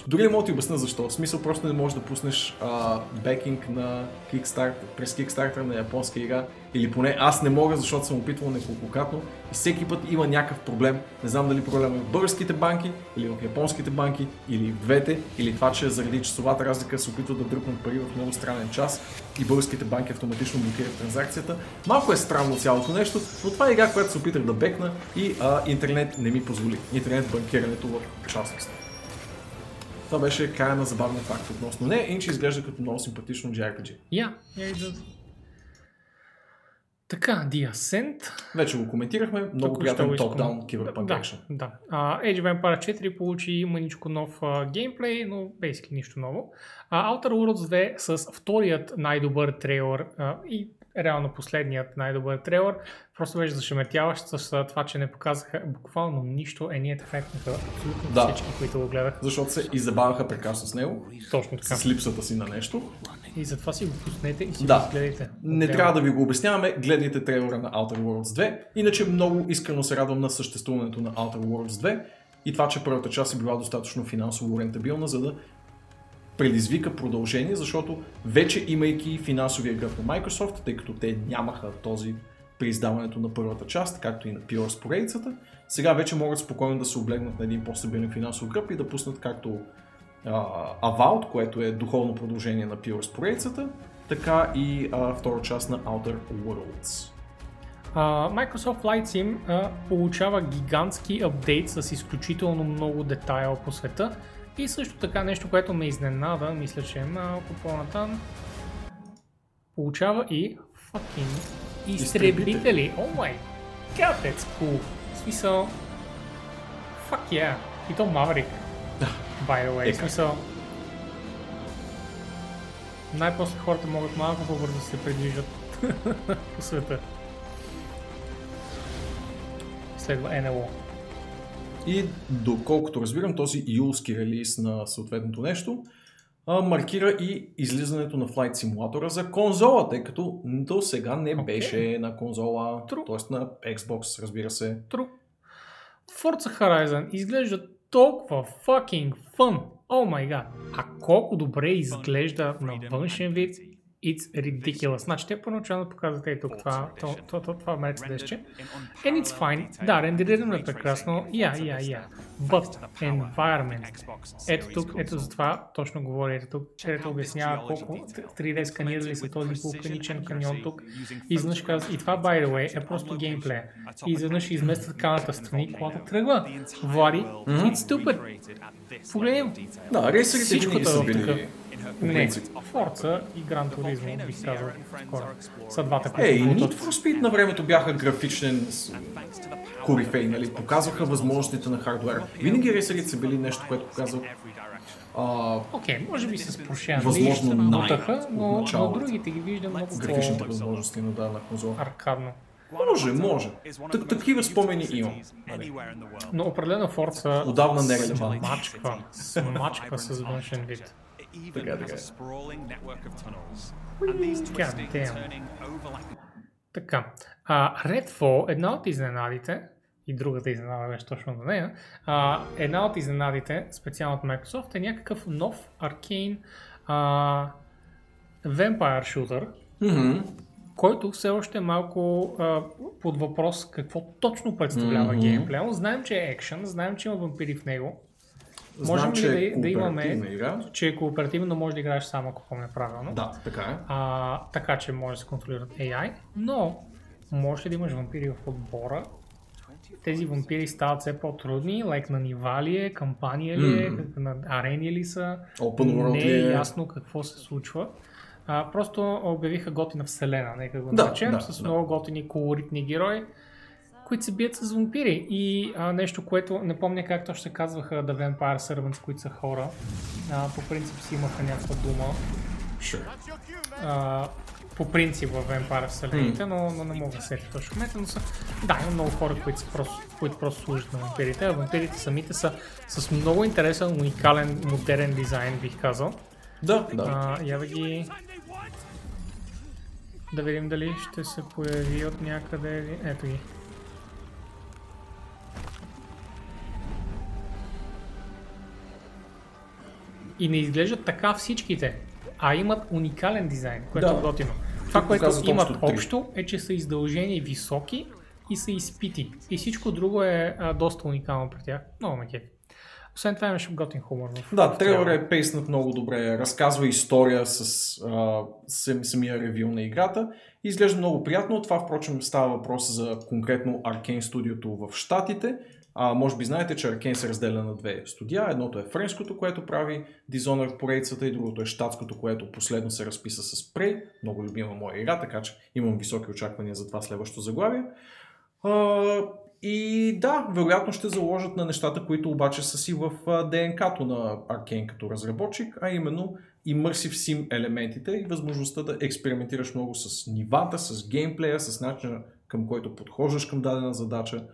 B: Дори не мога да ти обясня защо. В смисъл просто не можеш да пуснеш а, бекинг на Kickstarter, през Kickstarter на японска игра. Или поне аз не мога, защото съм опитвал неколкократно. И всеки път има някакъв проблем. Не знам дали проблем е в българските банки, или в японските банки, или в двете, или това, че заради часовата разлика се опитват да дръпнат пари в много странен час и българските банки автоматично блокират транзакцията. Малко е странно цялото нещо, но това е игра, която се опитах да бекна и а, интернет не ми позволи. Интернет банкирането в частност. Това беше края на забавния факт относно не, иначе изглежда като много симпатично JRPG.
A: Я, я и да. Така, The Ascent.
B: Вече го коментирахме, много
A: Току-що
B: приятен топ-даун киберпанк
A: Да,
B: екшен.
A: да. Uh, Age of Empires 4 получи маничко нов uh, геймплей, но basically нищо ново. Uh, Outer Worlds 2 с вторият най-добър трейлър uh, и реално последният най-добър трейлър, просто беше зашеметяващ с това, че не показаха буквално нищо, е ние ефектнаха абсолютно
B: Да.
A: всички, които го гледаха.
B: Защото се изабаваха прекрасно с него,
A: Точно така.
B: с липсата си на нещо.
A: И затова си го пуснете и си
B: Да.
A: го изгледайте.
B: Не
A: Отделно.
B: трябва да ви го обясняваме, гледайте трейлера на Outer Worlds 2. Иначе много искрено се радвам на съществуването на Outer Worlds 2 и това, че първата част е била достатъчно финансово рентабилна, за да предизвика продължение, защото вече имайки финансовия гръб на Microsoft, тъй като те нямаха този при издаването на първата част, както и на с поредицата, сега вече могат спокойно да се облегнат на един по-стабилен финансов гръб и да пуснат както а, Avowed, което е духовно продължение на с поредицата, така и а, втора част на Outer Worlds.
A: А, Microsoft Flight Sim а, получава гигантски апдейт с изключително много детайл по света и също така нещо, което ме изненада, мисля, че е малко по-натам, получава и fucking изтребители. О май god, that's cool. В смисъл, fuck yeah. И то Maverick. By the way,
B: Е,
A: в
B: как?
A: смисъл, най-после хората могат малко по-бързо да се придвижат по света. Следва НЛО.
B: И доколкото разбирам, този юлски релиз на съответното нещо а, маркира и излизането на Flight Simulator за конзола, тъй като до сега не
A: Окей.
B: беше на конзола,
A: True.
B: т.е. на Xbox, разбира се.
A: True. Forza Horizon изглежда толкова fucking fun. О май гад. А колко добре изглежда на външен вид. It's ridiculous. Значи те първоначално показват и тук това, това, това, това, това Mercedes-че. And it's fine. Да, рендерирано е прекрасно. Yeah, yeah, yeah. But environment. Ето тук, ето за това точно говоря. Ето тук, където обяснява колко 3D сканирали са този вулканичен каньон тук. Изведнъж казва, и това, by the way, е просто геймплея. И изведнъж изместват камерата страни и колата тръгва. Влади, it's stupid. Погледни го.
B: Да, рейсерите
A: Всичко е такъв. Не, Forza и Gran Turismo, бих казал, скоро. Са двата, които
B: Ей. Need for Speed на времето бяха графичен корифей, нали? Показваха възможностите на хардвера. Винаги рейсерите са били нещо, което показва
A: Окей, може би с Porsche
B: Възможно най-
A: но, но другите ги виждам много
B: графичните
A: по
B: възможности на дадена конзола.
A: аркадно.
B: Може, може. Так, такива спомени имам. Нали?
A: Но определено Forza
B: Отдавна не е
A: смачква, смачква с външен вид.
B: Така, така.
A: Damn. Така, а, Redfall, една от изненадите, и другата изненада беше точно на нея, а, една от изненадите, специално от Microsoft, е някакъв нов аркейн а, Vampire Shooter,
B: Мгм.
A: който все още е малко а, под въпрос какво точно представлява
B: Мгм.
A: геймплея. Знаем, че е екшен, знаем, че има вампири в него. Можем
B: Знам,
A: ли
B: е
A: да, да имаме,
B: игра.
A: че е кооперативно, но може да играеш само, ако помня правилно.
B: Да, така е.
A: А, така че може да се контролират AI, но може ли да имаш вампири в отбора? Тези вампири стават все по-трудни, лайк на нива ли е, кампания ли е,
B: Мгм.
A: на арени ли са,
B: Open world
A: не е
B: е?
A: ясно какво се случва. А, просто обявиха готина вселена, нека го
B: Да,
A: наречем,
B: да,
A: с
B: да.
A: много готини колоритни герои, които се бият с вампири. И а, нещо, което не помня как точно се казваха The Vampire Servants, които са хора. А, по принцип си имаха някаква дума.
B: Sure.
A: А, по принцип в Vampire вселените, но, но не мога да се сетя точно момента, но са... Да, има много хора, които, са просто, които просто служат на вампирите, а вампирите самите са с много интересен, уникален, модерен дизайн, бих казал.
B: Да, да.
A: А, я да ги... Да видим дали ще се появи от някъде. Ето ги. И не изглеждат така всичките, а имат уникален дизайн, което
B: Да.
A: е готино. Това, което
B: показват
A: имат
B: общо
A: е, че са издължени високи и са изпити. И всичко друго е а, доста уникално при тях. Много ме кефи. Освен това имаше готин хумор. В,
B: Да, трейлър е пейснат много добре, разказва история с а, сам, самия ревю на играта. Изглежда много приятно. Това, впрочем, става въпрос за конкретно Arkane студиото в Штатите. А, може би знаете, че Arkane се разделя на две студия. Едното е френското, което прави Dishonored поредицата и другото е щатското, което последно се разписа с Prey. Много любима моя игра, така че имам високи очаквания за това следващо заглавие. А, и да, вероятно ще заложат на нещата, които обаче са си в ДНК-то на Arkane като разработчик, а именно immersive sim елементите и възможността да експериментираш много с нивата, с геймплея, с начина към който подхождаш към дадена задача.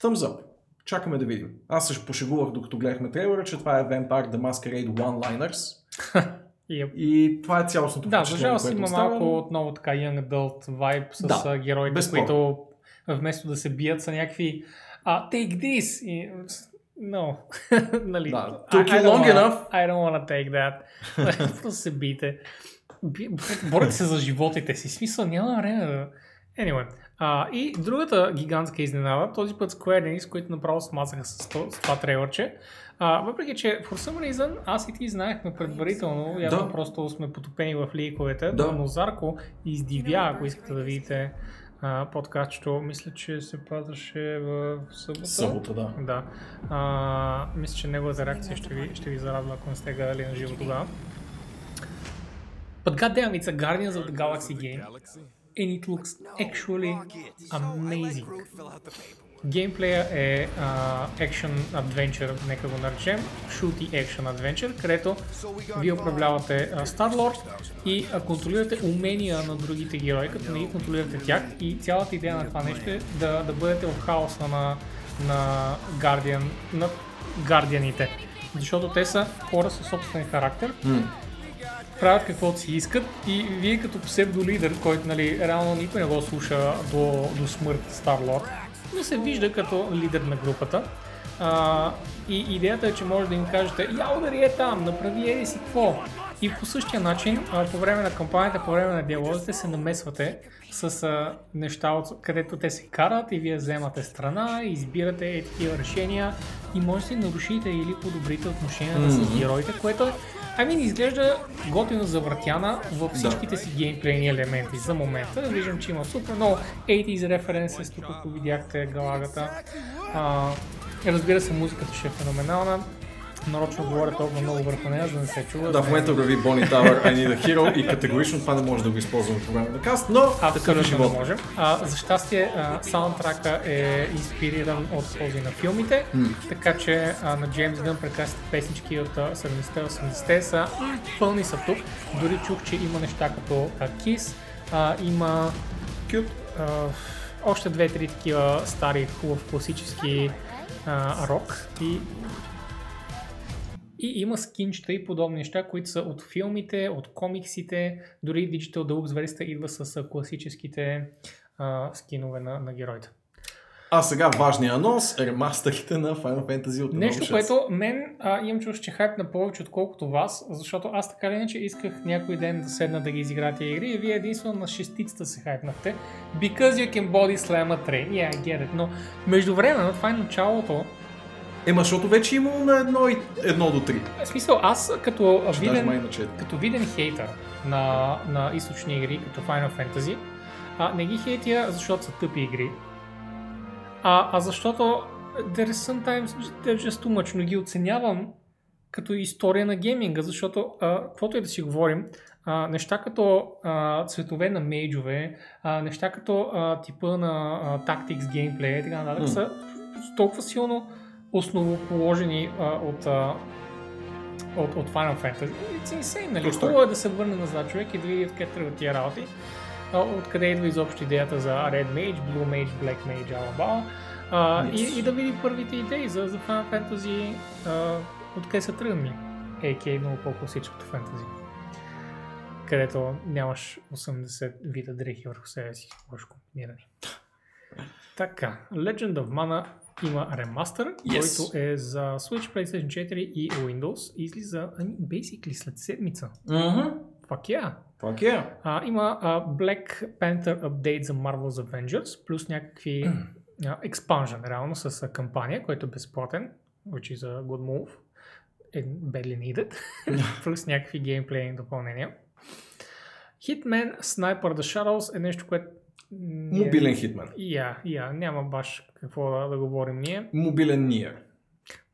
B: Thumbs up. Чакаме да видим. Аз се пошегувах докато гледахме трейлера, че това е Vampire the Masquerade One-Liners.
A: Yep.
B: И това е цялостното
A: Да, за жалост има
B: остава,
A: малко
B: но-
A: отново така young adult vibe с
B: Да,
A: героите,
B: безспорно.
A: които вместо да се бият са някакви а, take this и no. нали,
B: Да, took you long
A: wanna-
B: enough.
A: I don't wanna take that. Просто се бийте. Би- Борете се за животите си. Смисъл, няма време да... Anyway. А, и другата гигантска изненада, този път Square Enix, които направо смазаха с, то- с това трейлърче. А, въпреки, че for some reason аз и ти знаехме предварително, явно
B: Да.
A: просто сме потопени в ликовете,
B: Да.
A: но Зарко издивя, ако искате да видите а, подкастчето, мисля, че се пазваше в събота.
B: Събота, да.
A: Да. А, мисля, че неговата реакция ще ви, ще ви зарадва, ако не сте гледали на живо тогава. But goddamn, it's a Guardians of the Galaxy game. And it looks actually amazing. Геймплея е а, Action Adventure, нека го наречем, Shooty Action Adventure, където вие управлявате Star-Lord и контролирате умения на другите герои, като не ги контролирате тях и цялата идея на това нещо е да, да бъдете в хаоса на, на, Guardian, на Guardiaните. Защото те са хора със собствен характер, правят каквото си искат и вие като псевдолидер, който нали, реално никой не го слуша до, до смърт Старлорд, но се вижда като лидер на групата. А, и идеята е, че може да им кажете, я удари е там, направи еди си какво. И по същия начин, а, по време на кампанията, по време на диалозите се намесвате с а, неща, от, където те се карат и вие вземате страна, избирате е, такива решения и може да нарушите или подобрите отношенията с героите, което е Ами изглежда готино завъртяна във всичките си геймплейни елементи за момента. Виждам, че има супер много 80s референси, тук ако видяхте галагата. А, разбира се, музиката ще е феноменална. Нарочно говоря толкова много върху нея, за да не се чува.
B: Да, в момента върви Bonnie Tower, I Need a Hero и категорично това не може да го използваме по време на каст, но е
A: Абсолютно не можем. А, за щастие, а, саундтрака е инспириран от този на филмите, така че а, на Джеймс Гън прекрасните песнички от а, 70-80-те са пълни са тук. Дори чух, че има неща като а, Kiss, а, има
B: Cute.
A: а, още две-три такива стари, хубав класически а, рок и и има скинчета и подобни неща, които са от филмите, от комиксите, дори Digital Deluxe версията идва с класическите а, скинове на, на героите.
B: А сега важния анонс, ремастерите на Final Fantasy от
A: Нещо,
B: 6.
A: което мен а, имам чувство, че хайп на повече отколкото вас, защото аз така или иначе исках някой ден да седна да ги изигра тия игри и вие единствено на шестицата се хайпнахте. Because you can body slam a train. Yeah, I get it. Но междувременно, това е началото.
B: Ема, защото вече имало на едно, и, едно до три.
A: В смисъл, аз като
B: Ще
A: виден, като виден хейтър на, на източни игри, като Final Fantasy, а, не ги хейтя, защото са тъпи игри, а, а защото there is sometimes they're just too much, но ги оценявам като история на гейминга, защото а, каквото и да си говорим, а, неща като а, цветове на мейджове, а, неща като а, типа на а, tactics геймплей и така нататък
B: М.
A: са толкова силно основоположени а, от, а, от, от Final Fantasy. It's insane, нали? Хубаво е да се върне назад човек и да види откъде тръгват тия работи. А, откъде идва изобщо идеята за Red Mage, Blue Mage, Black Mage. А,
B: Yes.
A: и, и да види първите идеи за, за Final Fantasy, а, откъде са тръгнали. AK много по-класическото фентази. Където нямаш 80 вида дрехи върху себе си, лошо комбинирани. Така, Legend of Mana има ремастър,
B: Yes.
A: който е за Switch, PlayStation 4 и Windows. И излиза, ами, basically, след седмица. Fuck yeah!
B: Fuck yeah.
A: А, има а, Black Panther апдейт за Marvel's Avengers, плюс някакви expansion, реално, с а, кампания, който е безплатен, which is a good move. Е, badly needed. плюс някакви геймплейни допълнения. Hitman Sniper The Shadows е нещо, което...
B: Мобилен хитмен.
A: Я, я, няма баш какво да, да говорим ние.
B: Мобилен Nier.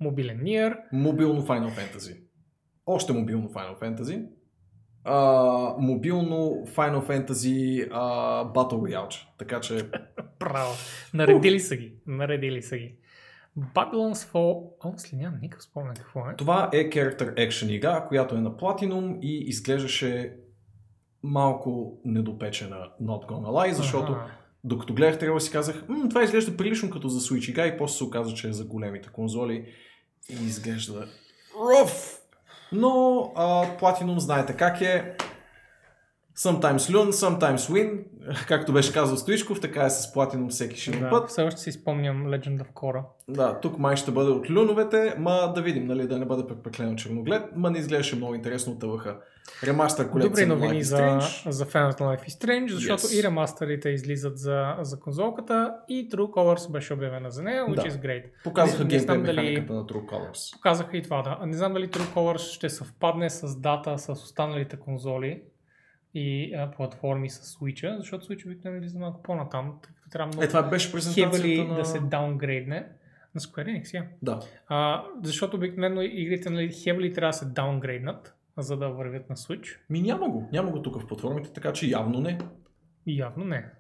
A: Мобилен Nier.
B: Мобилно Final Fantasy. Още мобилно Final Fantasy. А, мобилно Final Fantasy а, Battle Royale. Така че
A: Право. Наредили са ги. Наредили са ги. Babylon's Fall... Honestly, нямам никакъв спомен какво е.
B: това е Character Action игра, която е на Platinum и изглеждаше малко недопечена Not Gonna Lie, защото
A: Аха.
B: докато гледах трейлера си казах, м, това изглежда прилично като за Switch игра и после се оказа, че е за големите конзоли и изглежда rough. Но а, Platinum знаете как е. Sometimes learn, sometimes win. Както беше казал Стоичков, така е с Platinum всеки широк
A: Да,
B: път.
A: все още си спомням Legend of Korra.
B: Да, тук май ще бъде от люновете, ма да видим, нали, да не бъде пък преклено черноглед, ма не изглеждаше много интересно от ЛХ. Ремастър
A: Добри
B: колекция на
A: новини
B: Life
A: за,
B: Strange.
A: за феновете на Life is Strange, защото
B: Yes.
A: и ремастерите излизат за, за конзолката и True Colors беше обявена за нея, which
B: Да.
A: is great.
B: Показаха геймплей
A: знам дали-
B: на True Colors.
A: Показаха и това, да. Не знам дали True Colors ще съвпадне с дата с останалите конзоли и а, платформи с Switch, защото Switch обикновено излиза малко по-натам, тъй като трябва много
B: Е, това беше презентацията на...
A: да се даунгрейдне на Square Enix, я.
B: Да.
A: А, защото обикновено игрите нали, heavily трябва да се даунгрейднат, за да вървят на Switch.
B: Ми няма го. Няма го тук в платформите, така че явно не.
A: Явно не.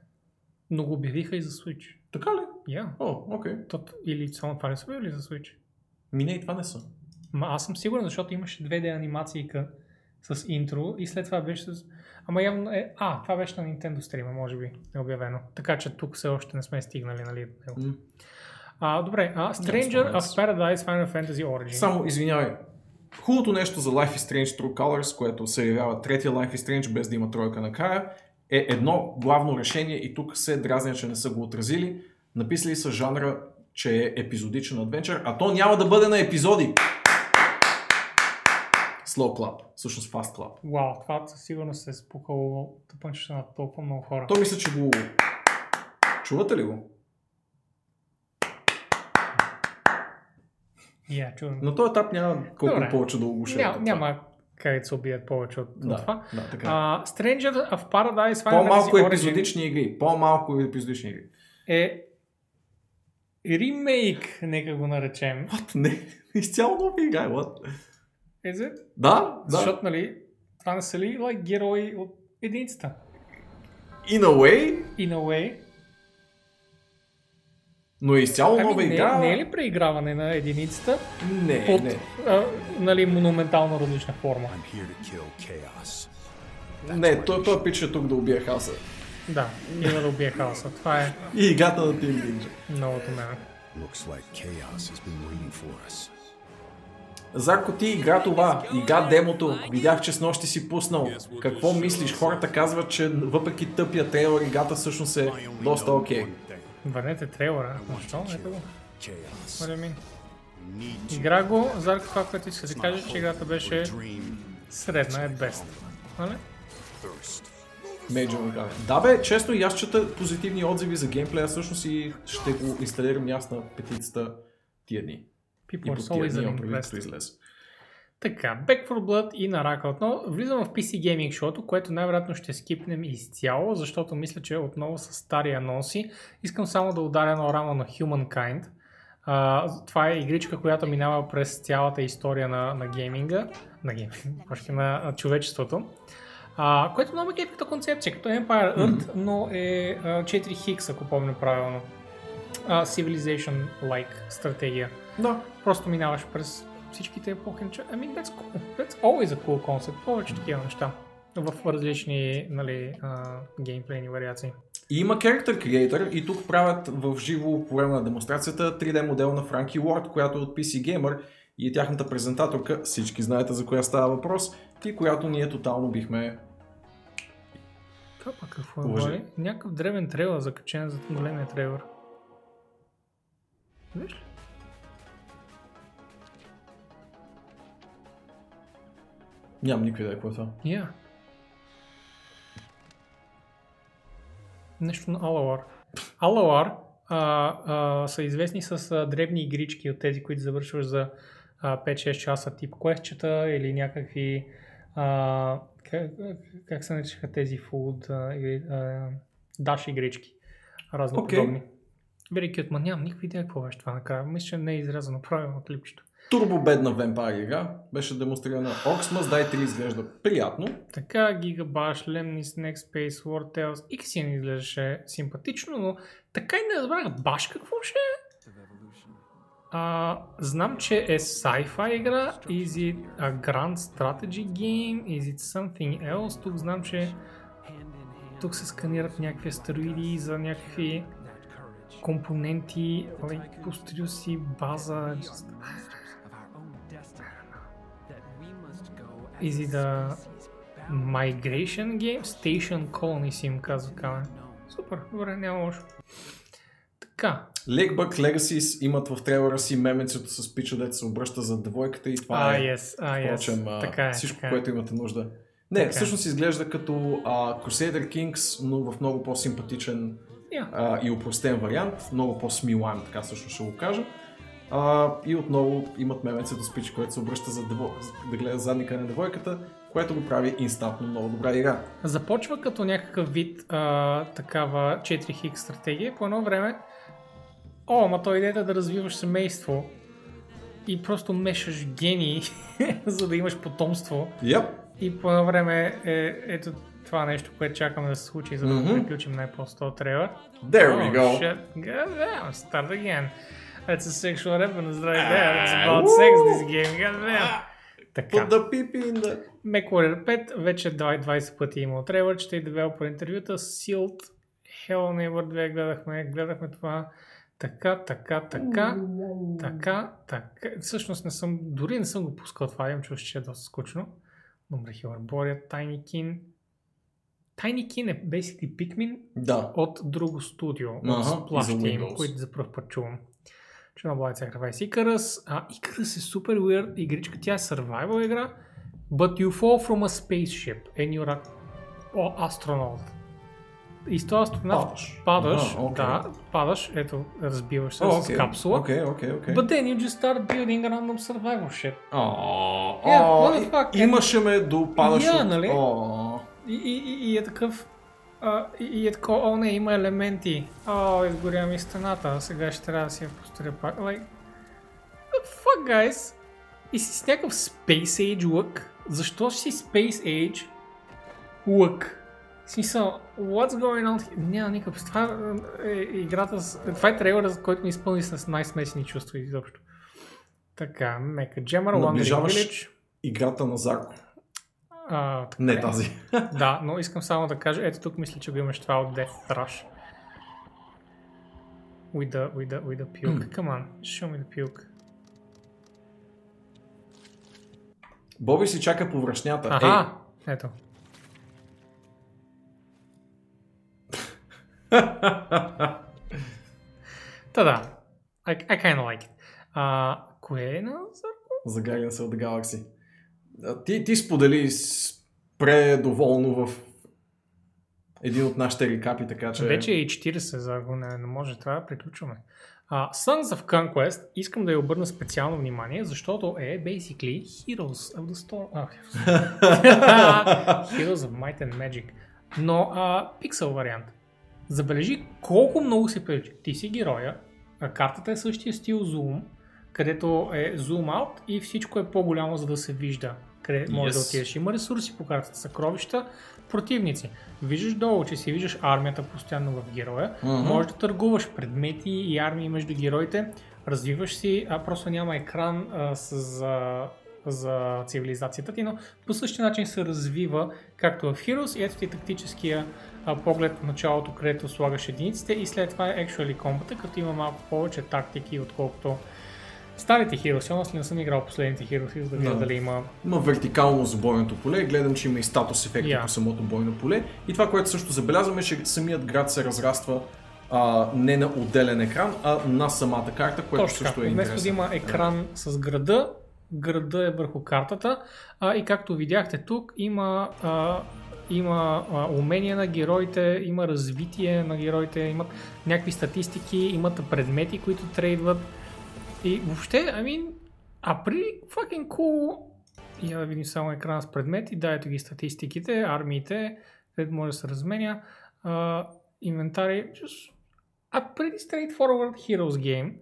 A: Но го обявиха и за Switch.
B: Така ли?
A: Я.
B: О, окей.
A: Или само това не са обявили за Switch?
B: Ми не, и това не са.
A: Ма аз съм сигурен, защото имаше 2D анимацийка с интро и след това беше с... Ама явно е... А, това беше на Nintendo стрима, може би, е обявено. Така че тук все още не сме стигнали, нали?
B: М.
A: А, добре, а, Stranger of. Paradise Final Fantasy Origin.
B: Само, извинявай. Хубавото нещо за Life is Strange True Colors, което се явява третия Life is Strange без да има тройка накрая, е едно главно решение и тук се дразня, че не са го отразили. Написали са жанра, че е епизодичен адвенчър, а то няма да бъде на епизоди. Slow Club, всъщност Fast Club.
A: Вау, това със сигурност се е спукало тъпънчета на толкова много хора.
B: То мисля, че го... Чувате ли го?
A: Я, чувам.
B: На този етап няма колко
A: Добре.
B: повече да оглуша.
A: Ня, няма къде да се убият повече от, от
B: Да,
A: това.
B: да, така.
A: А, Stranger of Paradise Final
B: По-малко
A: Fantasy Origin
B: епизодични игри. По-малко епизодични игри.
A: е ремейк, нека го наречем.
B: What? Не, изцяло нова игра, what?
A: Is it?
B: Да, да.
A: Защото, нали, това не са ли like, герои от единицата?
B: In a way,
A: In a way.
B: Но е изцяло
A: Ами,
B: нова
A: не,
B: игра.
A: не е ли преиграване на единицата
B: Не,
A: под,
B: не.
A: а, нали, монументално различна форма?
B: Не, той, той пич е тук да убие хаоса.
A: Да, има да убие хаоса. Това е
B: И играта на Team Ninja.
A: новото мене.
J: Looks like chaos has been waiting for us.
B: Зарко, ти игра това, игра демото, видях, че с нощи си пуснал. Какво мислиш? Хората казват, че въпреки тъпия трейлър, играта всъщност е доста окей.
A: Върнете трейлера. Защо? Ето го. Игра го, Зарко това, което иска да си каже, че играта беше средна, е best. Нали?
B: Major. Да бе, често и аз чета позитивни отзиви за геймплея, всъщност и ще го инсталирам и аз на петицата тия дни. И
A: People are
B: по тия дни,
A: easily
B: имам предвид, като
A: impressed.
B: излезе.
A: Така, Back for Blood и Нарака отново. Влизам в PC Gaming шоуто, което най-вероятно ще скипнем изцяло, защото мисля, че отново са стари анонси. Искам само да ударя едно рамо на Humankind. А, това е игричка, която минава през цялата история на, на гейминга, на гейминга, на а, човечеството. А, което много е като концепция, като Empire Earth, но е а, 4 хикс, ако помня правилно. А, Civilization-like стратегия.
B: Да.
A: Просто минаваш през всичките епохи. Mean, that's cool. That's always a cool concept. Повече такива неща. В различни нали, а, геймплейни вариации.
B: И има Character Creator и тук правят в живо по време на демонстрацията 3D модел на Франки Уорд, която е от PC Gamer и е тяхната презентаторка, всички знаете за коя става въпрос, и която ние тотално бихме...
A: Това пък какво е?
B: Уважи.
A: Боли? Някакъв древен трейлър, закачен за големия трейлър. Виж ли?
B: Нямам никаква идея какво е това.
A: Я. Нещо на Алауар. Алауар а, а, са известни с а, дребни игрички от тези, които завършваш за а, 5-6 часа, тип квестчета или някакви а, как, как се наричаха тези фуд даш игрички. Разно
B: Окей.
A: подобни. Very cute, ма нямам никаква идея какво беше това накрая. Мисля, че не е изрязано правилно от липчето.
B: Турбо бедна вампир игра. Беше демонстрирана Oxmas, дай 3 изглежда приятно.
A: Така, Gigabash, Lemnis, Next Space, War Tales, Xen изглеждаше симпатично, но така и не разбрах баш какво ще е. А, знам, че е sci-fi игра. Is it a grand strategy game? Is it something else? Тук знам, че тук се сканират някакви астероиди за някакви компоненти, like, си база. Is it a migration game? Station Colony си им казва Камен. Супер, добре, няма лошо. Така,
B: Legbuck Legacies имат в трейлера си меменцето с пича, дето се обръща за девойката и това
A: а,
B: е,
A: yes, а, yes.
B: впрочем, а,
A: така е,
B: всичко,
A: така е.
B: което имате нужда. Не,
A: Така е.
B: всъщност изглежда като а, Crusader Kings, но в много по-симпатичен
A: Yeah.
B: а, и упростен вариант, много по-смилаем, така също ще го кажа. А, и отново имат меменцето с пича, което се обръща за дево... да гледа задника на девойката, което го прави инстантно много добра игра.
A: Започва като някакъв вид а, такава 4X стратегия. По едно време, о, ма той идеята е да развиваш семейство и просто мешаш гении, за да имаш потомство.
B: Yep.
A: И по едно време е ето това нещо, което чакаме да се случи, за да
B: Мгм.
A: приключим най-после този трейлер.
B: There we
A: Oh,
B: go.
A: shit. God damn, start again. That's a sexual reference right there. It's about sex this game. God damn. Така.
B: Put the pee in the...
A: MechWarrior 5 вече 20 пъти е имал трейлърчета и девелопер интервюта. Sealed, Hell Never 2 гледахме, гледахме това. Така, така, така, така, така. Всъщност не съм, дори не съм го пускал това, имам чувство, че е доста скучно. Добре, Хиларбория. Tiny Kin е basically Pikmin
B: Да.
A: от друго студио, от Splash Team, които за първ път чувам. Chernobyl Sacrifice Icarus. А, Icarus е супер weird игричка, тя е survival игра, but you fall from a spaceship and you're a oh, astronaut. И с този астронавт
B: Падаш.
A: падаш,
B: Аха, окей.
A: да, падаш, ето, разбиваш се
B: О,
A: с
B: окей,
A: капсула.
B: Окей, окей, окей.
A: But then you just start building random survival shit.
B: О,
A: Yeah,
B: о,
A: what the fuck?
B: Имаше ме до падаш
A: Yeah,
B: от...
A: нали?
B: О,
A: И, и, и, и е такъв. А, и, е такова, о не, има елементи. О, изгоря ми стената, сега ще трябва да си я построя пак. Like, fuck, guys? И си с някакъв Space Age look. Защо си Space Age? В смисъл, what's going on? here? Няма никакъв. Това е играта с... Това е трейлера, който ми изпълни с най-смесени чувства изобщо. Така, Мека Wandering
B: Наближаваш
A: Village.
B: играта на Зарко.
A: А, така
B: Не
A: е.
B: тази.
A: Да, но искам само да кажа, ето тук мисля, че го имаш това от Death Rush. With the, with the, with the puke. Come on, show me the puke.
B: Боби си чака повръшнята.
A: Аха, ето. Та да, I, I kinda like it. А, кое е на Зарко?
B: Ей, за Guardians of the Galaxy. А, Ти, ти сподели предоволно в един от нашите рекапи, така че...
A: Вече е и 40 за го не, не може, да приключваме. Uh, Sons of Conquest искам да я обърна специално внимание, защото е basically Heroes of the Storm. Ah, Heroes. Of Might and Magic. Но uh, пиксел вариант. Забележи колко много се прилича. Ти си героя, а картата е същия стил Zoom, където е Zoom out и всичко е по-голямо, за да се вижда къде може да
B: Yes.
A: отидеш. Има ресурси по картата, съкровища, противници. Виждаш долу, че си виждаш армията постоянно в героя.
B: Мгм.
A: Може да търгуваш предмети и армии между героите. Развиваш си, а просто няма екран а, с, за, за цивилизацията ти, но по същия начин се развива както в Heroes и ето ти тактическия а, поглед в началото, където слагаш единиците и след това е Actually Combat, като има малко повече тактики, отколкото старите Heroes. Аз не съм играл последните Heroes, да видя
B: Да.
A: дали има
B: Има вертикално за бойното поле, гледам, че има и статус ефекти
A: Yeah.
B: по самото бойно поле. И това, което също забелязваме, е, че самият град се разраства а, не на отделен екран, а на самата карта, което
A: Точно
B: също е
A: Вместо
B: интересно.
A: да има екран с града, града е върху картата. А, и както видяхте тук, има, а, има а, умения на героите, има развитие на героите, имат някакви статистики, имат предмети, които трейдват. И въобще, I mean, а при fucking cool я да видим само екрана с предмети, да, ето ги статистиките, армиите, където може да се разменя, а, инвентари, just a pretty straightforward Heroes game.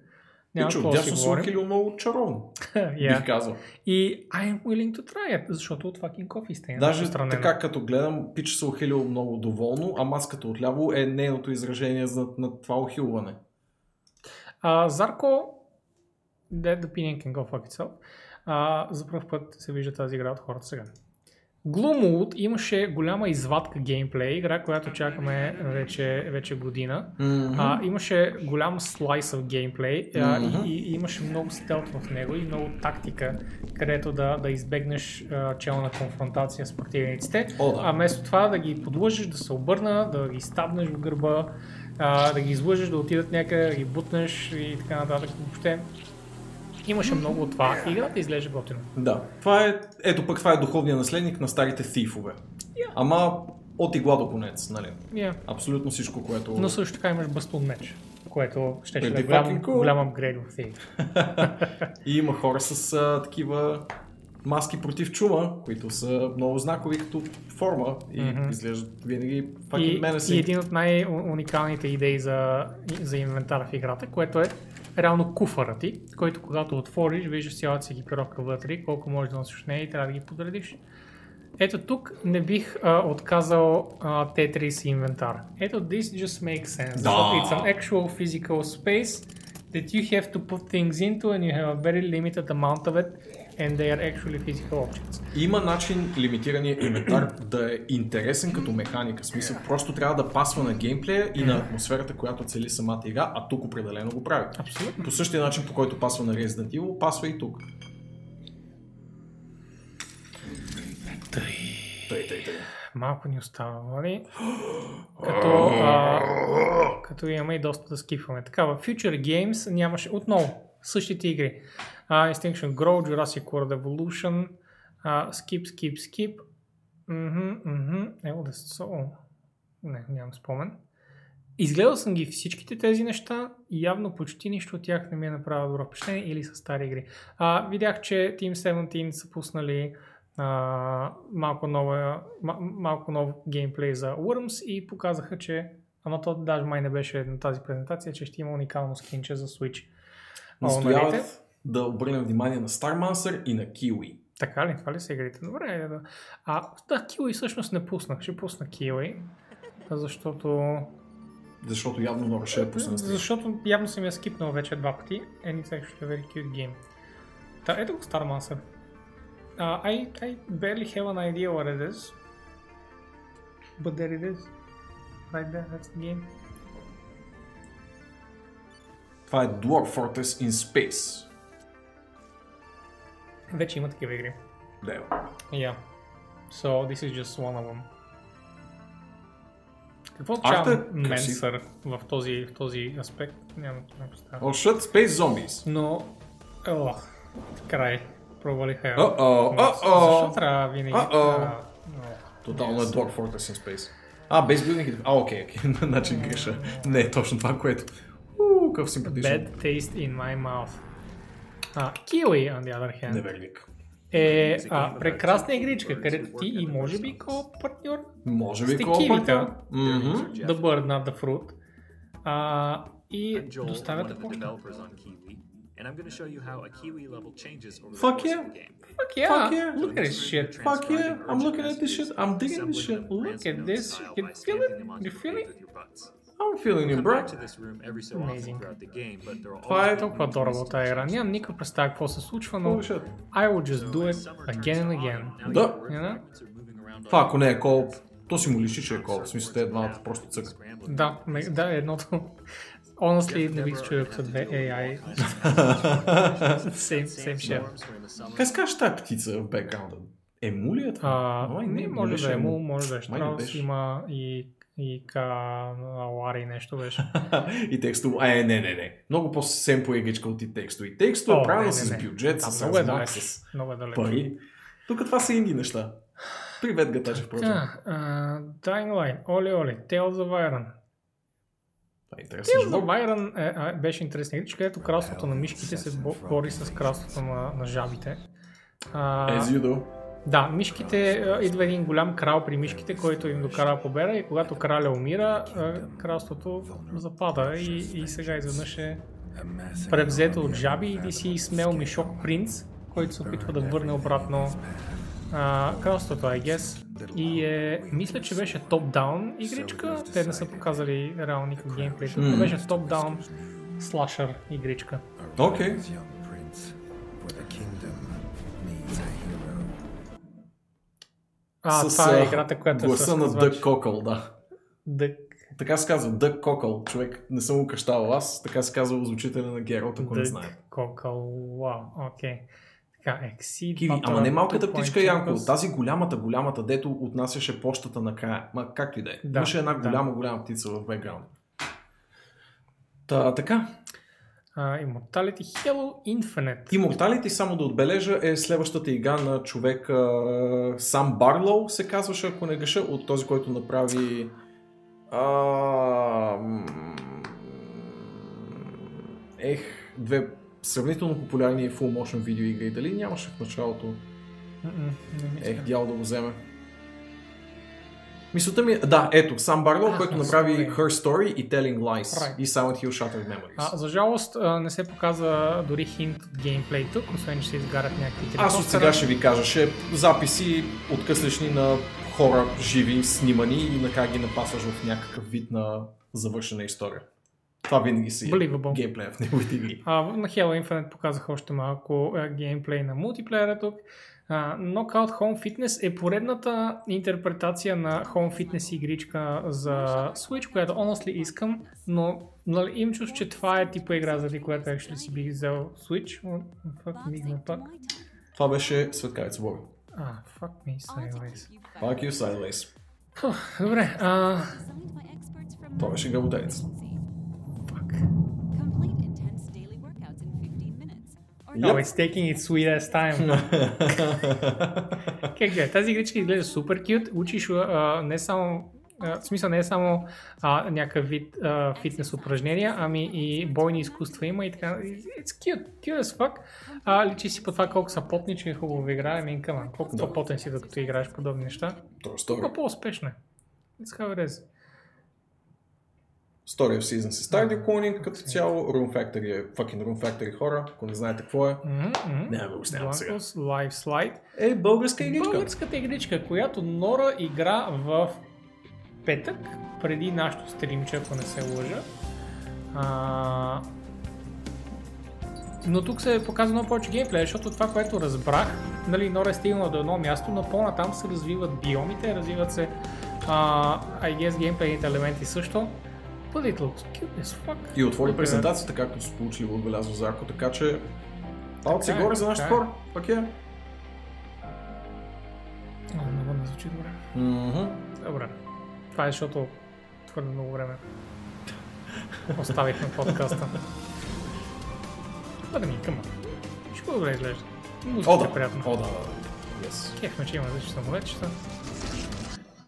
A: Няма какво да си говорим.
B: много чаровно,
A: Yeah.
B: бих казал.
A: И I'm willing to try it, защото от fucking coffee сте
B: Даже
A: странено.
B: така като гледам, Пич се ухилил много доволно, а маската отляво е нейното изражение за, на това ухилване.
A: А, Зарко, that opinion can go fuck itself. А, за първ път се вижда тази игра от хората сега. Gloomwood имаше голяма извадка геймплей, игра, която чакаме вече, вече година.
B: Mm-hmm.
A: А, имаше голям слайс в геймплей а,
B: Мгм.
A: и, и, имаше много стелт в него и много тактика, където да, да избегнеш а, челна конфронтация с противниците.
B: О, да.
A: А вместо това да ги подлъжеш, да се обърна, да ги стабнеш в гърба, а, да ги излъжеш, да отидат някъде, да ги бутнеш и така нататък. Въобще имаше много от това. Играта изглежда готино.
B: Да, това е, ето пък това е духовният наследник на старите thieфове. Ама от игла до конец, нали?
A: Yeah.
B: Абсолютно всичко, което...
A: Но също така имаш бастун меч, което ще, ще е голям,
B: cool.
A: голям апгрейд в Thief.
B: И има хора с а, такива маски против чума, които са много знакови като форма и
A: Мгм.
B: изглеждат винаги fucking
A: И,
B: menacing.
A: и един от най-уникалните идеи за, за инвентар в играта, което е реално куфара ти, който когато отвориш, виждаш цялата си екипировка вътре, колко можеш да носиш нея и трябва да ги подредиш. Ето тук не бих а, отказал а, Tetris инвентар. Ето this just makes sense.
B: Да.
A: It's an actual physical space that you have to put things into and you have a very limited amount of it and they are actually physical objects.
B: Има начин лимитирания инвентар да е интересен като механика. В смисъл, просто трябва да пасва на геймплея и на атмосферата, която цели самата игра, а тук определено го прави.
A: Абсолютно.
B: По същия начин, по който пасва на Resident Evil, пасва и тук. Тъй, тъй, тъй.
A: Малко ни остава, нали? Като, а, като имаме и доста да скипваме. Така, в Future Games нямаше отново същите игри. Uh, Extinction Grow, Jurassic World Evolution, uh, Skip, Skip, Skip. Elder Soul. Не, нямам спомен. Изгледал съм ги всичките тези неща и явно почти нищо от тях не ми е направило добро впечатление или са стари игри. А, видях, че Team 17 са пуснали а, малко, нова, ма, малко нов геймплей за Worms и показаха, че ама то даже май не беше на тази презентация, че ще има уникално скинче за Switch.
B: Настояват да обърнем внимание на Starmancer и на Kiwi.
A: Така ли? Това ли са игрите? Добре, айде да. А, да, Kiwi всъщност не пуснах. Ще пусна Kiwi, защото...
B: Защото явно много ще е пусна.
A: Защото явно съм я скипнал вече два пъти. And it's actually very cute game. Та, ето го Starmancer. Uh, I, I barely have an idea what it is. But there it is. Right there, that's the game.
B: Това е Dwarf Fortress in Space.
A: Вече има такива игри.
B: Да.
A: Yeah. So this is just one of them. Какво
B: е
A: означава. Менсър в този, в този аспект? Няма да представя.
B: Oh shit, Space Zombies.
A: Но, о, край. Провалиха я. Защо трябва винаги?
B: Тотално е Dwarf Fortress in Space. А, Building. А, окей, окей. Значи греша. Не е точно това, което... Какъв симпатичен.
A: Bad taste in my mouth. А, Kiwi, on the other hand,
B: Неверник.
A: е а, прекрасна игричка, където ти и може би ко партньор
B: Може би колко
A: кивита,
B: Мгм.
A: the bird, not the fruit. А, и доставяте почта.
K: and I'm going to show you how a Kiwi level changes over the
B: Fuck
K: course
B: yeah.
K: of the game.
A: Fuck yeah,
B: Fuck yeah.
A: look at this shit.
B: Fuck yeah, I'm looking at this shit. I'm digging this shit.
A: Look at this. You feel it? You feel it?
B: I'm feeling you, bro.
K: back to this room every so often
A: Amazing.
K: throughout the game, but there will
B: Това е
A: Толкова
K: pieces
A: тази игра.
K: to
A: Нямам никаква представа какво се случва, но. I will just do it again and again.
B: Да.
A: You know?
B: Това ако не е колп, то си му личи, че е колп. В смисъл, те двамата просто цъкат.
A: Да, да, едното. Honestly, не бих чудил, са две AI. same, same shit.
B: Как се казваш тази птица в бекграунда? Ему ли е това?
A: А, не, може да е
B: ему.
A: му, може да е Штраус, има и И ка Лари нещо беше.
B: и текстово, е, не, не, не. Много по-семпо игричка от и текстово. И текстово
A: О,
B: е правено с бюджет,
A: Да,
B: с
A: много е
B: размах,
A: далеч.
B: с
A: Много е далеч.
B: пари. Тук това са инди неща. Привет, Гатачев, впрочем.
A: А, Dying Light, Оли Оли, Tales of Iron.
B: Е
A: Tales of Iron е, а, беше интересна игричка, където кралството на мишките се бо- бори с кралството на, на жабите. А,
B: As you do.
A: Да, мишките, идва един голям крал при мишките, който им докара победа и когато краля умира, кралството запада и, и сега изведнъж е превзето от жаби и ти си смел мишок принц, който се опитва да върне обратно а, кралството, I guess. И е, мисля, че беше топ-даун игричка. Те не са показали реално никакъв геймплей. Mm. Беше топ-даун слашър игричка.
B: Окей.
A: А,
B: С,
A: това е играта, която е
B: гласа
A: с
B: на. Дък Кокъл, да.
A: Дък.
B: Така се казва, Дък Кокъл. Човек, не съм го аз. Така се казва озвучителя на Гералт, ако не
A: Дък
B: знае.
A: Кокъл, вау, окей. Така, Exceed
B: Киви, ама не малката птичка Янко, тази голямата, голямата, дето отнасяше почтата накрая. Ма както и да е. Имаше една
A: да.
B: голяма, голяма птица в бекграунд. Та, така.
A: Immortality Halo Infinite.
B: Immortality, само да отбележа, е следващата игра на човека Сам Барлоу, се казваше, ако не греша, от този, който направи м, ех, две сравнително популярни full motion видео игри. Дали нямаше в началото?
A: М-м, не мисля.
B: Ех, дяло да го вземе. Мисълта ми е, да, ето, Сам Барлоу, който направи
A: Story.
B: Her Story и Telling Lies
A: Right.
B: и Silent Hill Shattered Memories.
A: А, за жалост не се показа дори хинт от геймплей тук, освен че се изгарят някакви три
B: Аз от сега ще ви кажа, ще записи откъслечни на хора живи, снимани и накрая ги напасваш в някакъв вид на завършена история. Това винаги си е
A: Believable.
B: геймплея в неговите игри.
A: А, на Halo Infinite показаха още малко геймплей на мултиплеера тук. А, Knockout Home Fitness е поредната интерпретация на Home Fitness игричка за Switch, която honestly искам, но нали, им чувство, че това е типа игра, заради която actually си бих взел Switch. The fuck, мигна пак.
B: Това беше Светкавица Бори.
A: А, fuck me, sideways.
B: Fuck you, Sideways.
A: Добре, а...
B: Това беше Гълбоделец.
A: Oh, it's taking its sweet ass time. как да е, тази игричка изглежда супер кют, учиш а, не само в смисъл не е само а, някакъв вид а, фитнес упражнения, ами и бойни изкуства има и така. It's cute, cute as fuck. А, личи си по това колко са потни, че е хубаво играе, ми къма. Колко
B: Да.
A: по-потен си докато играеш подобни неща.
B: Е
A: Толкова
B: story.
A: по-успешно е. It's how it is.
B: Story of Seasons е Stardew Cloning като цяло. Room Factory е fucking Room Factory хора, ако не знаете какво е.
A: Mm-hmm.
B: Няма го снявам сега.
A: Live Slide.
B: Е, българска игричка.
A: Българската игричка, която Нора игра в петък, преди нашото стримче, ако не се лъжа. А... Но тук се показва много повече геймплей, защото това, което разбрах, нали, Нора е стигнала до едно място, но по-натам се развиват биомите, развиват се а, I guess геймплейните елементи също. But it looks cute as fuck.
B: И отвори презентацията, както сполучливо отбелязва Зарко, така че палци
A: е,
B: горе за нашите
A: е.
B: хора. Пак е.
A: Много не звучи добре. Добре. Това е защото твърде много време оставихме подкаста. Бъде ми къма. Ще добре изглежда. Музиката
B: да.
A: е приятна.
B: О, да, да, да. Yes.
A: Кефме, че има различни самолетчета.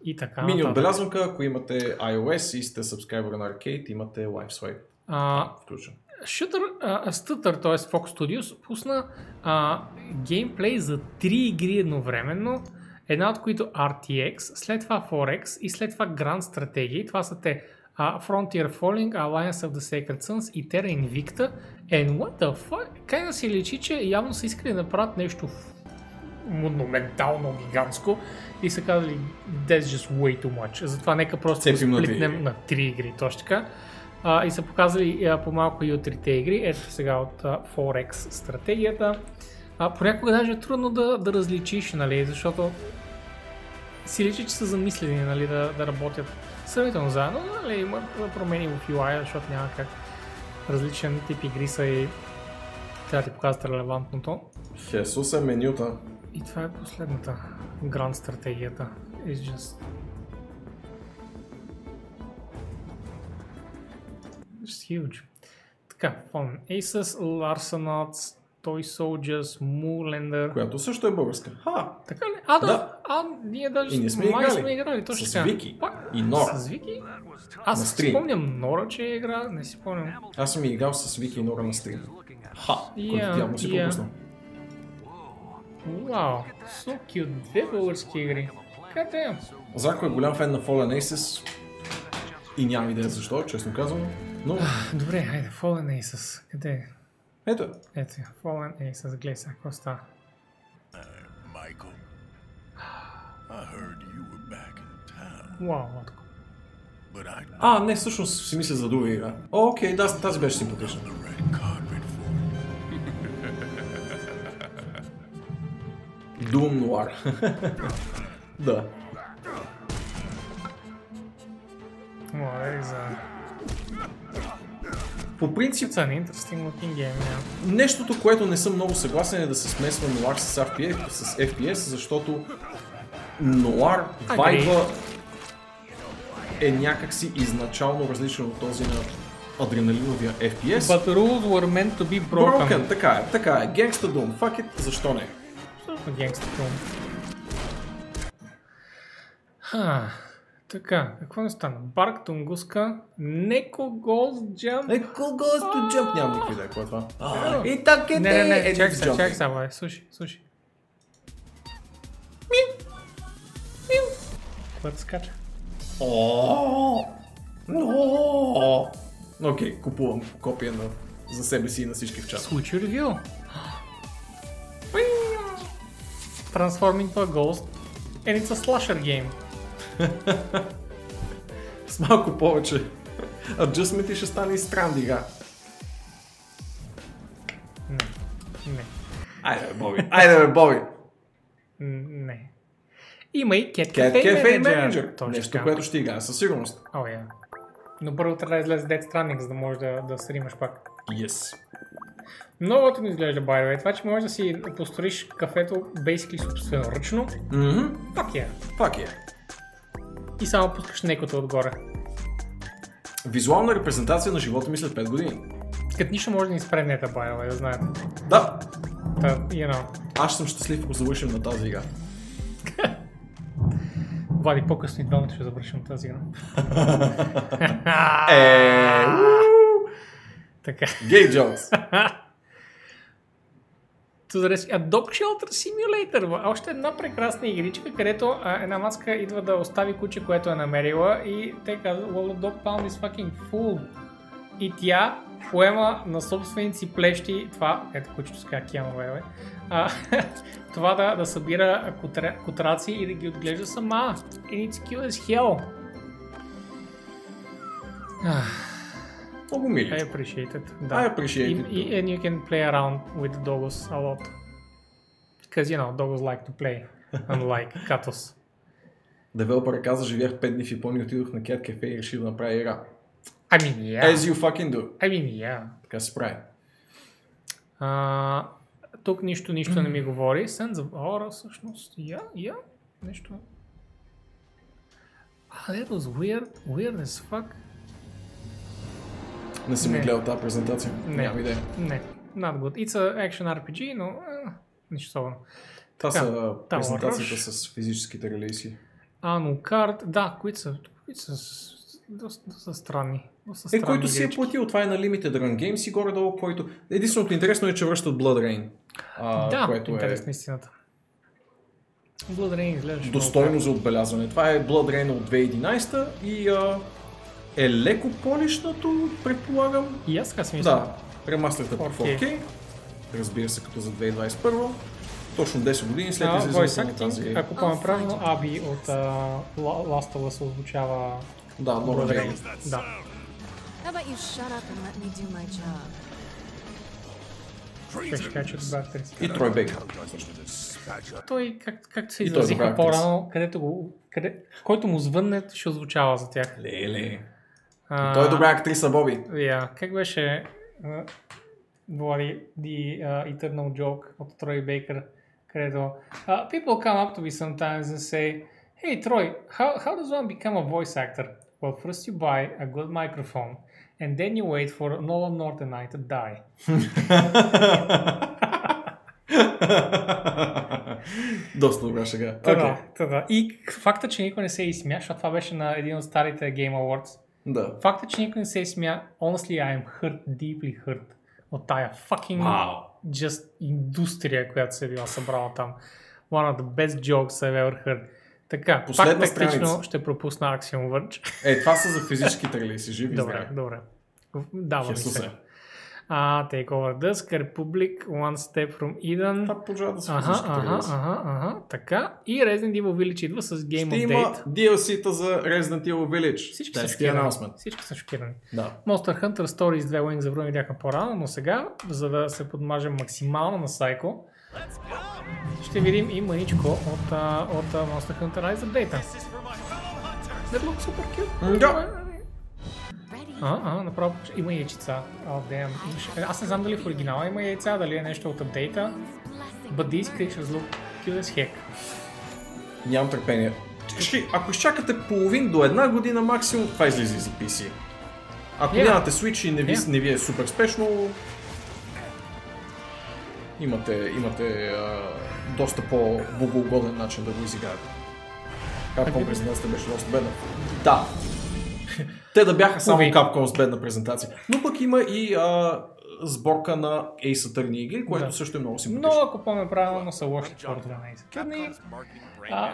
A: И така.
B: Мини
A: нататък.
B: отбелязванка, ако имате iOS и сте сабскайбър на Arcade, имате Live Swipe
A: А,
B: включен.
A: Shooter, а, Stutter, т.е. Fox Studios, пусна а, геймплей за три игри едновременно, една от които RTX, след това Forex и след това Grand Strategy. Това са те а, Frontier Falling, Alliance of the Sacred Sons и Terra Invicta. And what the fuck? Да си личи, че явно са искали да направят нещо монументално, гигантско и са казали that's just way too much. Затова нека просто го
B: Цепим на три
A: сплитнем на три игри, точно така. А, и са показали а, по-малко и от трите игри. Ето сега от а, Forex стратегията. А, понякога даже е трудно да, да различиш, нали, защото си личи, че са замислени нали, да, да работят сравнително заедно, но, нали, има промени в UI, защото няма как различен тип игри са и трябва да ти показват релевантното.
B: Хесус е менюта.
A: И това е последната гранд стратегията. It's just... Just huge. Така, помня. Asus, Larsenauts, Toy Soldiers, Moolander.
B: Която също е българска. Ха!
A: Така ли? А, да.
B: да.
A: А, ние даже
B: и не сме играли.
A: сме играли. Точно
B: с Вики.
A: Пак?
B: И Нора.
A: С Вики? Аз си спомням Нора, че е игра. Не си спомням.
B: Аз съм играл с Вики и Нора на стрим. Ха! Yeah, който
A: тя
B: му си
A: yeah.
B: пропуснал.
A: Вау, so cute. Две български игри. Къде?
B: Зарко е голям фен на Fallen Aces и нямам идея защо, честно казвам. Но
A: Добре, хайде, Fallen Aces. Къде е?
B: ето,
A: Ето Fallen Aces, гледай сега, какво става?
J: Michael, I heard you were back in town,
A: Вау,
J: I
B: А, не, всъщност си мисля за друга игра. О, окей, да, тази беше симпатична. Doom Noir. да.
A: Моля, за...
B: По принцип,
A: It's an interesting looking game, yeah.
B: нещото, което не съм много съгласен е да се смесва Noir с FPS, с FPS защото Noir вайба е някакси изначално различен от този на адреналиновия FPS.
A: But rules were meant to be broken.
B: Broken, така е, така е. Gangsta Doom, fuck it, защо не?
A: Абсолютно генгста филм. Ха, така, какво не стана? Барк Тунгуска, Неко Голс Джамп.
B: Неко Голс Джамп, нямам никаква идея какво е това. И така
A: Не, не, не,
B: е,
A: чакай сега, чакай сега, бе, слушай, слушай. Което скача.
B: О, но. Окей, купувам копия на, за себе си и на всички в чата.
A: Случай ревю. Transforming to a ghost. And it's a slasher game.
B: С малко повече аджъстменти ще стане и странна игра.
A: Не.
B: Айде бе, Боби. Айде бе, Боби.
A: Не. Има и Cat
B: Cat
A: Cafe,
B: Cafe
A: Manager.
B: Manager. Нещо, което ще играе със сигурност.
A: О, я. Но първо трябва да излезе Dead Stranding, за да можеш да, да стримаш пак.
B: Yes.
A: Много готино изглежда, by the way. Това, че можеш да си построиш кафето basically собственоръчно,
B: Мгм.
A: пак е.
B: Пак е.
A: И само пускаш некото отгоре.
B: Визуална репрезентация на живота ми след 5 години.
A: Като нищо може да ни спре нета, by the way, да знаете.
B: Да,
A: Та, you know.
B: аз съм щастлив, ако завършим на тази игра.
A: Влади, по-късно и двамата ще завършим тази игра.
B: Е,
A: Така.
B: Гей Джонс.
A: To the rescue. A Dog Shelter Simulator. Още една прекрасна игричка, където а, една маска идва да остави куче, което е намерила и те казват, well, the dog pound is fucking full. И тя поема на собствените си плещи това, ето кучето с как бе, това да, да събира котра, котраци и да ги отглежда сама. And it's cute as hell. Ах,
B: Много мили.
A: I appreciate it. Да.
B: I appreciate it
A: И- and you can play around with doggos a lot. Because, you know, doggos like to play, unlike katos.
B: Девелопър каза, живях 5 дни в Япония, отидох на Cat Cafe и реших да направя игра.
A: I mean, yeah.
B: As you fucking do.
A: I mean, yeah.
B: Така се прави.
A: А, тук нищо, нищо не ми говори. Sense of Aura, всъщност. Я, я, нещо. Ah, that was weird. Weird as fuck.
B: Не съм
A: Не.
B: гледал тази презентация.
A: Не.
B: Нямам идея.
A: Не, not good. It's a action RPG, но е, нищо особено.
B: Това са презентацията с физическите релиси.
A: Anucard, да, които са, които са доста, доста странни. Доста
B: Е,
A: странни
B: който си е платил, това е на Limited Run Games и горе-долу, който... Единственото интересно е, че връщат Blood Rain. А,
A: Да,
B: което
A: интересна
B: е
A: истината. Blood Rain изглеждаше
B: достойно за отбелязване. Това е Blood Rain от 2011 и а, е леко полишнато, предполагам.
A: И аз така си мисля.
B: Да, ремастерта по
A: 4K.
B: 4K. Разбира се, като за 2021. Точно 10 години след излизането на тази...
A: ако помня правилно, Аби от uh, Last of Us озвучава
B: Да,
A: Blood
B: Вейн.
A: Да. Ще кажа, че.
B: И Трой Бейкър.
A: Той, как, както се
B: е
A: изразиха по-рано, където го, къде, който му звънне, ще озвучава за тях.
B: Леле.
A: А,
B: Той е добра актриса, Боби.
A: Yeah. Как беше uh, Влади The uh, Eternal Joke от Трой Бейкър, където uh, people come up to me sometimes and say Hey Troy, how, how does one become a voice actor? Well, first you buy a good microphone And then you wait for Nolan North and I to die.
B: Доста добра шега.
A: Та
B: Окей.
A: да, та да. И факта, че никой не се изсмя, защото това беше на един от старите Game Awards.
B: Да.
A: Факта, че никой не се изсмя, honestly, I am hurt, deeply hurt от тая fucking
B: Вау.
A: just индустрия, която се е била събрала там. One of the best jokes I've ever heard. Така,
B: Последна
A: пак тактично ще пропусна Axiom Verge.
B: Е, това са за физическите релиси, живи и
A: добре,
B: здрави.
A: добре. Дава ми Се. А, Takeover Dusk, Republic, One Step from Eden.
B: Това продължава да физическите
A: аха,
B: релиси.
A: ага, ага, така. И Resident Evil Village идва с Game
B: Ще има
A: Update.
B: DLC-та за Resident Evil Village.
A: Всички
B: That's
A: са шокирани. Всички са шокирани.
B: Да.
A: Monster Hunter Stories 2 Wings of Ruin видяхме по-рано, но сега, за да се подмажем максимално на Psycho, ще видим и маничко от, от Monster Hunter Rise Update. Looks super cute.
B: Да.
A: А, а, направо има яйчица. Oh, damn. Имаше- Аз не знам дали в оригинала има яйца, дали е нещо от апдейта. But these creatures look cute as heck.
B: Нямам търпение. Ще, ако изчакате половин до една година максимум, това излиза за PC. Ако
A: Yeah.
B: нямате Switch и не ви,
A: Yeah.
B: не ви е супер спешно, имате, имате а, доста по-богоугоден начин да го изиграете. Capcom презентацията беше доста бедна. Да. Те да бяха само
A: Уви.
B: Capcom с бедна презентация. Но пък има и а, сборка на Ace Attorney игри, което
A: Да.
B: също е много
A: Но
B: симпатично.
A: ако помня правилно са лоши портове на Ace А,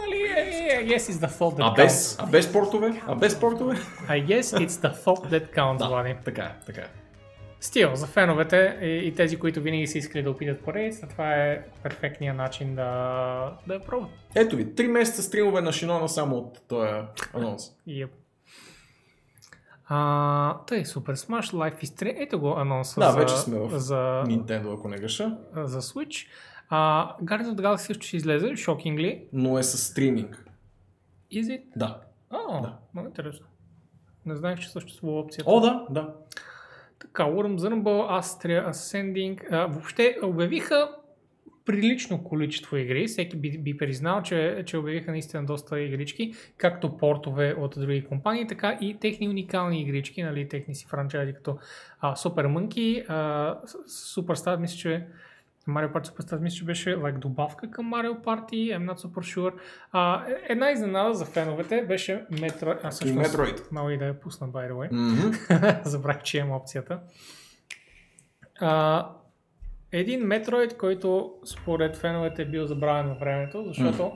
A: нали, е, е, I guess it's the thought that
B: А без, а без портове? А без портове?
A: counts. I guess it's the thought that counts, Влади.
B: Така е, така е.
A: Стил, за феновете и, и тези, които винаги са искали да опитат поредица, това е перфектният начин да, да я пробват.
B: Ето ви, 3 месеца стримове на Шинона само от този анонс.
A: Yep. А, тъй, Super Smash Life is Strange. Ето го анонса
B: Да,
A: за,
B: вече сме в
A: за,
B: Nintendo, ако не греша.
A: за Switch. А, Guardians of the Galaxy също ще излезе, shockingly.
B: Но е с стриминг.
A: Is it?
B: Да.
A: О,
B: Да.
A: много интересно. Не знаех, че съществува опцията.
B: О, да, да.
A: Така, Worms Rumble, Astria Ascending. А, въобще обявиха прилично количество игри. Всеки би, би признал, че, че обявиха наистина доста игрички, както портове от други компании, така и техни уникални игрички, нали, техни си франчайзи, като а, Super Monkey, а, Superstar, мисля, че Mario Party Superstar, мисля, че беше like, добавка към Mario Party, I'm not super sure. А, е- една изненада за феновете беше Metroid. А, всъщност,
B: Metroid.
A: Мога и да я пусна, by the way.
B: Мгм.
A: Забравих, че имам опцията. А, един Metroid, който според феновете е бил забравен във времето, защото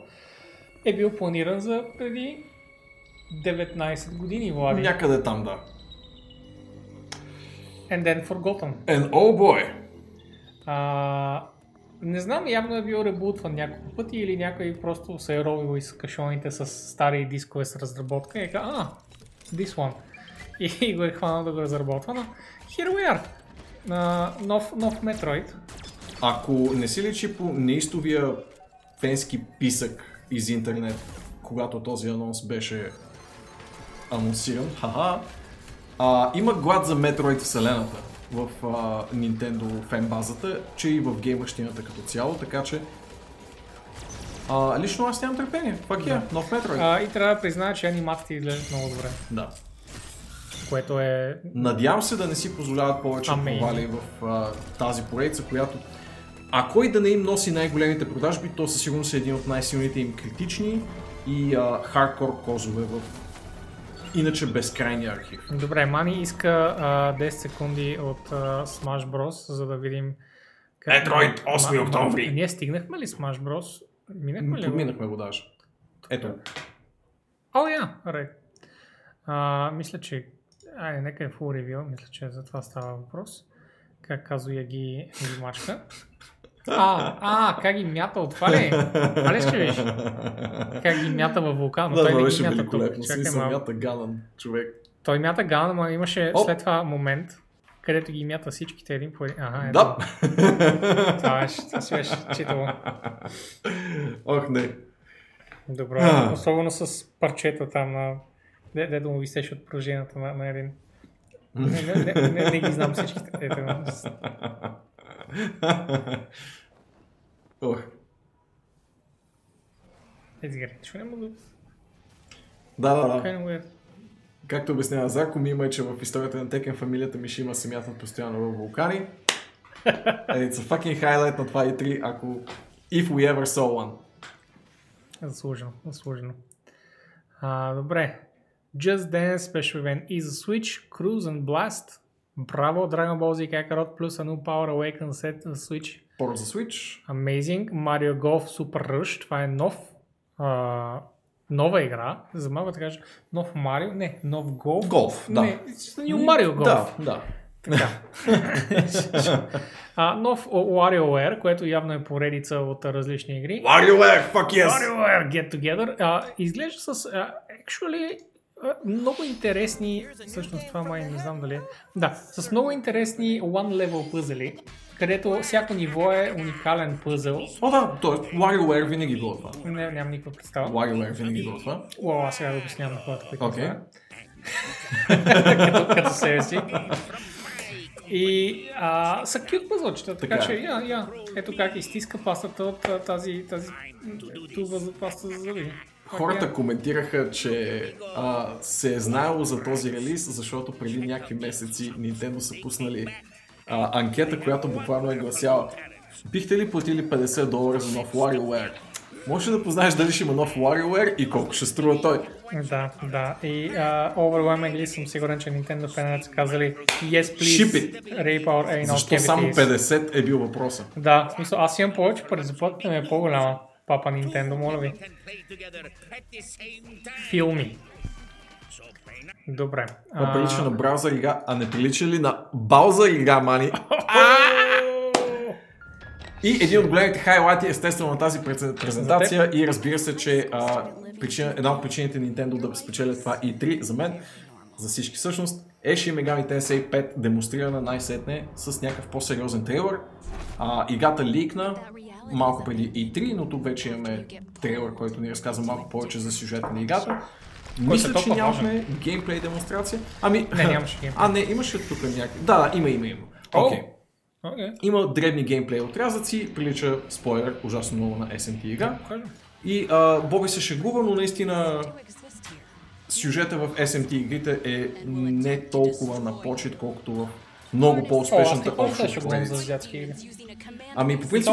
A: е бил планиран за преди 19 години, Влади.
B: Някъде там, да.
A: And then forgotten.
B: And oh boy!
A: А, не знам, явно е бил ребутван няколко пъти или някой просто се е ровил из кашоните с стари дискове с разработка и е казал, а, this one. И, и го е хванал да го разработва, но here we are. А, нов, нов Metroid.
B: Ако не си личи по неистовия фенски писък из интернет, когато този анонс беше анонсиран, ха а, има глад за Metroid вселената в а, Nintendo фен базата, че и в геймърщината като цяло, така че а, лично аз нямам търпение. Пак е, нов Metroid.
A: А, и трябва да призная, че анимациите изглеждат много добре.
B: Да.
A: Което е...
B: Надявам се да не си позволяват повече
A: Amazing.
B: провали в а, тази поредица, която ако и да не им носи най-големите продажби, то със сигурност е един от най-силните им критични и а, хардкор козове в иначе безкрайния архив.
A: Добре, Мани иска а, 10 секунди от а, Smash Bros, за да видим...
B: Metroid, 8
A: Ма-
B: октомври.
A: Ние стигнахме ли Smash Bros? Минахме ли? го?
B: Подминахме го даже. Ето.
A: О, я, right. А, мисля, че... Айде, нека е full review. Мисля, че за това става въпрос. Как Казуя ги, ги мачка. А, а, как ги мята от това ли? Това ли ще виж? Как ги мята във вулкан? Но
B: Да,
A: той не ги
B: беше
A: мята тук.
B: великолепно.
A: Чакай малко.
B: мята ганан човек.
A: Той мята ган, но имаше
B: Оп.
A: след това момент, където ги мята всичките един по един. Ага, ето.
B: Да.
A: Това, беше, това си беше читало.
B: Ох, не.
A: Добро. Особено с парчета там на... Де, де да му висеше от пружината на, на един. Не, не, не, не, не ги знам всичките. Ето.
B: Ох.
A: Сега, защо не мога да...
B: Да, да.
A: Kind of.
B: Както обяснява Зарко, ми има, че в историята на Текен фамилията ми ще има се мятат постоянно в вулкани. It's a fucking highlight на това E3, ако if we ever saw one.
A: Заслужено, заслужено. А, добре. Just Dance Special Event и за Switch, Cruise and Blast. Браво, Dragon Ball Z Kakarot плюс a new Power Awaken set за Switch.
B: Порт за Switch.
A: Amazing. Mario Golf Super Rush. Това е нов а, нова игра. За малко да кажа нов Марио. Не, нов Голф.
B: Голф, да.
A: Не, New Mario Golf.
B: Да, да.
A: Така. а, нов WarioWare, което явно е поредица от различни игри.
B: WarioWare, fuck yes!
A: WarioWare Get Together. А, изглежда с а, actually много интересни, всъщност това май не знам дали е. Да, с много интересни one level пъзели, където всяко ниво е уникален пъзел.
B: О, да, т.е. WarioWare винаги било това.
A: Не, нямам никаква представа.
B: WarioWare винаги било това.
A: Уау, аз сега да обяснявам на хората, които okay. като, като себе си. И а, са кют пъзълчета, така,
B: Така е.
A: че я, я, ето как изтиска пастата от тази, тази туба за паста за зъби.
B: Хората коментираха, че а, се е знаело за този релиз, защото преди някакви месеци Nintendo са пуснали а, анкета, която буквално е гласяла Бихте ли платили 50 долара за нов WarioWare? Може да познаеш дали ще има нов WarioWare и колко ще струва той?
A: Да, да. И uh, overwhelmingly съм сигурен, че Nintendo феновете са казали Yes, please,
B: Ship it.
A: rape our anal
B: Защо само
A: cavities.
B: 50 е бил въпроса?
A: Да, в смисъл, аз имам повече пари, заплатите ми е по-голяма. Папа Nintendo, моля ви. Филми. Добре.
B: Това прилича на браузър игра, а не прилича ли на Баузър игра, мани? И един от големите хайлайти естествено на тази през- презентация и разбира се, че а, причина, една от причините Nintendo да спечелят това E3 за мен, за всички всъщност, е Shin Megami Tensei 5 демонстрирана най-сетне с някакъв по-сериозен трейлър. А, играта ликна малко преди E3, но тук вече имаме трейлър, който ни разказва малко повече за сюжета на играта. Мисля, че нямахме геймплей демонстрация. Ами,
A: Не, нямаше геймплей.
B: А, не, имаше тук някакви. Да, да, има, има, има. Окей.
A: Окей.
B: Има дребни геймплей отрязъци, прилича, спойлер, ужасно много на SMT игра. И а, Боби се шегува, но наистина сюжета в SMT игрите е не толкова на почет, колкото в много по-успешната обща поредица. Ами по принцип,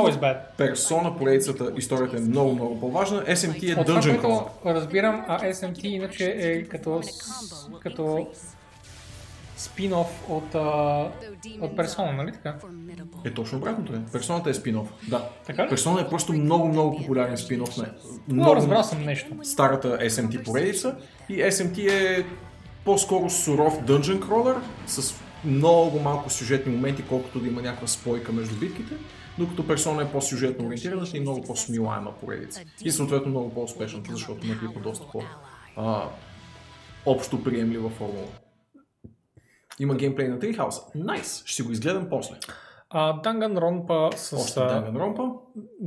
B: персона поредицата, историята е много, много по-важна. SMT е
A: От
B: Dungeon
A: което
B: Crawl.
A: разбирам, а SMT иначе е като, като спин-оф от, а, от персона, нали така?
B: Е точно обратното е. Персоната е спин-оф. Да.
A: Така ли?
B: Персона е просто много, много популярен спин-оф на
A: Но разбрал съм нещо.
B: старата SMT поредица и SMT е по-скоро суров dungeon crawler с много малко сюжетни моменти, колкото да има някаква спойка между битките, докато персона е по-сюжетно ориентирана и много по-смилаема поредица. И съответно много по-успешната, защото наклипа доста по а, общо приемлива формула. Има геймплей на Treehouse. Найс! Ще си го изгледам после.
A: А, Danganronpa с
B: Още
A: а,
B: Danganronpa.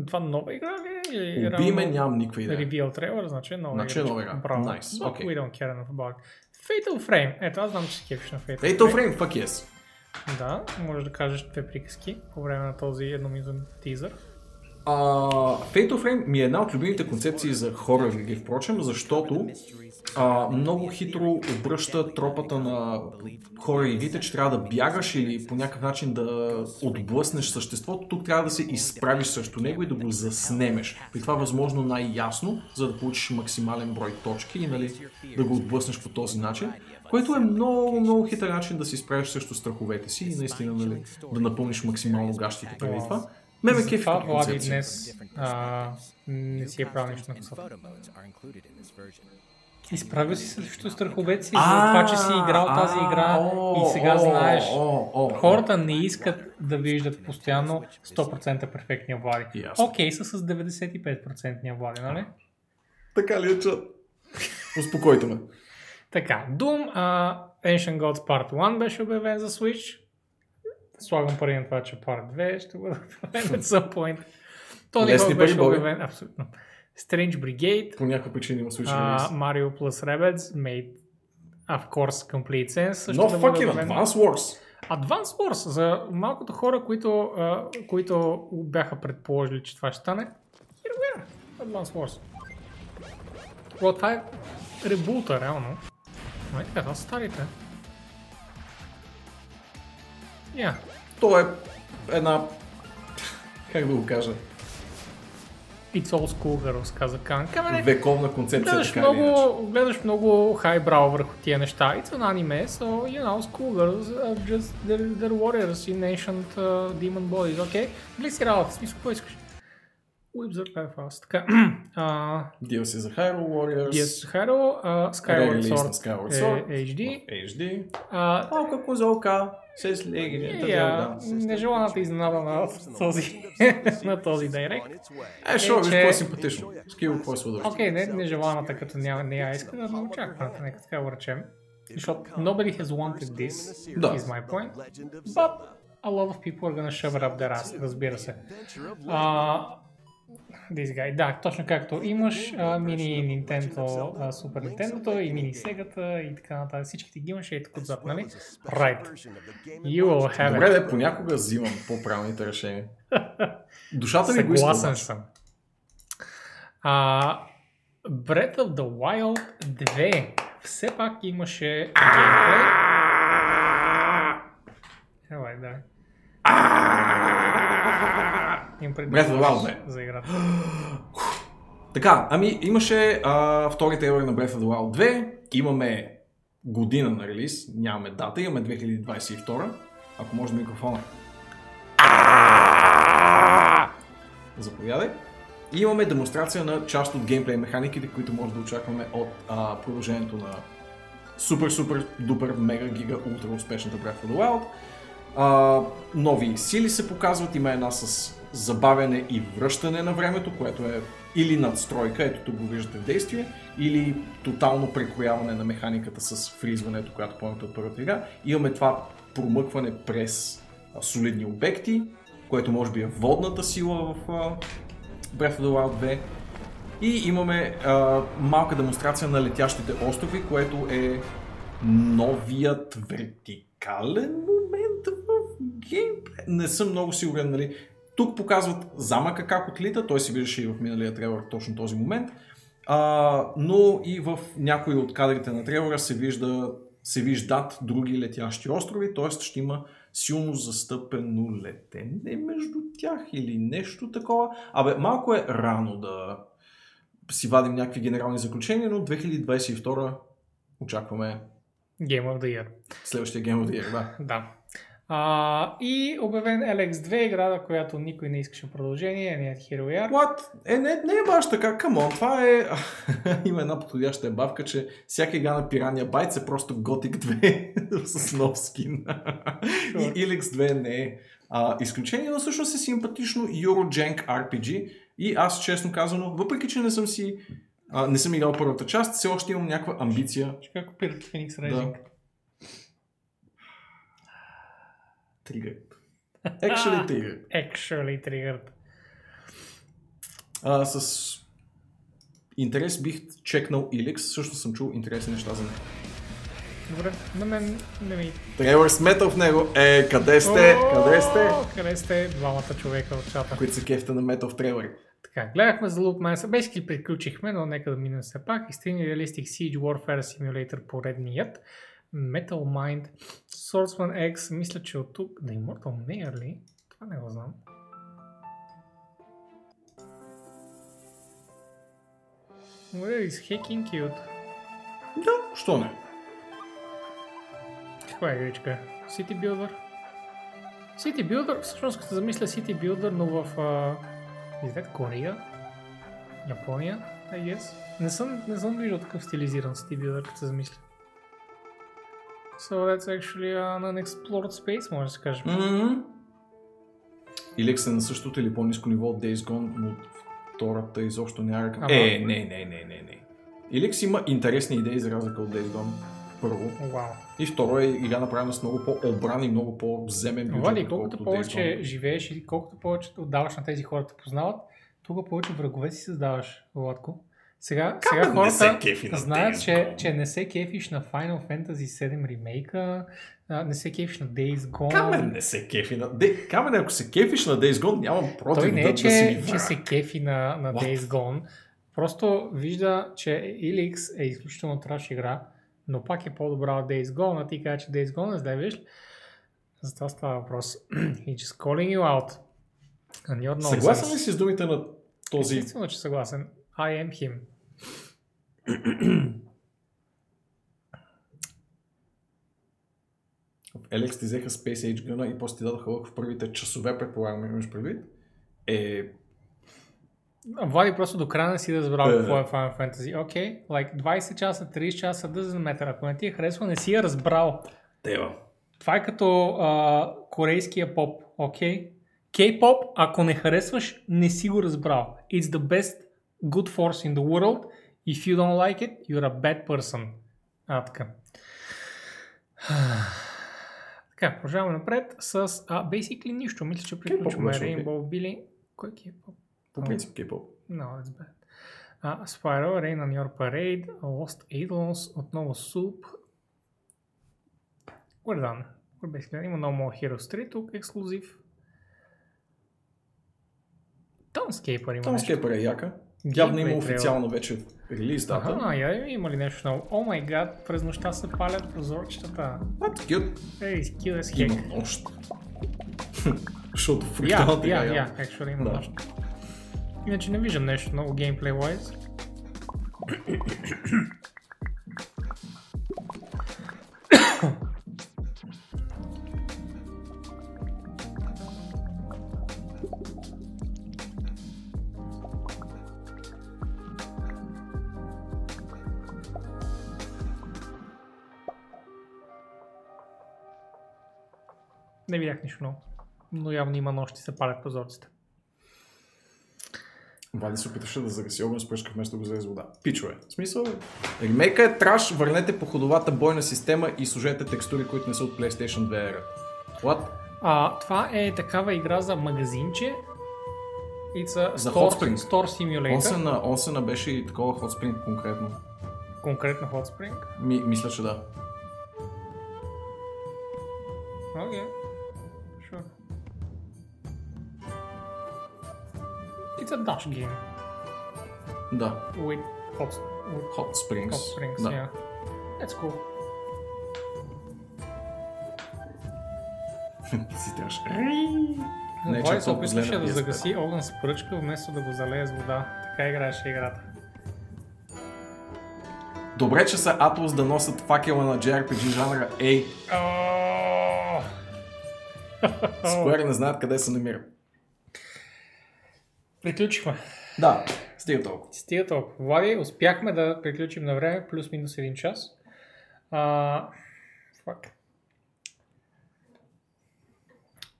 A: това нова игра ли? Или
B: Уби ме, нямам никаква идея.
A: Reveal трейлър, значи нова
B: Значи
A: игра.
B: нова игра.
A: Браво.
B: Nice.
A: But
B: Okay.
A: we don't care enough about it. Fatal Frame. Ето, аз знам, че кефиш на Fatal,
B: Fatal Frame, fuck yes.
A: Да, може да кажеш две приказки по време на този едноминутен тизър.
B: А, Fatal Frame ми е една от любимите концепции за хорър игри, впрочем, защото а, много хитро обръща тропата на хорър игрите, че трябва да бягаш или по някакъв начин да отблъснеш съществото. Тук трябва да се изправиш срещу него и да го заснемеш. При това възможно най-ясно, за да получиш максимален брой точки и нали, да го отблъснеш по този начин. Което е много, много хитър начин да се изправиш срещу страховете си и наистина нали, да напълниш максимално гащите преди това. Ме ме кефи
A: Това
B: като
A: Влади днес а, не си е правил нищо на косата. Изправил си се срещу страховете си за това, че си играл тази игра и сега знаеш. Хората не искат да виждат постоянно 100% перфектния Влади. Окей са с 95% Влади, нали?
B: Така ли е, чат? Успокойте ме.
A: Така, Doom uh, Ancient Gods Part 1 беше обявен за Switch. Слагам пари на това, че Part 2 ще бъде обявен at some point. Hawk
B: пари,
A: беше
B: Боби.
A: обявен, абсолютно. Strange Brigade,
B: По някаква причина има
A: uh,
B: релиз.
A: Mario plus Rabbids made of course complete sense. Също
B: Но
A: да
B: fucking
A: обявен.
B: Advance Wars.
A: Advance Wars, за малкото хора, които, uh, които бяха предположили, че това ще стане. Here we are, Advance Wars. Well, това е ребута, реално. Ай, така, това са старите. Я.
B: То е една... Как да го кажа?
A: It's all school girls, каза Кан. Камене,
B: Вековна концепция,
A: гледаш
B: така или иначе.
A: много, гледаш много хайбрау върху тия неща. It's an anime, so you know, schoolgirls are just they're, they're warriors in ancient uh, demon bodies, okay? Гледай си работа, смисъл, какво искаш? Wizard Life House. Така, а,
B: DLC за Hyrule Warriors.
A: Yes, Hero, uh, Skyward
B: Релиз на
A: Sword,
B: Skyward Sword.
A: е HD.
B: HD.
A: А,
B: Малка козолка. С леги.
A: я, нежеланата изненада на този, на този директ.
B: Е, шо, виж
A: че-
B: какво е симпатично. Скил, какво е с удоволствие.
A: Окей, не нежеланата, като няма, не я иска, да не очакваната, нека така го речем. Защото nobody has wanted this,
B: Да.
A: is my point. But a lot of people are gonna shove it up their ass, разбира се. А, this guy, да, точно както имаш а, мини Nintendo, а, Super Nintendo и мини Sega и така нататък. Всичките ги имаш и тук отзад, нали? Right. You will have
B: Добре, да, понякога взимам по-правилните решения. Душата ми го иска.
A: Съгласен съм. А, Breath of the Wild 2 все пак имаше геймплей. Елай, да. Им преди
B: Breath of the Wild 2.
A: за играта.
B: Така, ами имаше а, втори трейлер на Breath of the Wild 2. Имаме година на релиз. Нямаме дата. Имаме 2022. Ако може микрофона. Заповядай. И имаме демонстрация на част от геймплей механиките, които може да очакваме от а, продължението на супер, супер, дупер, мега, гига, ултра успешната Breath of the Wild. А, нови сили се показват. Има една с забавяне и връщане на времето, което е или надстройка, ето тук го виждате в действие, или тотално прекрояване на механиката с фризването, която помните от първата игра. Имаме това промъкване през солидни обекти, което може би е водната сила в Breath of the Wild 2. И имаме а, малка демонстрация на летящите острови, което е новият вертикален момент в геймплей. Не съм много сигурен, нали. Тук показват замъка как отлита, той се виждаше и в миналия трейлер точно този момент. А, но и в някои от кадрите на трейлера се, вижда, се виждат други летящи острови, т.е. ще има силно застъпено летене между тях или нещо такова. Абе, малко е рано да си вадим някакви генерални заключения, но 2022 очакваме
A: Game of the Year.
B: следващия Game of the Year, да.
A: Да. А, и обявен LX2 игра, която никой не искаше продължение, не е Hero Yard.
B: What? Е, не, не е баш така, камон, това е... Има една подходяща бавка, че всяка игра на Piranha Bytes е просто Gothic 2 с нов скин.
A: Sure.
B: И LX2 не е а, изключение, но всъщност е симпатично Eurojank RPG и аз честно казано, въпреки че не съм си а, не съм играл първата част, все още имам някаква амбиция.
A: Ще как копират Phoenix Rising.
B: Triggered. Actually triggered.
A: Actually triggered.
B: А, с интерес бих чекнал Ilix, също съм чул интересни неща за него.
A: Добре, на мен не ми...
B: Трейлър с метал в него. Е, къде сте?
A: О,
B: Къде сте?
A: Къде сте двамата човека от чата?
B: Които се кефта на метал в трейлъри.
A: Така, гледахме за Loop Mancer. Basically приключихме, но нека да минем все пак. Extreme Realistic Siege Warfare Simulator поредният. Metal Mind, Swordsman X, мисля, че от тук... Да, Immortal Mayor ли? Това не го знам. Where is hacking cute?
B: Да, що не?
A: Каква е игричка? City Builder? City Builder, всъщност като замисля City Builder, но в... Uh, is that Корея? Япония, I guess. Не съм, не съм виждал такъв стилизиран City Builder, като се замисля. So that's actually an unexplored space, може да се каже.
B: Mm-hmm. Ilix е на същото или по-низко ниво от Days Gone, но втората изобщо няма...
A: Ама-
B: Е, не, не, не, не, не. Ilix има интересни идеи за разлика от Days Gone. Първо.
A: Вау.
B: И второ е игра направена с много по-обран и много по-земен бюджет. Отколкото
A: колкото повече живееш и колкото повече отдаваш на тези хора, те познават, толкова повече врагове си създаваш, Владко. Сега,
B: Как
A: сега
B: да не се
A: хората
B: кефи на
A: знаят, че, че не се кефиш на Final Fantasy 7 ремейка, не се кефиш на Days Gone.
B: Камен не се кефи на... Де, Камен, ако се кефиш на Days Gone, нямам против
A: Той не
B: да,
A: е,
B: да си
A: че,
B: ми
A: че
B: враг.
A: се кефи на, на
B: What?
A: Days Gone. Просто вижда, че Elix е изключително траш игра, но пак е по-добра от Days Gone, а ти кажа, че Days Gone е виж ли? За това става въпрос. He just calling you out. And you're.
B: Съгласен ли си с думите на този...
A: Естествено, че съгласен. I am him.
B: Елекс ти взеха Space Age Gun и после ти дадоха лък в първите часове, предполагам, имаш предвид. Е,
A: Влади просто до края не си разбрал
B: Да,
A: какво
B: да.
A: е Final Fantasy. Окей, like 20 часа, 30 часа, doesn't matter. Ако не ти е харесва, не си я разбрал.
B: тева.
A: Това е като а, корейския поп, окей? Кей-поп, ако не харесваш, не си го разбрал. It's the best good force in the world. If you don't like it, you're a bad person. А, така. Така, продължаваме напред с а, basically нищо. Мисля, че приключваме. Rainbow Billy. Кой е K-pop?
B: По принцип, K-pop.
A: No, that's bad. Uh, Spiral, Rain on Your Parade, Lost Eidolons, отново Soup. We're done. We're basically Има No More Heroes 3 тук, ексклюзив. Townscaper има.
B: Томскепър е яка. Явно има официално вече релиз дата.
A: Аха, я има ли нещо ново? О май гад, през нощта се палят прозорчетата.
B: What? Cute.
A: Ей, скил е хек.
B: Има нощ. Защото
A: Я,
B: фрикталната
A: я,
B: игра
A: я,
B: явно.
A: actually има
B: Да.
A: нощ. Иначе не виждам нещо много геймплей Не видях нищо много. Но явно има нощи се палят прозорците.
B: Вади се опиташе да загаси огън с пръчка вместо го залезе вода. Пичове. В смисъл, ремейка е траш, върнете походовата бойна система и сложете текстури, които не са от PlayStation 2 era. What?
A: А, това е такава игра за магазинче. It's a
B: За
A: store,
B: Hot Spring.
A: store simulator.
B: Осена, осена беше и такова Hot Spring конкретно.
A: Конкретно Hot Spring.
B: Ми, мисля, че да.
A: Окей. Okay. It's a Dutch game.
B: Да.
A: With hot, with
B: Hot Springs.
A: hot springs,
B: да.
A: yeah. That's cool.
B: Си трябваше.
A: Не,
B: че
A: Влади се
B: толкова зле
A: да загаси огън с пръчка, вместо да го залее с вода. Така играеше играта.
B: Добре, че са Atlus да носят факела на JRPG жанра. Ей, Square не знаят къде се намират.
A: Приключихме.
B: Да, стига толкова.
A: Стига толкова. Влади, успяхме да приключим на време, плюс-минус един час. А, fuck,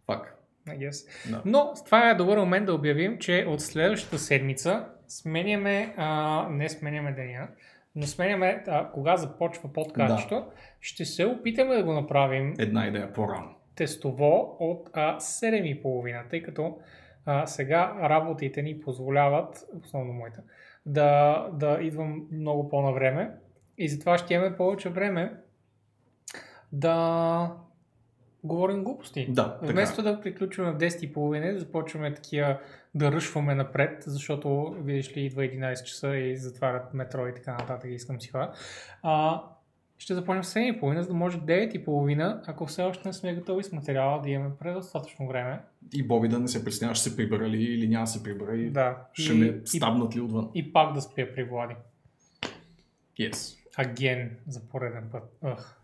B: Пак.
A: I guess.
B: Да.
A: Но това е добър момент да обявим, че от следващата седмица сменяме, а, не сменяме деня, но сменяме а, кога започва подкастчето. Ще се опитаме да го направим
B: Една идея по-рано.
A: тестово от а, 7.30, тъй като а, сега работите ни позволяват, основно моите, да, да идвам много по-навреме и затова ще имаме повече време да говорим глупости.
B: Да, така.
A: Вместо да приключваме в 10.30, да започваме такива да ръшваме напред, защото видиш ли идва 11 часа и затварят метро и така нататък и искам си хора. А, ще започнем в 7.30, за да може 9.30, ако все още не сме готови с материала, да имаме предостатъчно време.
B: И Боби да не се притеснява, ще се прибера ли или няма да се прибера и
A: Да.
B: ще
A: и,
B: ме стабнат ли отвън.
A: и, пак да спя при Влади.
B: Yes.
A: Аген за пореден път. Ах.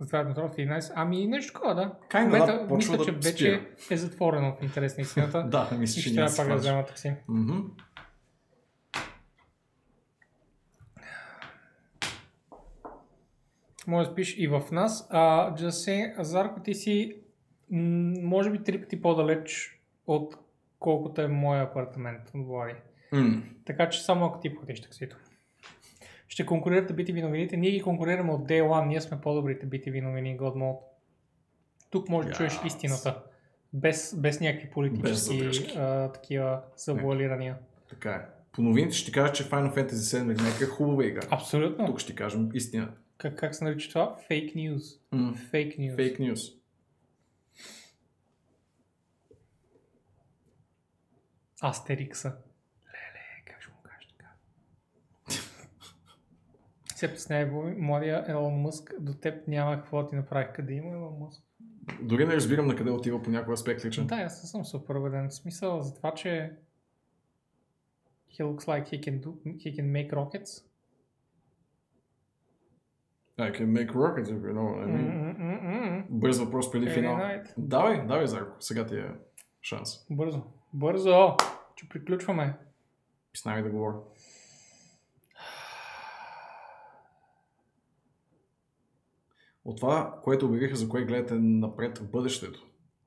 A: Затова метро в 11. Ами нещо такова, да. В момента
B: да,
A: мисля,
B: да
A: че вече е затворено в интерес на истината.
B: Да, мисля, че
A: ще трябва пак да взема такси.
B: Мгм.
A: Може да спиш и в нас. А, say, Зарко, ти си може би три пъти по-далеч от колкото е моя апартамент от Влади.
B: М.
A: Така че само ако ти платиш таксито. Ще конкурирате BTV новините. Ние ги конкурираме от Day One. Ние сме по-добрите BTV новини God Mode. Тук може да чуеш
B: Yes.
A: истината. Без, без някакви политически
B: задръжки.
A: а, такива завуалирания.
B: Така е. По новините ще ти кажа, че Final Fantasy VII Remake е хубава игра.
A: Абсолютно.
B: Тук ще кажем истината.
A: Как, как се нарича това? News.
B: М.
A: Fake news.
B: Fake news.
A: Астерикса. Леле, как ще му кажеш така? Except с най-младия Елон Мъск, до теб няма какво да ти направих къде има Елон Мъск.
B: Дори не разбирам на къде отива по някой аспект лично.
A: Да, аз съм супер убеден. В смисъл за това, че he looks like he can, do, he can make rockets.
B: I can make rockets, if you know what I mean. Бърз въпрос преди
A: Every
B: финал.
A: night.
B: Давай, давай, Зарко. Сега ти е шанс.
A: Бързо. Бързо! Че приключваме.
B: Нами да говоря. От това, което обявиха, за кое гледате напред в бъдещето.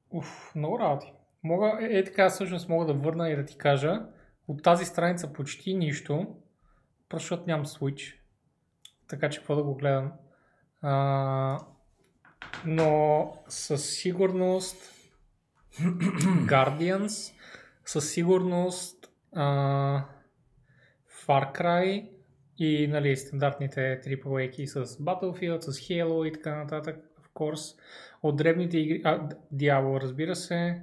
A: Уф, много работи. Мога, е, е така, всъщност мога да върна и да ти кажа, от тази страница почти нищо, защото нямам Switch. Така че какво да го гледам. А, но със сигурност Guardians, със сигурност а, Far Cry и нали, стандартните AAA с Battlefield, с Halo и така нататък, of course. От древните игри, а, Diablo разбира се,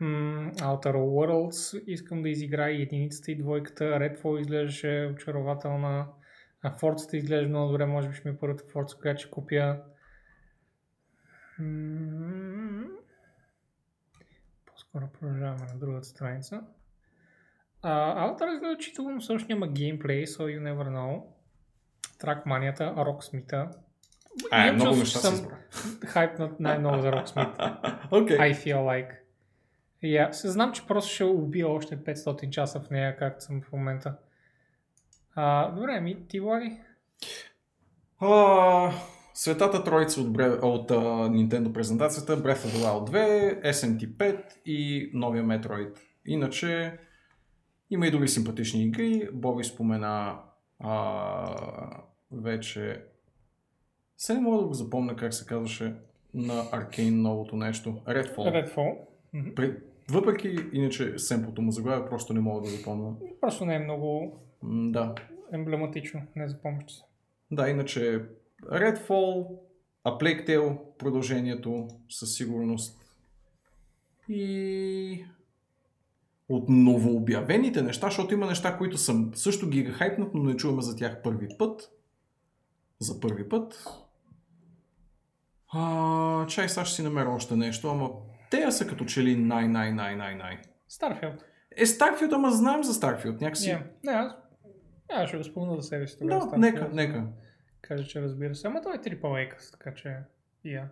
A: Outer Worlds искам да изиграя и единицата и двойката, Redfall изглеждаше очарователна, а Forza изглежда много добре, може би ще ми е първата Forza, която ще купя. По-скоро продължаваме на другата страница. А, Outer изглежда чително, също няма геймплей, so you never know. Тракманията, Rocksmith.
B: А,
A: Имам
B: много неща
A: съм хайпнат най-много за Rocksmith.
B: Окей.
A: I feel like. Yeah. Се знам, че просто ще убия още 500 часа в нея, както съм в момента. А, добре, ми ти Влади?
B: А, Светата троица от, Бре... от а, Nintendo презентацията, Breath of the Wild 2, SMT5 и новия Metroid. Иначе има и други симпатични игри. Боби спомена а, вече... Се не мога да го запомня как се казваше на Arcane новото нещо. Redfall.
A: Redfall. Мгм.
B: При... Въпреки, иначе семплото му заглавия, просто не мога да запомня.
A: Просто не е много
B: Да.
A: емблематично, не запомняш се.
B: Да, иначе Redfall, A Plague Tale, продължението със сигурност. И от новообявените неща, защото има неща, които съм също ги хайпнат, но не чуваме за тях първи път. За първи път. А, чай, сега ще си намеря още нещо, ама те са като че ли най-най-най-най-най.
A: Starfield.
B: Е, Старфилд, ама знаем за Старфилд, някакси.
A: Yeah. Не, аз, аз ще го спомня за себе си тогава.
B: Да,
A: Starfield.
B: нека, нека.
A: Кажа, че разбира се. Ама той е AAA, така че... Yeah.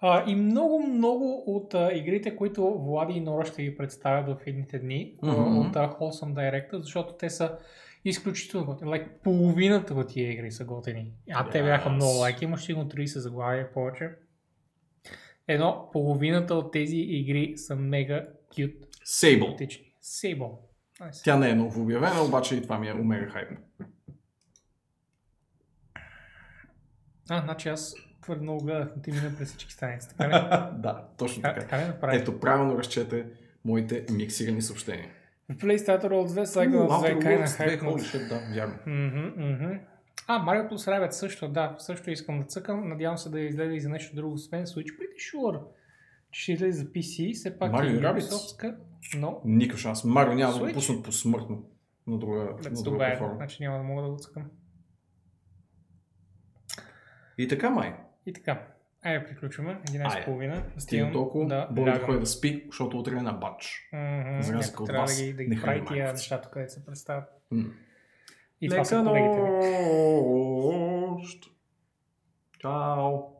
A: А, и много, много от а, игрите, които Влади и Нора ще ви представят в едните дни
B: Мгм.
A: от а, Wholesome Direct, защото те са изключително готини. Like, половината от тия игри са готини. А те бяха
B: Yes.
A: много лайки. Имаш сигурно 30 заглавия повече. Едно, половината от тези игри са мега кют.
B: Sable.
A: Готични. Nice.
B: Тя не е много обявена, обаче и това ми е омега хайп.
A: А, значи аз твърде много гледах, но ти мина през всички страници. Така ли?
B: да, точно
A: Така-
B: така.
A: така?
B: Ето, правилно разчете моите миксирани съобщения.
A: В PlayStation World 2 Cycle
B: Уу,
A: of 2
B: Outer
A: край на
B: Worlds 2,
A: хайпнат.
B: holy shit, да, вярно.
A: А, Mario Plus Rabbids също, да, също искам да цъкам. Надявам се да излезе и за нещо друго, освен Switch. Pretty sure, че ще излезе за PC. Все пак
B: Mario Rabbids?
A: Но
B: Никакъв шанс. Марио няма да го
A: Switch?
B: пуснат посмъртно на друга, на
A: let's do
B: друга платформа.
A: Значи няма да мога да го цъкам.
B: И така, май.
A: И така, айде приключваме.
B: Айде.
A: 11.30.
B: Стигна толкова.
A: да
B: Боби да ходи да спи, защото утре е на бач.
A: Мгм,
B: За разлика от вас.
A: да ги, да ги прави тия нещата, където се представят.
B: М.
A: И това са колегите ми.
B: Чао.